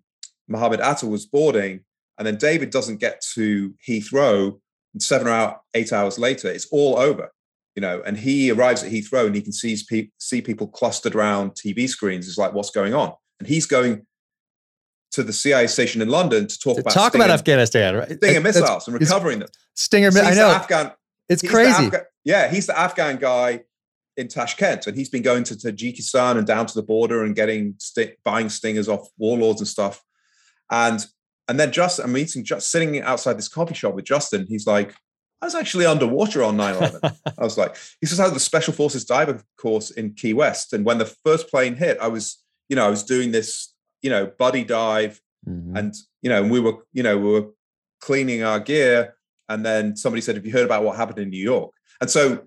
Mohammed Atta was boarding, and then David doesn't get to Heathrow. And seven or eight hours later, it's all over, you know. And he arrives at Heathrow, and he can see see people clustered around TV screens. It's like, what's going on? And he's going to the CIA station in London to talk to about talk about Afghanistan, right? Stinger missiles and recovering them. Stinger, so I know. Afghan, it's crazy. yeah, he's the Afghan guy in Tashkent, and he's been going to Tajikistan and down to the border and getting st- buying stingers off warlords and stuff. And and then just I'm meeting just sitting outside this coffee shop with Justin. He's like, I was actually underwater on 9/11. (laughs) I was like, he says I had the Special Forces diver course in Key West, and when the first plane hit, I was, you know, I was doing this, you know, buddy dive, mm-hmm. and you know, and we were, you know, we were cleaning our gear, and then somebody said, "Have you heard about what happened in New York?" And so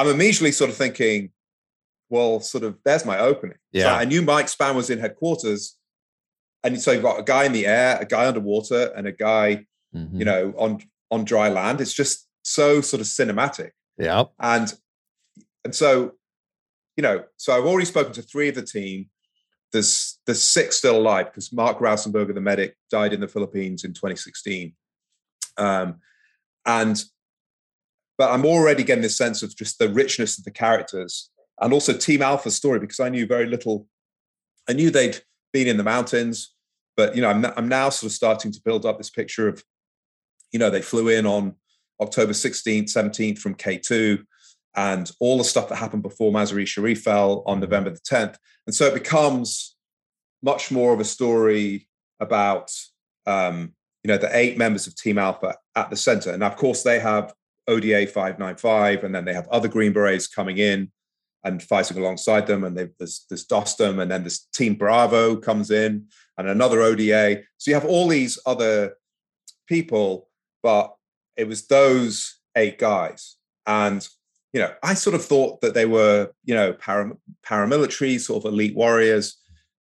I'm immediately sort of thinking, well, sort of, there's my opening. Yeah. So I knew Mike Spann was in headquarters. And so you've got a guy in the air, a guy underwater, and a guy, mm-hmm. you know, on on dry land. It's just so sort of cinematic. Yeah. And and so, you know, so I've already spoken to three of the team. There's there's six still alive because Mark Rausenberger, the medic, died in the Philippines in 2016. Um, and but I'm already getting this sense of just the richness of the characters and also Team Alpha's story because I knew very little. I knew they'd been in the mountains, but you know, I'm, I'm now sort of starting to build up this picture of, you know, they flew in on October 16th, 17th from K2, and all the stuff that happened before Mazar-e Sharif fell on November the 10th. And so it becomes much more of a story about, um, you know, the eight members of Team Alpha at the center. And of course, they have ODA 595, and then they have other Green Berets coming in and fighting alongside them. And there's, there's Dostum, and then this Team Bravo comes in, and another ODA. So you have all these other people, but it was those eight guys. And, you know, I sort of thought that they were, you know, para, paramilitary, sort of elite warriors,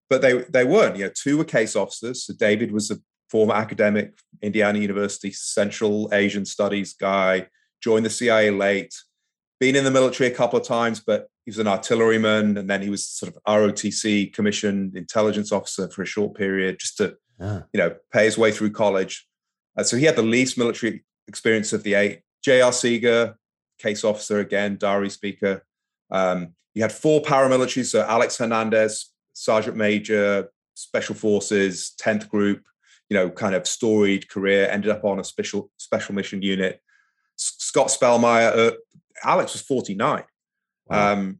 but they, they weren't. You know, two were case officers. So David was a former academic, Indiana University Central Asian Studies guy joined the CIA late. been in the military a couple of times, but he was an artilleryman, and then he was sort of ROTC commissioned intelligence officer for a short period, just to yeah. you know pay his way through college. Uh, so he had the least military experience of the eight. J.R. Seeger, case officer again, Dari speaker. Um, you had four paramilitaries, so Alex Hernandez, sergeant major, special forces, 10th group, you know, kind of storied career, ended up on a special special mission unit. Scott Spellmeyer, uh, Alex was 49. Wow. Um,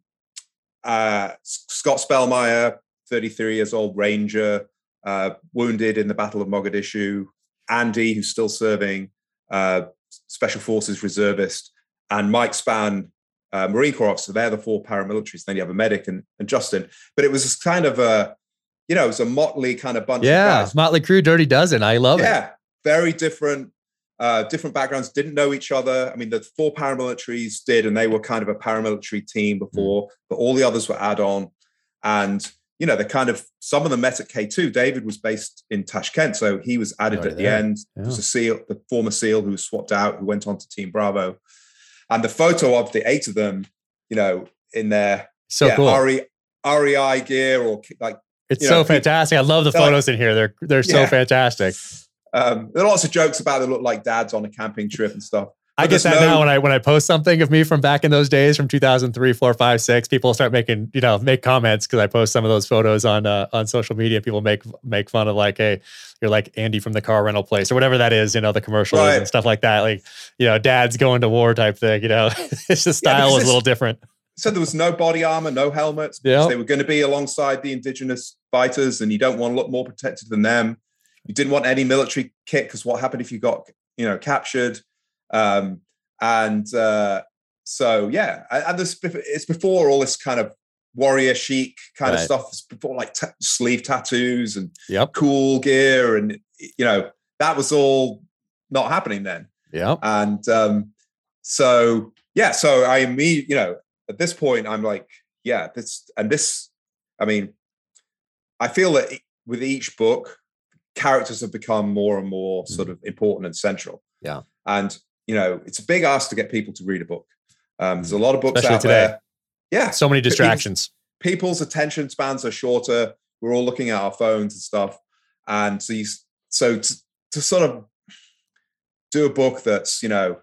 uh, Scott Spellmeyer, 33 years old, Ranger, uh, wounded in the Battle of Mogadishu. Andy, who's still serving, uh, Special Forces reservist, and Mike Spann, uh, Marine Corps officer. They're the four paramilitaries. Then you have a medic and, and Justin. But it was kind of a, you know, it was a motley kind of bunch. Yeah, of motley crew, dirty dozen. I love yeah, it. Yeah, very different, uh, different backgrounds. Didn't know each other. I mean, the four paramilitaries did, and they were kind of a paramilitary team mm. before, mm. but all the others were add-on. And you know, they kind of some of them met at K2. David was based in Tashkent, so he was added right at the end. Yeah. There was a SEAL, the former SEAL who was swapped out, who went on to Team Bravo. And the photo of the eight of them, you know, in their so yeah, cool. RE, REI gear or like it's so know, fantastic. I love the photos like, in here. They're they're so yeah. fantastic. Um, there are lots of jokes about they look like dads on a camping trip and stuff. I get that no, now when I when I post something of me from back in those days from 2003, 4, 5, 6, people start making, you know, make comments because I post some of those photos on uh, on social media. People make make fun of like, hey, you're like Andy from the car rental place or whatever that is, you know, the commercials right. and stuff like that. Like, you know, dad's going to war type thing, you know. (laughs) it's the style yeah, was a little different. So there was no body armor, no helmets. Yeah. They were going to be alongside the indigenous fighters, and you don't want to look more protected than them. You didn't want any military kit because what happened if you got, you know, captured? Um, and uh, so yeah, and this it's before all this kind of warrior chic kind right. of stuff. It's before like t- sleeve tattoos and yep. cool gear, and you know that was all not happening then. Yeah, and um, so yeah, so I immediately, you know, at this point, I'm like, yeah, this and this. I mean, I feel that with each book, characters have become more and more mm. sort of important and central. Yeah, and you know, it's a big ask to get people to read a book. Um, there's a lot of books Especially out today. there. Yeah. So many distractions. People's, people's attention spans are shorter. We're all looking at our phones and stuff. And so, you, so to, to sort of do a book that's, you know,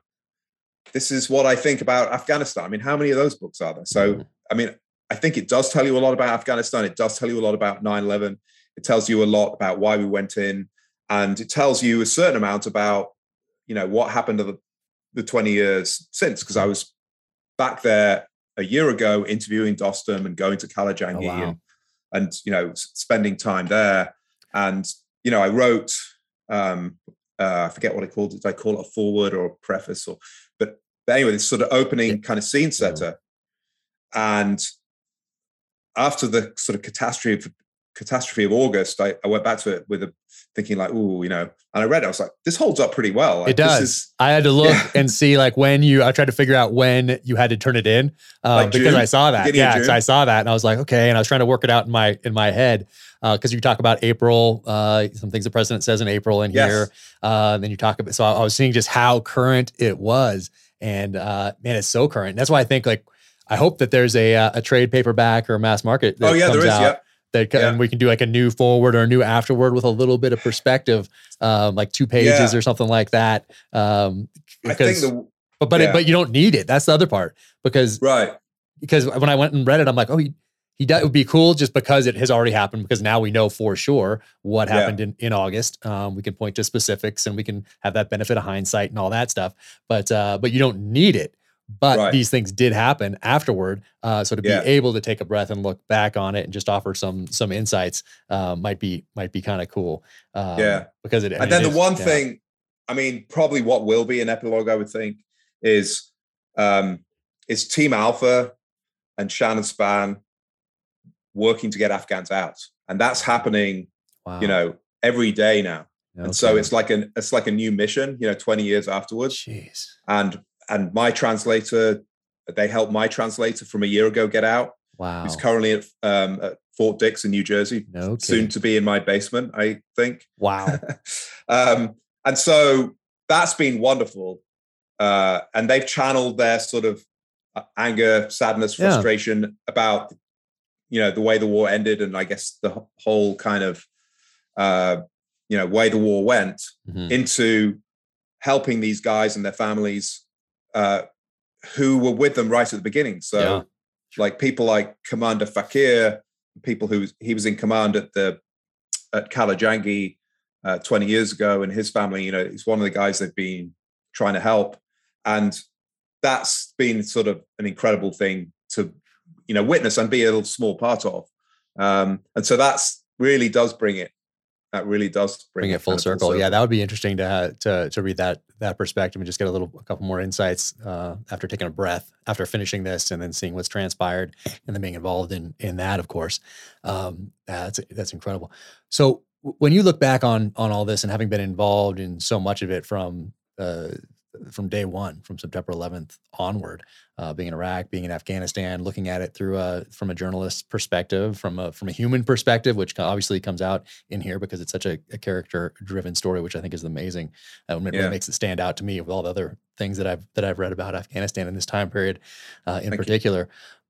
this is what I think about Afghanistan. I mean, how many of those books are there? So, mm-hmm. I mean, I think it does tell you a lot about Afghanistan. It does tell you a lot about 9 11. It tells you a lot about why we went in. And it tells you a certain amount about, you know, what happened to the, the 20 years since because I was back there a year ago interviewing Dostum and going to Kalajangi oh, wow. and, and, you know, spending time there. And, you know, I wrote, um, uh, I forget what I called it. Did I call it a forward or a preface or, but, but anyway, this sort of opening kind of scene setter. Yeah. And after the sort of catastrophe catastrophe of August, I, I went back to it with a thinking like, oh, you know, and I read it. I was like, this holds up pretty well. Like, it does. Is, I had to look yeah. and see like when you. I tried to figure out when you had to turn it in uh, like because I saw that. Yeah, so I saw that and I was like, okay, and I was trying to work it out in my in my head because uh, you talk about April, uh, some things the president says in April in yes. here. Uh, then you talk about. So I, I, was seeing just how current it was, and uh, man, it's so current. that's why I think like. I hope that there's a uh, a trade paperback or a mass market. oh yeah, there is. Out. Yeah that yeah. and we can do like a new forward or a new afterward with a little bit of perspective, um, like two pages yeah. or something like that. Um, because, the, but but yeah. it, but you don't need it. That's the other part because right because when I went and read it, I'm like, oh, he, he it would be cool just because it has already happened because now we know for sure what happened in, in August. Um, we can point to specifics and we can have that benefit of hindsight and all that stuff. But uh, but you don't need it but right. these things did happen afterward. Uh, so to yeah. be able to take a breath and look back on it and just offer some some insights uh, might be might be kind of cool. Um, yeah, because it. And mean, then the is, one yeah. thing, I mean, probably what will be an epilogue, I would think, is um, is Team Alpha and Shannon Spann working to get Afghans out, and that's happening. Wow. You know, every day now. Okay. And so it's like an it's like a new mission, you know, 20 years afterwards. Jeez. And and my translator, they helped my translator from a year ago get out. Wow. He's currently at, um, at Fort Dix in New Jersey, okay. soon to be in my basement, I think. Wow. (laughs) um, and so that's been wonderful. Uh, and they've channeled their sort of uh, anger, sadness, frustration yeah. about you know the way the war ended, and I guess the whole kind of uh, you know way the war went mm-hmm. into helping these guys and their families uh, who were with them right at the beginning. So, yeah. like people like Commander Fakir, people who he was in command at the at Kalajangi uh, 20 years ago, and his family. You know, he's one of the guys they've been trying to help, and that's been sort of an incredible thing to you know witness and be a little small part of. Um, and so that's really does bring it that really does bring, bring it full circle. full circle. Yeah, that would be interesting to have, to to read that that perspective and just get a little a couple more insights uh, after taking a breath after finishing this and then seeing what's transpired and then being involved in in that. Of course, um, that's that's incredible. So when you look back on on all this and having been involved in so much of it from uh, from day one, from September 11th onward, uh, being in Iraq, being in Afghanistan, looking at it through a from a journalist perspective, from a from a human perspective, which obviously comes out in here because it's such a, a character driven story, which I think is amazing. Uh, it yeah. really makes it stand out to me with all the other things that I've that I've read about Afghanistan in this time period, uh, in Thank particular. You.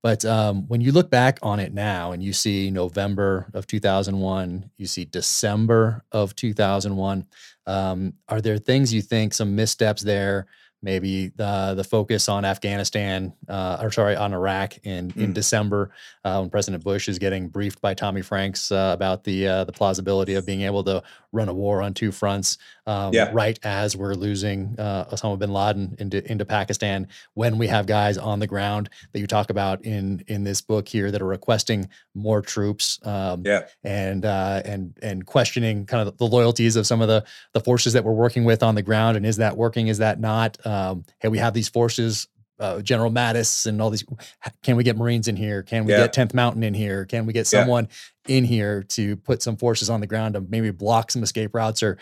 But um, when you look back on it now and you see November of 2001, you see December of 2001, um, are there things you think, some missteps there? Maybe the the focus on Afghanistan uh, or sorry on Iraq in mm. in December uh, when President Bush is getting briefed by Tommy Franks uh, about the uh, the plausibility of being able to run a war on two fronts um, yeah. right as we're losing uh, Osama bin Laden into into Pakistan when we have guys on the ground that you talk about in in this book here that are requesting more troops um, yeah. and uh, and and questioning kind of the loyalties of some of the the forces that we're working with on the ground and is that working is that not um, hey, we have these forces, uh, General Mattis and all these. Can we get Marines in here? Can we yeah. get 10th Mountain in here? Can we get someone yeah. in here to put some forces on the ground to maybe block some escape routes? Or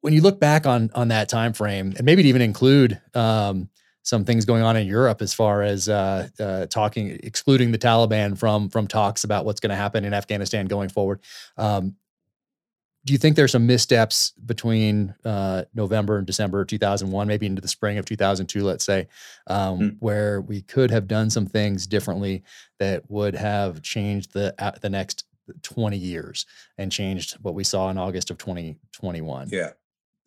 when you look back on on that time frame, and maybe to even include um, some things going on in Europe as far as uh, uh, talking, excluding the Taliban from from talks about what's going to happen in Afghanistan going forward. Um, do you think there's some missteps between uh, November and December 2001, maybe into the spring of 2002, let's say, um, mm. where we could have done some things differently that would have changed the uh, the next 20 years and changed what we saw in August of 2021? Yeah,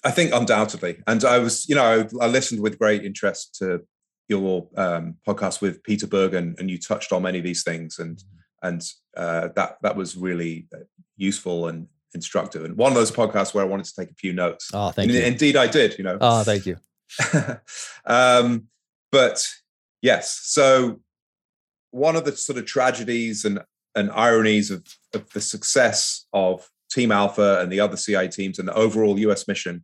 I think undoubtedly. And I was, you know, I, I listened with great interest to your um, podcast with Peter Bergen, and you touched on many of these things, and mm-hmm. and uh, that that was really uh, useful and instructive and one of those podcasts where I wanted to take a few notes. Oh, thank and you. Indeed, I did. You know. Oh, thank you. (laughs) um, but yes, so one of the sort of tragedies and and ironies of, of the success of Team Alpha and the other CIA teams and the overall US mission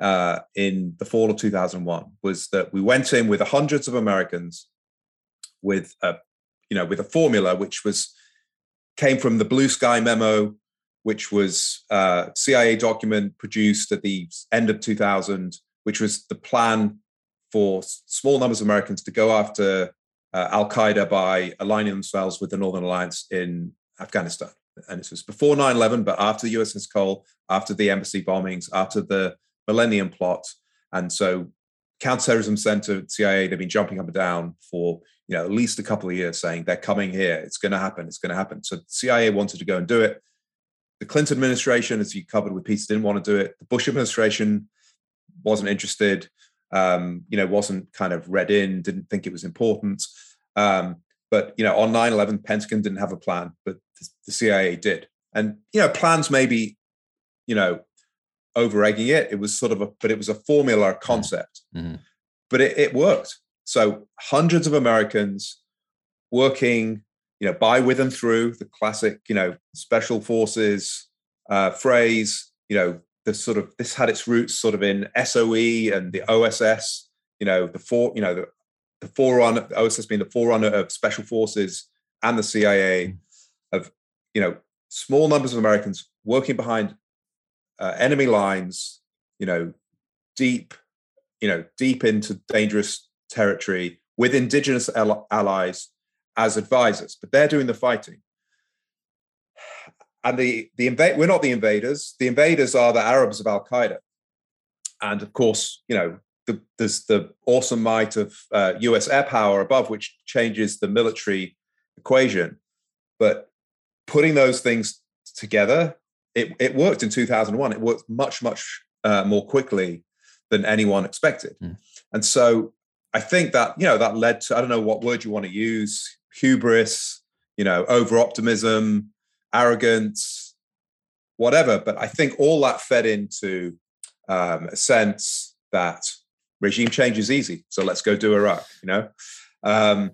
uh, in the fall of 2001 was that we went in with hundreds of Americans with a you know with a formula which was came from the blue sky memo which was a CIA document produced at the end of 2000, which was the plan for small numbers of Americans to go after uh, Al Qaeda by aligning themselves with the Northern Alliance in Afghanistan. And this was before 9 11, but after the USS Cole, after the embassy bombings, after the Millennium Plot. And so, Counterterrorism Center, CIA, they've been jumping up and down for you know at least a couple of years saying they're coming here it's going to happen it's going to happen so cia wanted to go and do it the Clinton administration, as you covered with Peter, didn't want to do it. The Bush administration wasn't interested. Um, you know, wasn't kind of read in, didn't think it was important. Um, but you know, on 9-11, Pentagon didn't have a plan, but the CIA did. And you know, plans maybe, you know, over egging it. It was sort of a, but it was a formula concept. Mm-hmm. But it, it worked. So hundreds of Americans working you know, by with and through the classic, you know, special forces uh, phrase. You know, the sort of this had its roots sort of in SOE and the OSS. You know, the four, you know, the, the forerunner, OSS being the forerunner of special forces and the CIA, mm. of you know, small numbers of Americans working behind uh, enemy lines. You know, deep, you know, deep into dangerous territory with indigenous allies as advisors, but they're doing the fighting. And the the invade we're not the invaders. The invaders are the Arabs of Al Qaeda. And of course, you know, the, there's the awesome might of uh, US air power above, which changes the military equation. But putting those things together, it, it worked in 2001. It worked much, much uh, more quickly than anyone expected. Mm. And so I think that, you know, that led to, I don't know what word you want to use, hubris, you know, over optimism, arrogance, whatever. But I think all that fed into um, a sense that regime change is easy. So let's go do Iraq, you know. Um,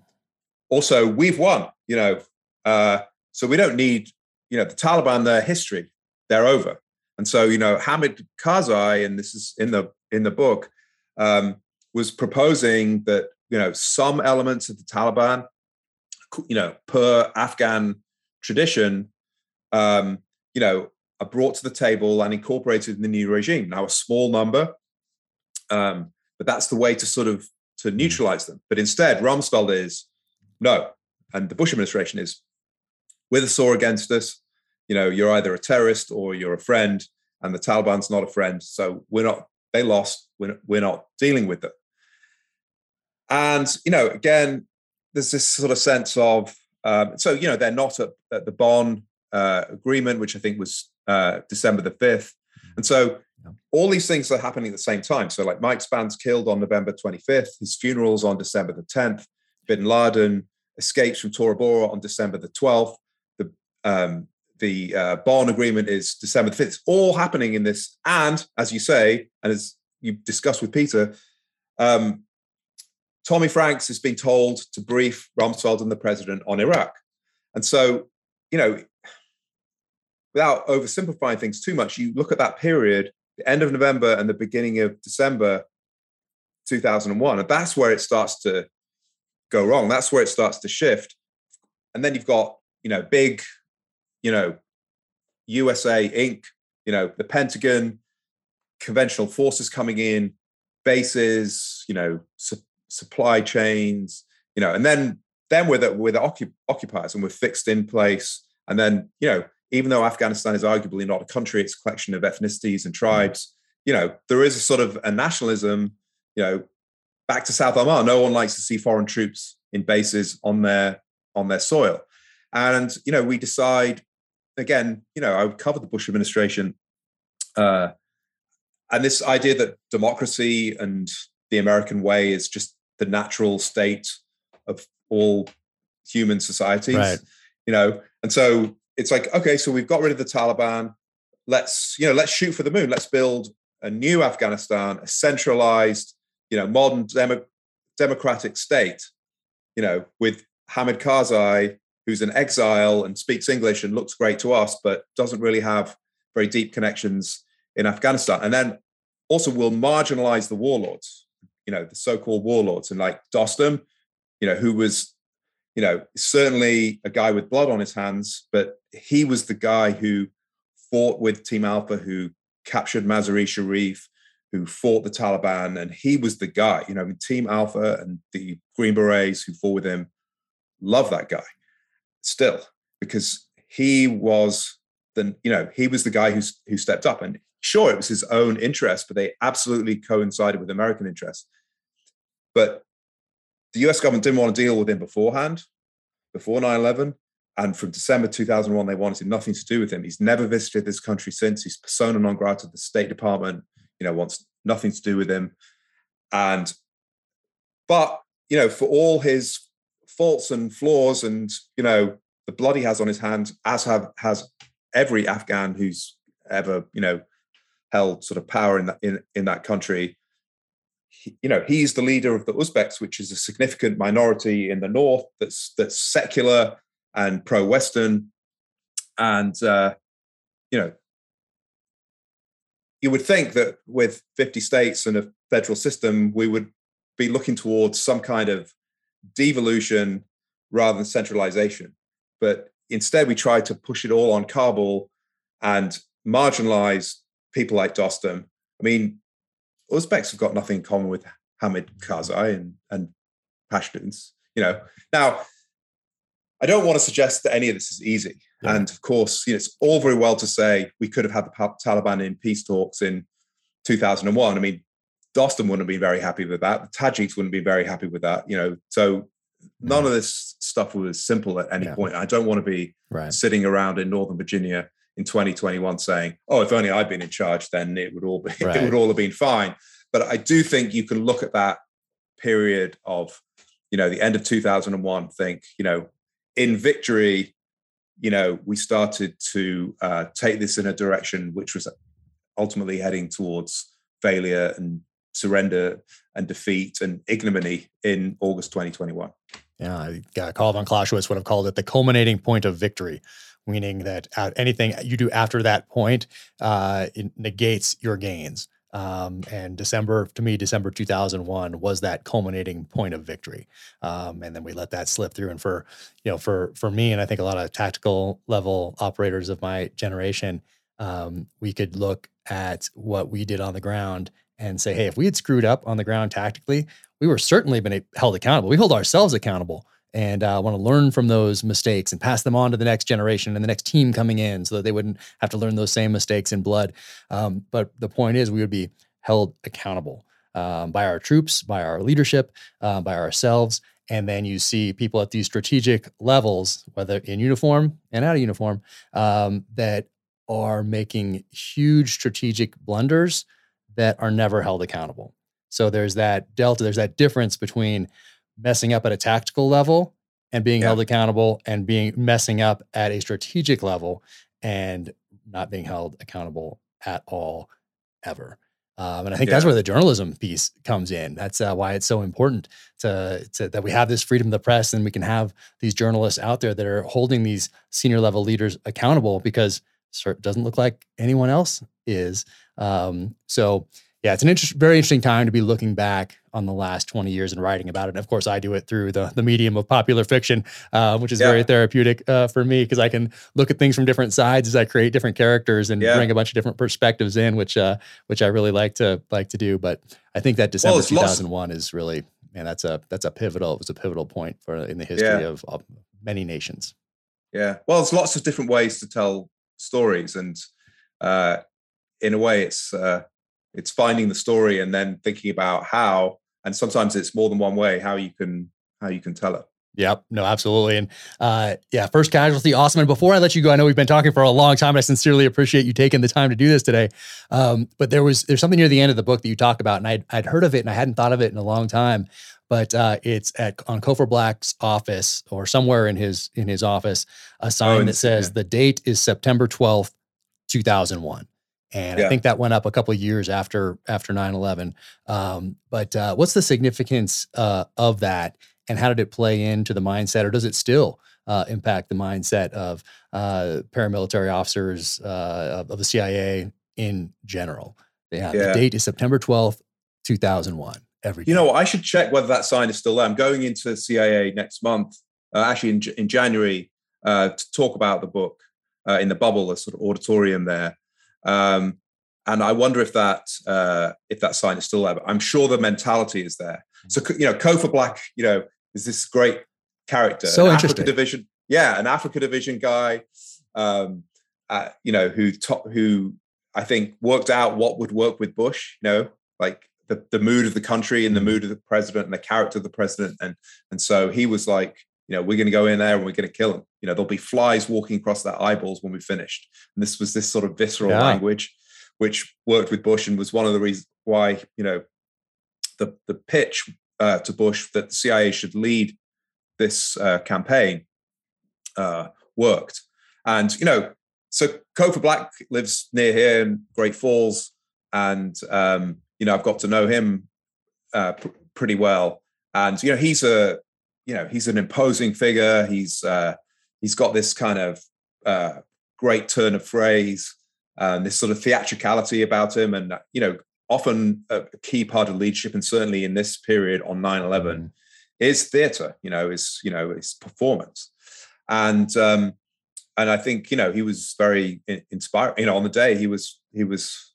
also, we've won, you know. Uh, so we don't need, you know, the Taliban, their history, they're over. And so, you know, Hamid Karzai, and this is in the in the book, um, was proposing that you know some elements of the Taliban, you know, per Afghan tradition, um, you know, are brought to the table and incorporated in the new regime. Now, a small number, um, but that's the way to sort of to hmm. neutralize them. But instead, Rumsfeld is no, and the Bush administration is with a saw against us. You know, you're either a terrorist or you're a friend, and the Taliban's not a friend. So we're not. They lost. We're, we're not dealing with them. And you know, again, there's this sort of sense of um, so you know they're not at, at the Bonn uh, agreement, which I think was uh, December the fifth, and so all these things are happening at the same time. So like Mike Spann's killed on November 25th, his funeral's on December the 10th, Bin Laden escapes from Tora Bora on December the 12th, the um, the uh, Bonn agreement is December the 5th. It's all happening in this, and as you say, and as you discussed with Peter, um, Tommy Franks has been told to brief Rumsfeld and the president on Iraq. And so, you know, without oversimplifying things too much, you look at that period, the end of November and the beginning of December 2001, and that's where it starts to go wrong. That's where it starts to shift. And then you've got, you know, big, you know, USA Inc., you know, the Pentagon, conventional forces coming in, bases, you know, supply chains, you know, and then then we're the, we're the occup- occupiers and we're fixed in place. And then, you know, even though Afghanistan is arguably not a country, it's a collection of ethnicities and tribes, you know, there is a sort of a nationalism, you know, back to South Oman. No one likes to see foreign troops in bases on their on their soil. And, you know, we decide again, you know, I would cover the Bush administration uh, and this idea that democracy and the American way is just the natural state of all human societies. Right. You know, and so it's like, okay, so we've got rid of the Taliban. Let's, you know, let's shoot for the moon. Let's build a new Afghanistan, a centralized, you know, modern demo- democratic state, you know, with Hamid Karzai, who's an exile and speaks English and looks great to us, but doesn't really have very deep connections in Afghanistan. And then also we'll marginalize the warlords you know the so-called warlords and like Dostum, you know, who was, you know, certainly a guy with blood on his hands, but he was the guy who fought with Team Alpha, who captured Mazar-e Sharif, who fought the Taliban, and he was the guy. You know, Team Alpha and the Green Berets who fought with him love that guy still because he was the you know he was the guy who who stepped up and Sure, it was his own interest, but they absolutely coincided with American interests. But the US government didn't want to deal with him beforehand, before 9 11. And from December 2001, they wanted nothing to do with him. He's never visited this country since. He's persona non grata. The State Department, you know, wants nothing to do with him. And, but, you know, for all his faults and flaws and, you know, the blood he has on his hands, as have has every Afghan who's ever, you know, held sort of power in that in, in that country. He, you know, he's the leader of the Uzbeks, which is a significant minority in the north that's that's secular and pro-Western, and uh, you know, you would think that with 50 states and a federal system, we would be looking towards some kind of devolution rather than centralization. But instead, we try to push it all on Kabul and marginalize people like Dostum. I mean, Uzbeks have got nothing in common with Hamid Karzai and, and Pashtuns. You know, now I don't want to suggest that any of this is easy. Yeah. And of course, you know, it's all very well to say we could have had the Taliban in peace talks in 2001. I mean, Dostum wouldn't be very happy with that. The Tajiks wouldn't be very happy with that. You know, so none mm. of this stuff was simple at any yeah. point. I don't want to be right. sitting around in Northern Virginia in 2021 saying, "Oh, if only I'd been in charge, then it would all be (laughs) right. it would all have been fine." But I do think you can look at that period of, you know, the end of 2001. Think, you know, in victory, you know, we started to uh, take this in a direction which was ultimately heading towards failure and surrender and defeat and ignominy in August 2021. Yeah, Karl von Clausewitz would have called it the culminating point of victory, meaning that anything you do after that point uh, negates your gains. Um, and December, to me, December 2001 was that culminating point of victory. Um, and then we let that slip through. And for, you know, for, for me, and I think a lot of tactical level operators of my generation, um, we could look at what we did on the ground and say, hey, if we had screwed up on the ground tactically, we were certainly been held accountable. We hold ourselves accountable and uh, want to learn from those mistakes and pass them on to the next generation and the next team coming in so that they wouldn't have to learn those same mistakes in blood. Um, but the point is, we would be held accountable um, by our troops, by our leadership, uh, by ourselves. And then you see people at these strategic levels, whether in uniform and out of uniform, um, that are making huge strategic blunders that are never held accountable. So there's that delta, there's that difference between messing up at a tactical level and being yeah. held accountable and being messing up at a strategic level and not being held accountable at all ever. Um, and I think yeah. that's where the journalism piece comes in. That's uh, why it's so important to, to, that we have this freedom of the press and we can have these journalists out there that are holding these senior level leaders accountable because it doesn't look like anyone else is. Um, so yeah, it's an inter- very interesting time to be looking back on the last 20 years and writing about it. And of course, I do it through the, the medium of popular fiction, uh, which is yeah. very therapeutic uh, for me because I can look at things from different sides as I create different characters and yeah. bring a bunch of different perspectives in, which uh, which I really like to like to do. But I think that December well, 2001 lost. is really man, that's a that's a pivotal. It was a pivotal point for in the history yeah. of, of many nations. Yeah, well, there's lots of different ways to tell stories, and uh, in a way, it's uh, it's finding the story and then thinking about how and sometimes it's more than one way how you can how you can tell it Yep. No, absolutely. And uh, yeah, first casualty, awesome. And before I let you go, I know we've been talking for a long time. And I sincerely appreciate you taking the time to do this today. Um, but there was there's something near the end of the book that you talk about, and I'd, I'd heard of it and I hadn't thought of it in a long time. But uh, it's at on Cofer Black's office or somewhere in his in his office, a sign oh, that says yeah. the date is September twelfth, two thousand one and yeah. I think that went up a couple of years after after 9/11. Um, but uh, what's the significance uh, of that, and how did it play into the mindset, or does it still uh, impact the mindset of uh, paramilitary officers uh, of, of, the CIA in general? Yeah, yeah, the date is September 12th, 2001. Every you know, I should check whether that sign is still there. I'm going into CIA next month, uh, actually in, in January, to talk about the book in the bubble, the sort of auditorium there. Um, and I wonder if that uh, if that sign is still there. But I'm sure the mentality is there. So mm. you know, Cofer Black, you know, is this great character, so an interesting. Africa division, yeah, an Africa division guy, um, uh, you know, who to- who I think worked out what would work with Bush. You know, like the the mood of the country and the mm. mood of the president and the character of the president, and and so he was like, you know, we're going to go in there and we're going to kill them. You know, there'll be flies walking across their eyeballs when we finished. And this was this sort of visceral yeah. language, which worked with Bush and was one of the reasons why, you know, the the pitch uh, to Bush that the CIA should lead this uh, campaign uh, worked. And you know, so Cofer Black lives near here in Great Falls, and um, you know, I've got to know him uh, pr- pretty well. And you know, he's a you know he's an imposing figure. He's uh, he's got this kind of uh, great turn of phrase, and this sort of theatricality about him, and you know often a key part of leadership, and certainly in this period on 9-11, mm. is theatre. You know, is you know is performance, and um, and I think you know he was very inspiring. You know, on the day he was he was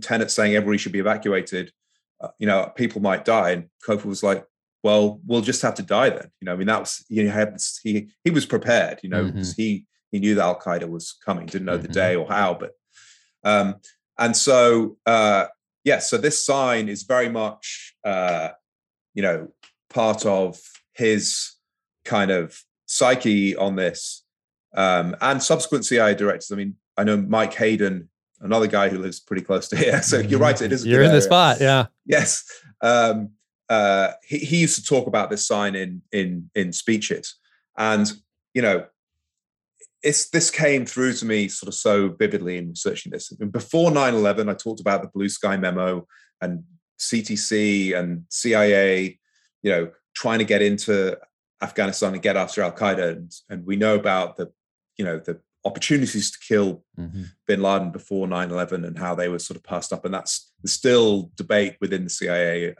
Tenet saying everybody should be evacuated. Uh, you know, people might die, and Cofer was like, well, we'll just have to die then. You know, I mean, that was he had he he was prepared. You know, mm-hmm. he he knew that Al Qaeda was coming. Didn't know mm-hmm. the day or how, but um, and so uh, yeah, so this sign is very much, uh, you know, part of his kind of psyche on this. Um, and subsequent CIA directors. I mean, I know Mike Hayden, another guy who lives pretty close to here. (laughs) So you're right, it is. You're in the spot, yeah. Yes. Um, uh, he, he used to talk about this sign in in in speeches, and you know, it's this came through to me sort of so vividly in researching this. before 9/11, I talked about the Blue Sky memo and CTC and CIA, you know, trying to get into Afghanistan and get after Al Qaeda, and, and we know about the, you know, the opportunities to kill mm-hmm. bin Laden before 9-11 and how they were sort of passed up. And that's still debate within the CIA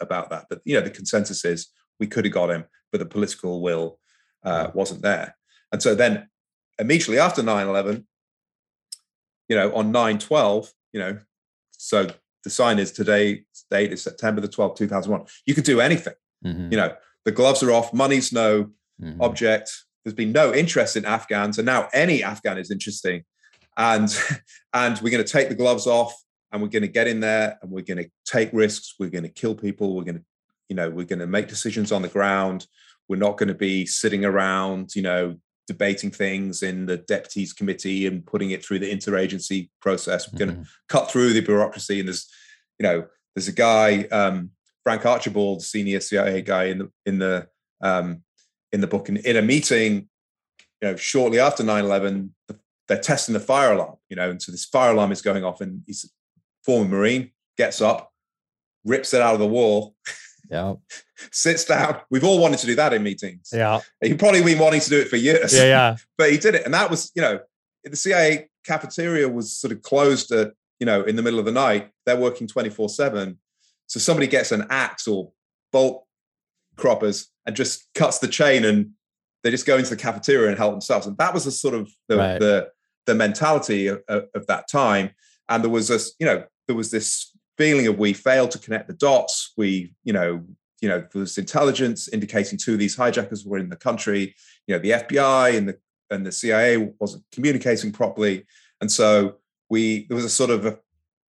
about that. But, you know, the consensus is we could have got him, but the political will uh, wasn't there. And so then immediately after 9-11, you know, on 9-12, you know, so the sign is today, date is September the 12th, 2001. You could do anything. Mm-hmm. You know, the gloves are off, money's no mm-hmm. object, there's been no interest in Afghans, and now any Afghan is interesting. And (laughs) and we're going to take the gloves off, and we're going to get in there, and we're going to take risks. We're going to kill people. We're going to, you know, we're going to make decisions on the ground. We're not going to be sitting around, you know, debating things in the deputies committee and putting it through the interagency process. We're mm-hmm. going to cut through the bureaucracy. And there's, you know, there's a guy, um, Frank Archibald, senior CIA guy in the in the um, in the book. and in a meeting, you know, shortly after 9-11, they're testing the fire alarm, you know, and so this fire alarm is going off and he's former Marine, gets up, rips it out of the wall. Yeah. (laughs) sits down. We've all wanted to do that in meetings. Yeah. He probably been wanting to do it for years. Yeah, yeah. (laughs) but he did it. And that was, you know, the CIA cafeteria was sort of closed at, you know, in the middle of the night. They're working 24-7. So somebody gets an axe or bolt croppers and just cuts the chain and they just go into the cafeteria and help themselves. And that was the sort of the right. the, the mentality of, of, that time. And there was this, you know, there was this feeling of we failed to connect the dots. We, you know, you know, there was intelligence indicating two of these hijackers were in the country. You know, the FBI and the and the CIA wasn't communicating properly, and so we there was a sort of a,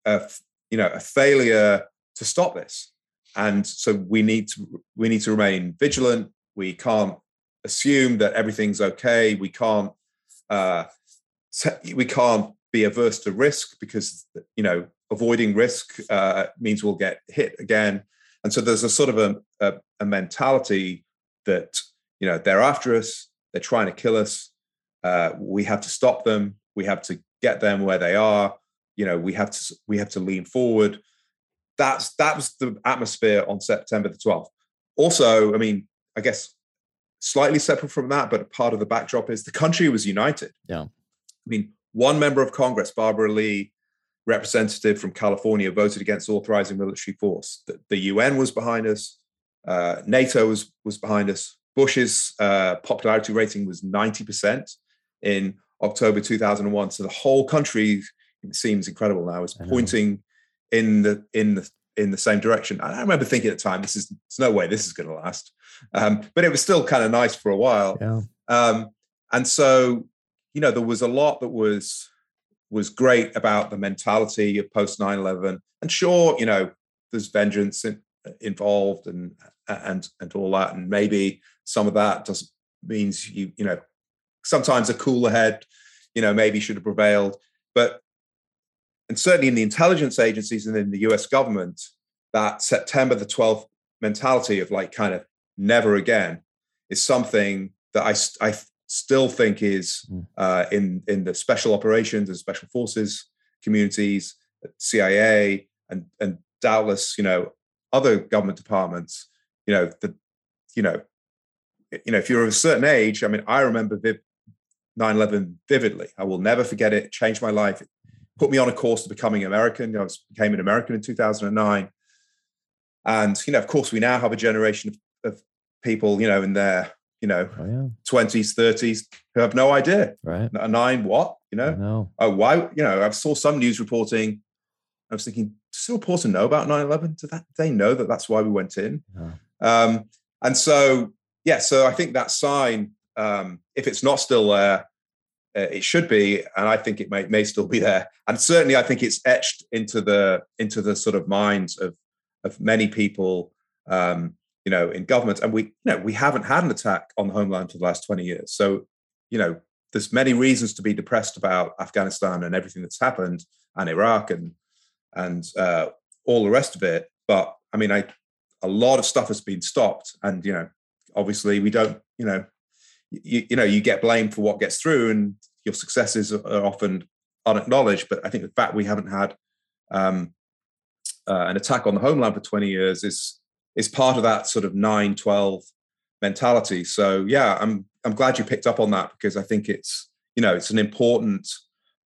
a you know a failure to stop this and so we need to we need to remain vigilant we can't assume that everything's okay we can't uh, we can't be averse to risk because you know avoiding risk uh, means we'll get hit again and so there's a sort of a, a, a, mentality that you know they're after us they're trying to kill us uh, we have to stop them we have to get them where they are you know we have to we have to lean forward that's that was the atmosphere on September the 12th. Also, I mean, I guess slightly separate from that, but part of the backdrop is the country was united. Yeah. I mean, one member of Congress, Barbara Lee, representative from California, voted against authorizing military force. The, the UN was behind us. Uh, NATO was was behind us. Bush's uh, popularity rating was 90% in October 2001. So the whole country, it seems incredible now, is pointing in the in the in the same direction. And I remember thinking at the time, this is there's no way this is going to last. Um, but it was still kind of nice for a while. Yeah. Um, and so, you know, there was a lot that was was great about the mentality of post 9-11. And sure, you know, there's vengeance in, involved and and and all that. And maybe some of that just means you, you know, sometimes a cooler head, you know, maybe should have prevailed. But and certainly in the intelligence agencies and in the US government, that September the 12th mentality of like kind of never again is something that I, I still think is hmm. uh, in, in the special operations and special forces communities, CIA, and, and doubtless, you know, other government departments, you know, the, you know, you know, if you're of a certain age, I mean, I remember 9-11 vividly. I will never forget it. it changed my life. It put me on a course to becoming American. I was, became an American in 2009. And, you know, of course, we now have a generation of, of people, you know, in their, you know, oh, yeah. 20s, 30s who have no idea. Right. Nine what? You know? No. Oh, why? You know, I saw some news reporting. I was thinking, does the reporter know about 9 11? Do, that, they know that that's why we went in? Um, and so, yeah, so I think that sign, um, if it's not still there, uh, it should be, and I think it may may still be there. And certainly, I think it's etched into the into the sort of minds of of many people, um, you know, in government. And we, you know, we haven't had an attack on the homeland for the last twenty years. So, you know, there's many reasons to be depressed about Afghanistan and everything that's happened, and Iraq, and and uh, all the rest of it. But I mean, I a lot of stuff has been stopped, and you know, obviously, we don't, you know, you, you know you get blamed for what gets through and your successes are often unacknowledged but i think the fact we haven't had um, uh, an attack on the homeland for 20 years is is part of that sort of 9 12 mentality so yeah i'm i'm glad you picked up on that because i think it's you know it's an important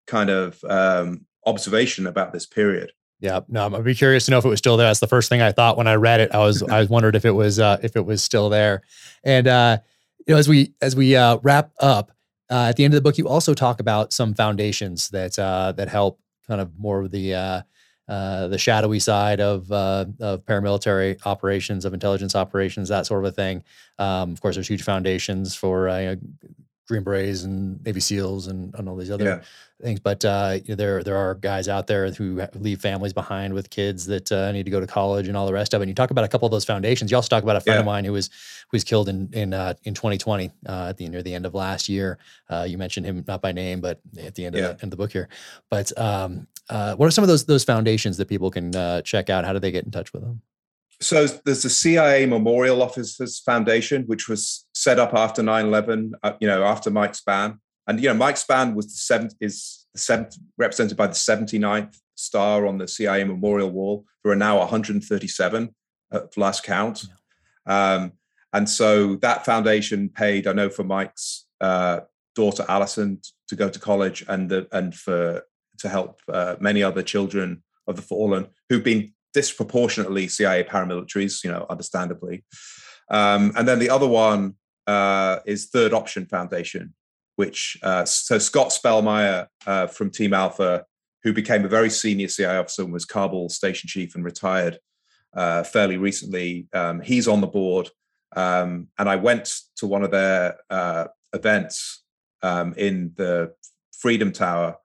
kind of um, observation about this period yeah, no, I'd be curious to know if it was still there. That's the first thing I thought when I read it. I was I was wondered if it was uh, if it was still there, and uh, you know, as we as we uh, wrap up uh, at the end of the book, you also talk about some foundations that uh, that help kind of more of the uh, uh, the shadowy side of uh, of paramilitary operations, of intelligence operations, that sort of a thing. Um, of course, there's huge foundations for you know, Green Berets and Navy SEALs and, and all these other yeah. things. But uh, you know, there there are guys out there who leave families behind with kids that uh, need to go to college and all the rest of it. And you talk about a couple of those foundations. You also talk about a friend yeah. of mine who was who was killed in in uh, in 2020 uh, at the near the end of last year. Uh, you mentioned him not by name, but at the end yeah. of the end of the book here. But um, uh, what are some of those those foundations that people can check out? How do they get in touch with them? so there's the CIA Memorial Officers Foundation, which was set up after 9/11. Uh, you know, after Mike Spann, and you know, Mike Spann was the seventh is the seventh represented by the 79th star on the CIA Memorial Wall. There are now 137 at last count, yeah. um, and so that foundation paid. I know for Mike's uh, daughter Allison to go to college, and the, and for to help uh, many other children of the fallen who've been disproportionately CIA paramilitaries, you know, understandably. Um, and then the other one uh, is Third Option Foundation, which uh, so Scott Spellmeyer uh, from Team Alpha, who became a very senior CIA officer and was Kabul station chief and retired uh, fairly recently. Um, he's on the board, um, and I went to one of their uh, events um, in the Freedom Tower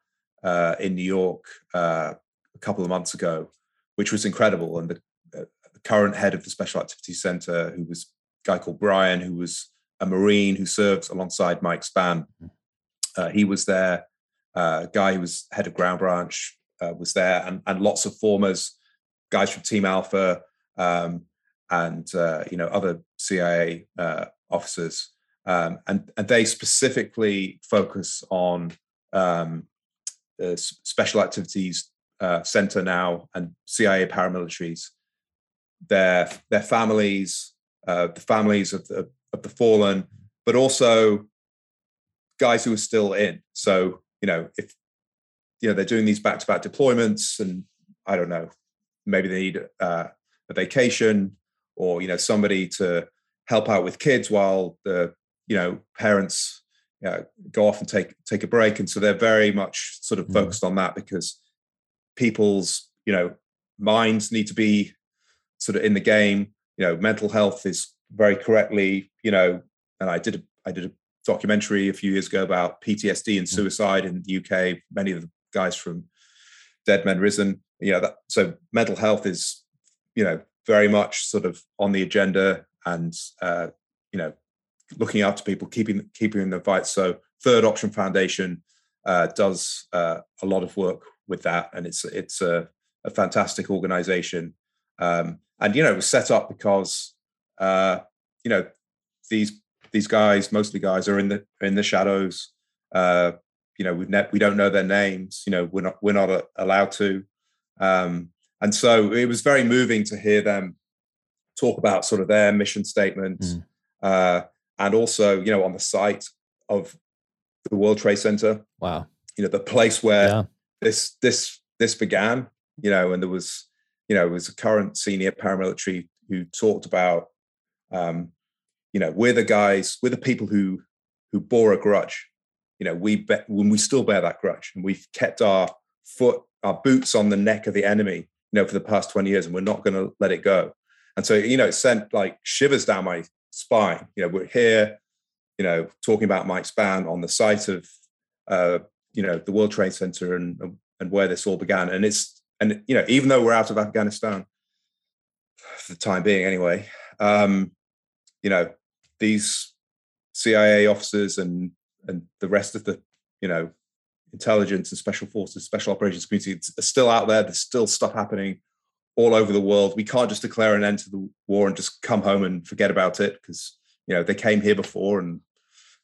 uh, in New York a couple of months ago which was incredible. And the, uh, the current head of the Special Activities Center, who was a guy called Brian, who was a Marine who served alongside Mike Spann, hmm. uh, he was there. Uh, guy who was head of Ground Branch uh, was there, and, and lots of formers, guys from Team Alpha, um, and uh, you know other CIA uh, officers, um, and and they specifically focus on um, special activities uh, center now and CIA paramilitaries, their their families, uh, the families of the of the fallen, but also guys who are still in. So you know, if you know they're doing these back to back deployments, and I don't know, maybe they need uh, a vacation or you know somebody to help out with kids while the you know parents go off and take take a break and so they're very much sort of mm. focused on that because people's you know minds need to be sort of in the game you know mental health is very correctly you know and i did a, i did a documentary a few years ago about ptsd and mm. suicide in the uk many of the guys from dead men risen you know that so mental health is you know very much sort of on the agenda and uh you know looking after people keeping keeping in the fight so third option foundation uh, does uh, a lot of work with that, and it's it's a, a fantastic organization. Um, and you know, it was set up because uh, you know these these guys, mostly guys, are in the in the shadows. Uh, you know, we ne- we don't know their names. You know, we're not we're not a, uh, allowed to. Um, and so it was very moving to hear them talk about sort of their mission statement, mm. uh, and also you know on the site of the World Trade Center. Wow, you know the place where yeah this this this began, you know, and there was, you know, was a current senior paramilitary who talked about, um, you know, we're the guys, we're the people who who bore a grudge. You know, we be, when we still bear that grudge, and we've kept our foot, our boots on the neck of the enemy, you know, for the past twenty years, and we're not going to let it go. And so, you know, it sent like shivers down my spine. You know, we're here, you know, talking about Mike Spann on the site of uh, you know, the World Trade Center and and where this all began. And it's and you know, even though we're out of Afghanistan for the time being, anyway, um, you know, these CIA officers and and the rest of the you know intelligence and special forces, special operations community are still out there. There's still stuff happening all over the world. We can't just declare an end to the war and just come home and forget about it because you know they came here before and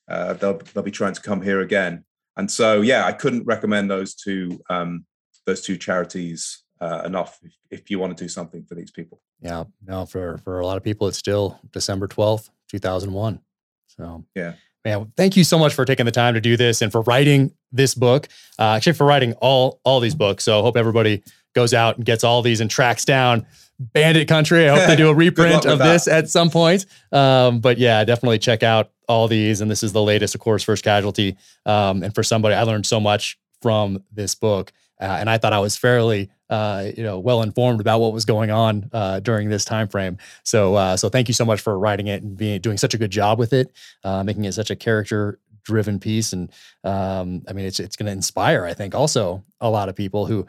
uh, they'll they'll be trying to come here again. And so, yeah, I couldn't recommend those two um, those two charities uh, enough if, if you want to do something for these people. Yeah, no, for for a lot of people, it's still December twelfth, two thousand one. So yeah, man, thank you so much for taking the time to do this and for writing this book. Uh, actually, for writing all all these books. So I hope everybody goes out and gets all these and tracks down Bandit Country. I hope they do a (laughs) reprint of this at some point. Um, but yeah, definitely check out all these. And this is the latest, of course, First Casualty. Um, and for somebody, I learned so much from this book. Uh, and I thought I was fairly, uh, you know, well informed about what was going on uh, during this time frame. So, uh, so thank you so much for writing it and being doing such a good job with it, uh, making it such a character driven piece. And um, I mean, it's it's going to inspire, I think, also a lot of people who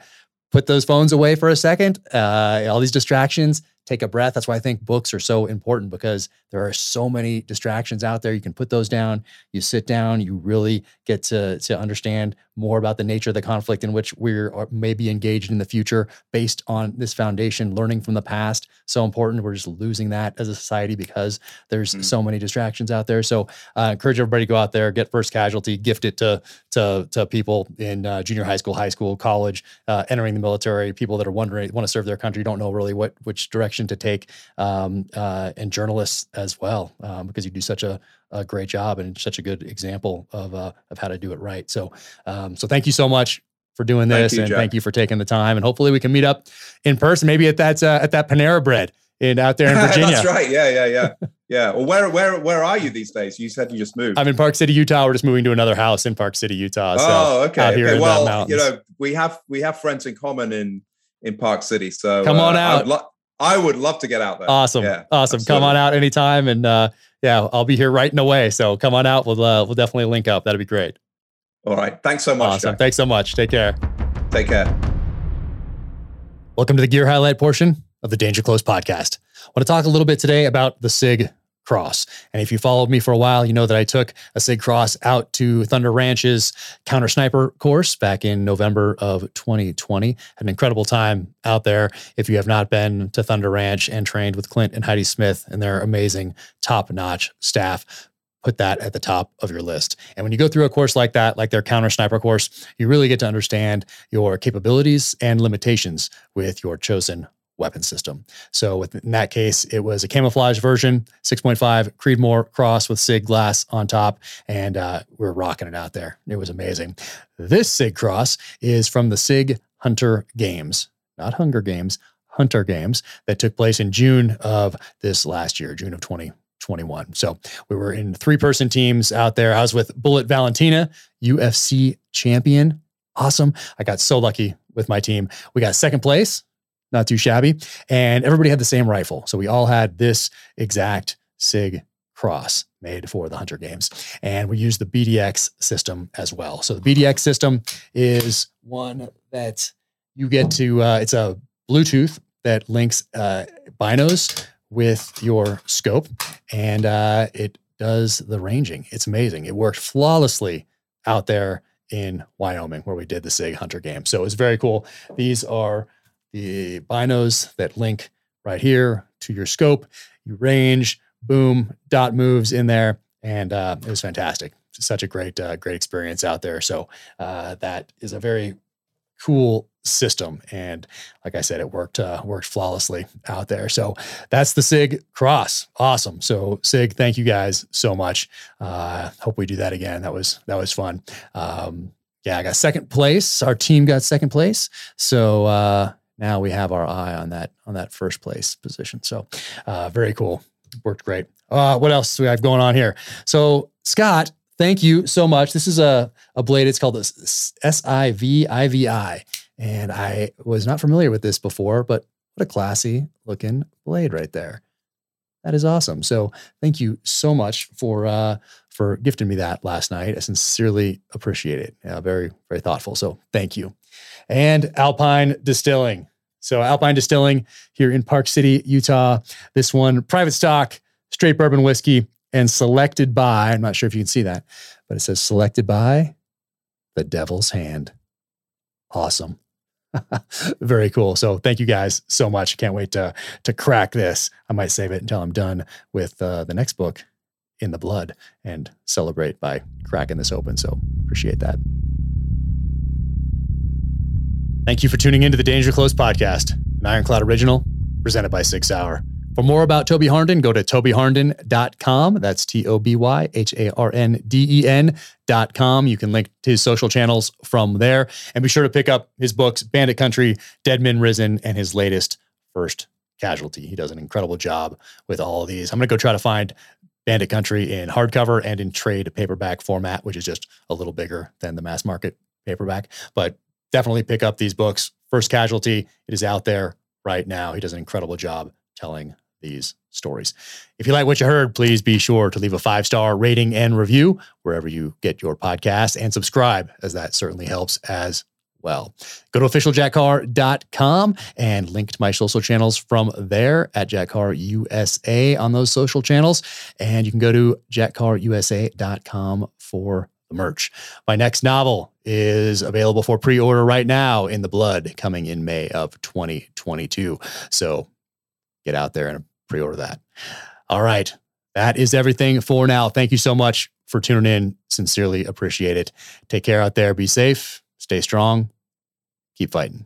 put those phones away for a second, uh, all these distractions, take a breath. That's why I think books are so important because there are so many distractions out there. You can put those down, you sit down, you really get to, to understand more about the nature of the conflict in which we're uh, maybe engaged in the future based on this foundation, learning from the past. So important. We're just losing that as a society because there's mm. so many distractions out there. So uh, encourage everybody to go out there, get first casualty, gift it to to, to people in uh, junior high school, high school, college, uh, entering the military, people that are wondering, want to serve their country, don't know really what which direction to take, um, uh, and journalists as well, um, because you do such a a great job and such a good example of uh, of how to do it right. So, um, so thank you so much for doing this, thank you, and Jack. thank you for taking the time. And hopefully, we can meet up in person, maybe at that uh, at that Panera Bread in out there in (laughs) Virginia. That's right. Yeah, yeah, yeah, (laughs) yeah. Well, where where where are you these days? You said you just moved. I'm in Park City, Utah. We're just moving to another house in Park City, Utah. So oh, okay. Out here okay. well, you know, we have we have friends in common in in Park City. So come on uh, out. Lo- I would love to get out there. Awesome. Yeah, awesome. Absolutely. Come on out anytime. And uh, yeah, I'll be here right in away. So come on out. We'll, uh, we'll definitely link up. That'd be great. All right. Thanks so much. Awesome. Jack. Thanks so much. Take care. Take care. Welcome to the gear highlight portion of the Danger Close podcast. I want to talk a little bit today about the SIG Cross. And if you followed me for a while, you know that I took a SIG Cross out to Thunder Ranch's counter sniper course back in November of 2020. Had an incredible time out there. If you have not been to Thunder Ranch and trained with Clint and Heidi Smith and their amazing top notch staff, put that at the top of your list. And when you go through a course like that, like their counter sniper course, you really get to understand your capabilities and limitations with your chosen weapon system. So in that case, it was a camouflage version, 6.5 Creedmoor cross with SIG glass on top, and uh, we are rocking it out there. It was amazing. This SIG cross is from the SIG Hunter Games, not Hunger Games, Hunter Games that took place in June of this last year, June of 2021. So we were in three person teams out there. I was with Bullet Valentina, UFC champion. Awesome. I got so lucky with my team. We got second place not too shabby. And everybody had the same rifle. So we all had this exact SIG cross made for the Hunter games. And we use the BDX system as well. So the BDX system is one that you get to, uh, it's a Bluetooth that links uh, binos with your scope and uh, it does the ranging. It's amazing. It worked flawlessly out there in Wyoming where we did the SIG Hunter game. So it was very cool. These are the binos that link right here to your scope. You range, boom, dot moves in there, and uh, it was fantastic. Such a great, uh, great experience out there. So uh, that is a very cool system, and like I said, it worked uh, worked flawlessly out there. So that's the Sig Cross. Awesome. So Sig, thank you guys so much. Uh, hope we do that again. That was that was fun. Um, yeah, I got second place. Our team got second place. So uh, now we have our eye on that on that first place position. So uh, very cool. Worked great. Uh, what else do we have going on here? So Scott, thank you so much. This is a, a blade. It's called the CIVIVI. And I was not familiar with this before, but what a classy looking blade right there. that is awesome. So thank you so much for uh, for gifting me that last night. I sincerely appreciate it. Yeah, very very thoughtful. So thank you. And Alpine Distilling. So Alpine Distilling here in Park City, Utah. This one private stock, straight bourbon whiskey, and selected by. I'm not sure if you can see that, but it says selected by the Devil's Hand. Awesome. (laughs) Very cool. So thank you guys so much. Can't wait to to crack this. I might save it until I'm done with uh, the next book, In the Blood, and celebrate by cracking this open. So appreciate that. Thank you for tuning in to the Danger Close podcast, an Ironclad original presented by Six Hour. For more about Toby Harnden, go to tobyharnden.com. That's T O B Y H A R N D E N.com. You can link to his social channels from there. And be sure to pick up his books, Bandit Country, Dead Men Risen, and his latest, First Casualty. He does an incredible job with all these. I'm going to go try to find Bandit Country in hardcover and in trade paperback format, which is just a little bigger than the mass market paperback. But definitely pick up these books. First Casualty, it is out there right now. He does an incredible job telling these stories. If you like what you heard, please be sure to leave a five star rating and review wherever you get your podcast and subscribe, as that certainly helps as well. Go to officialjackcarr.com and link to my social channels from there at Jack Carr USA on those social channels. And you can go to jackcarrusa.com for the merch. My next novel is available for pre order right now in the blood coming in May of 2022. So get out there and pre order that. All right. That is everything for now. Thank you so much for tuning in. Sincerely appreciate it. Take care out there. Be safe. Stay strong. Keep fighting.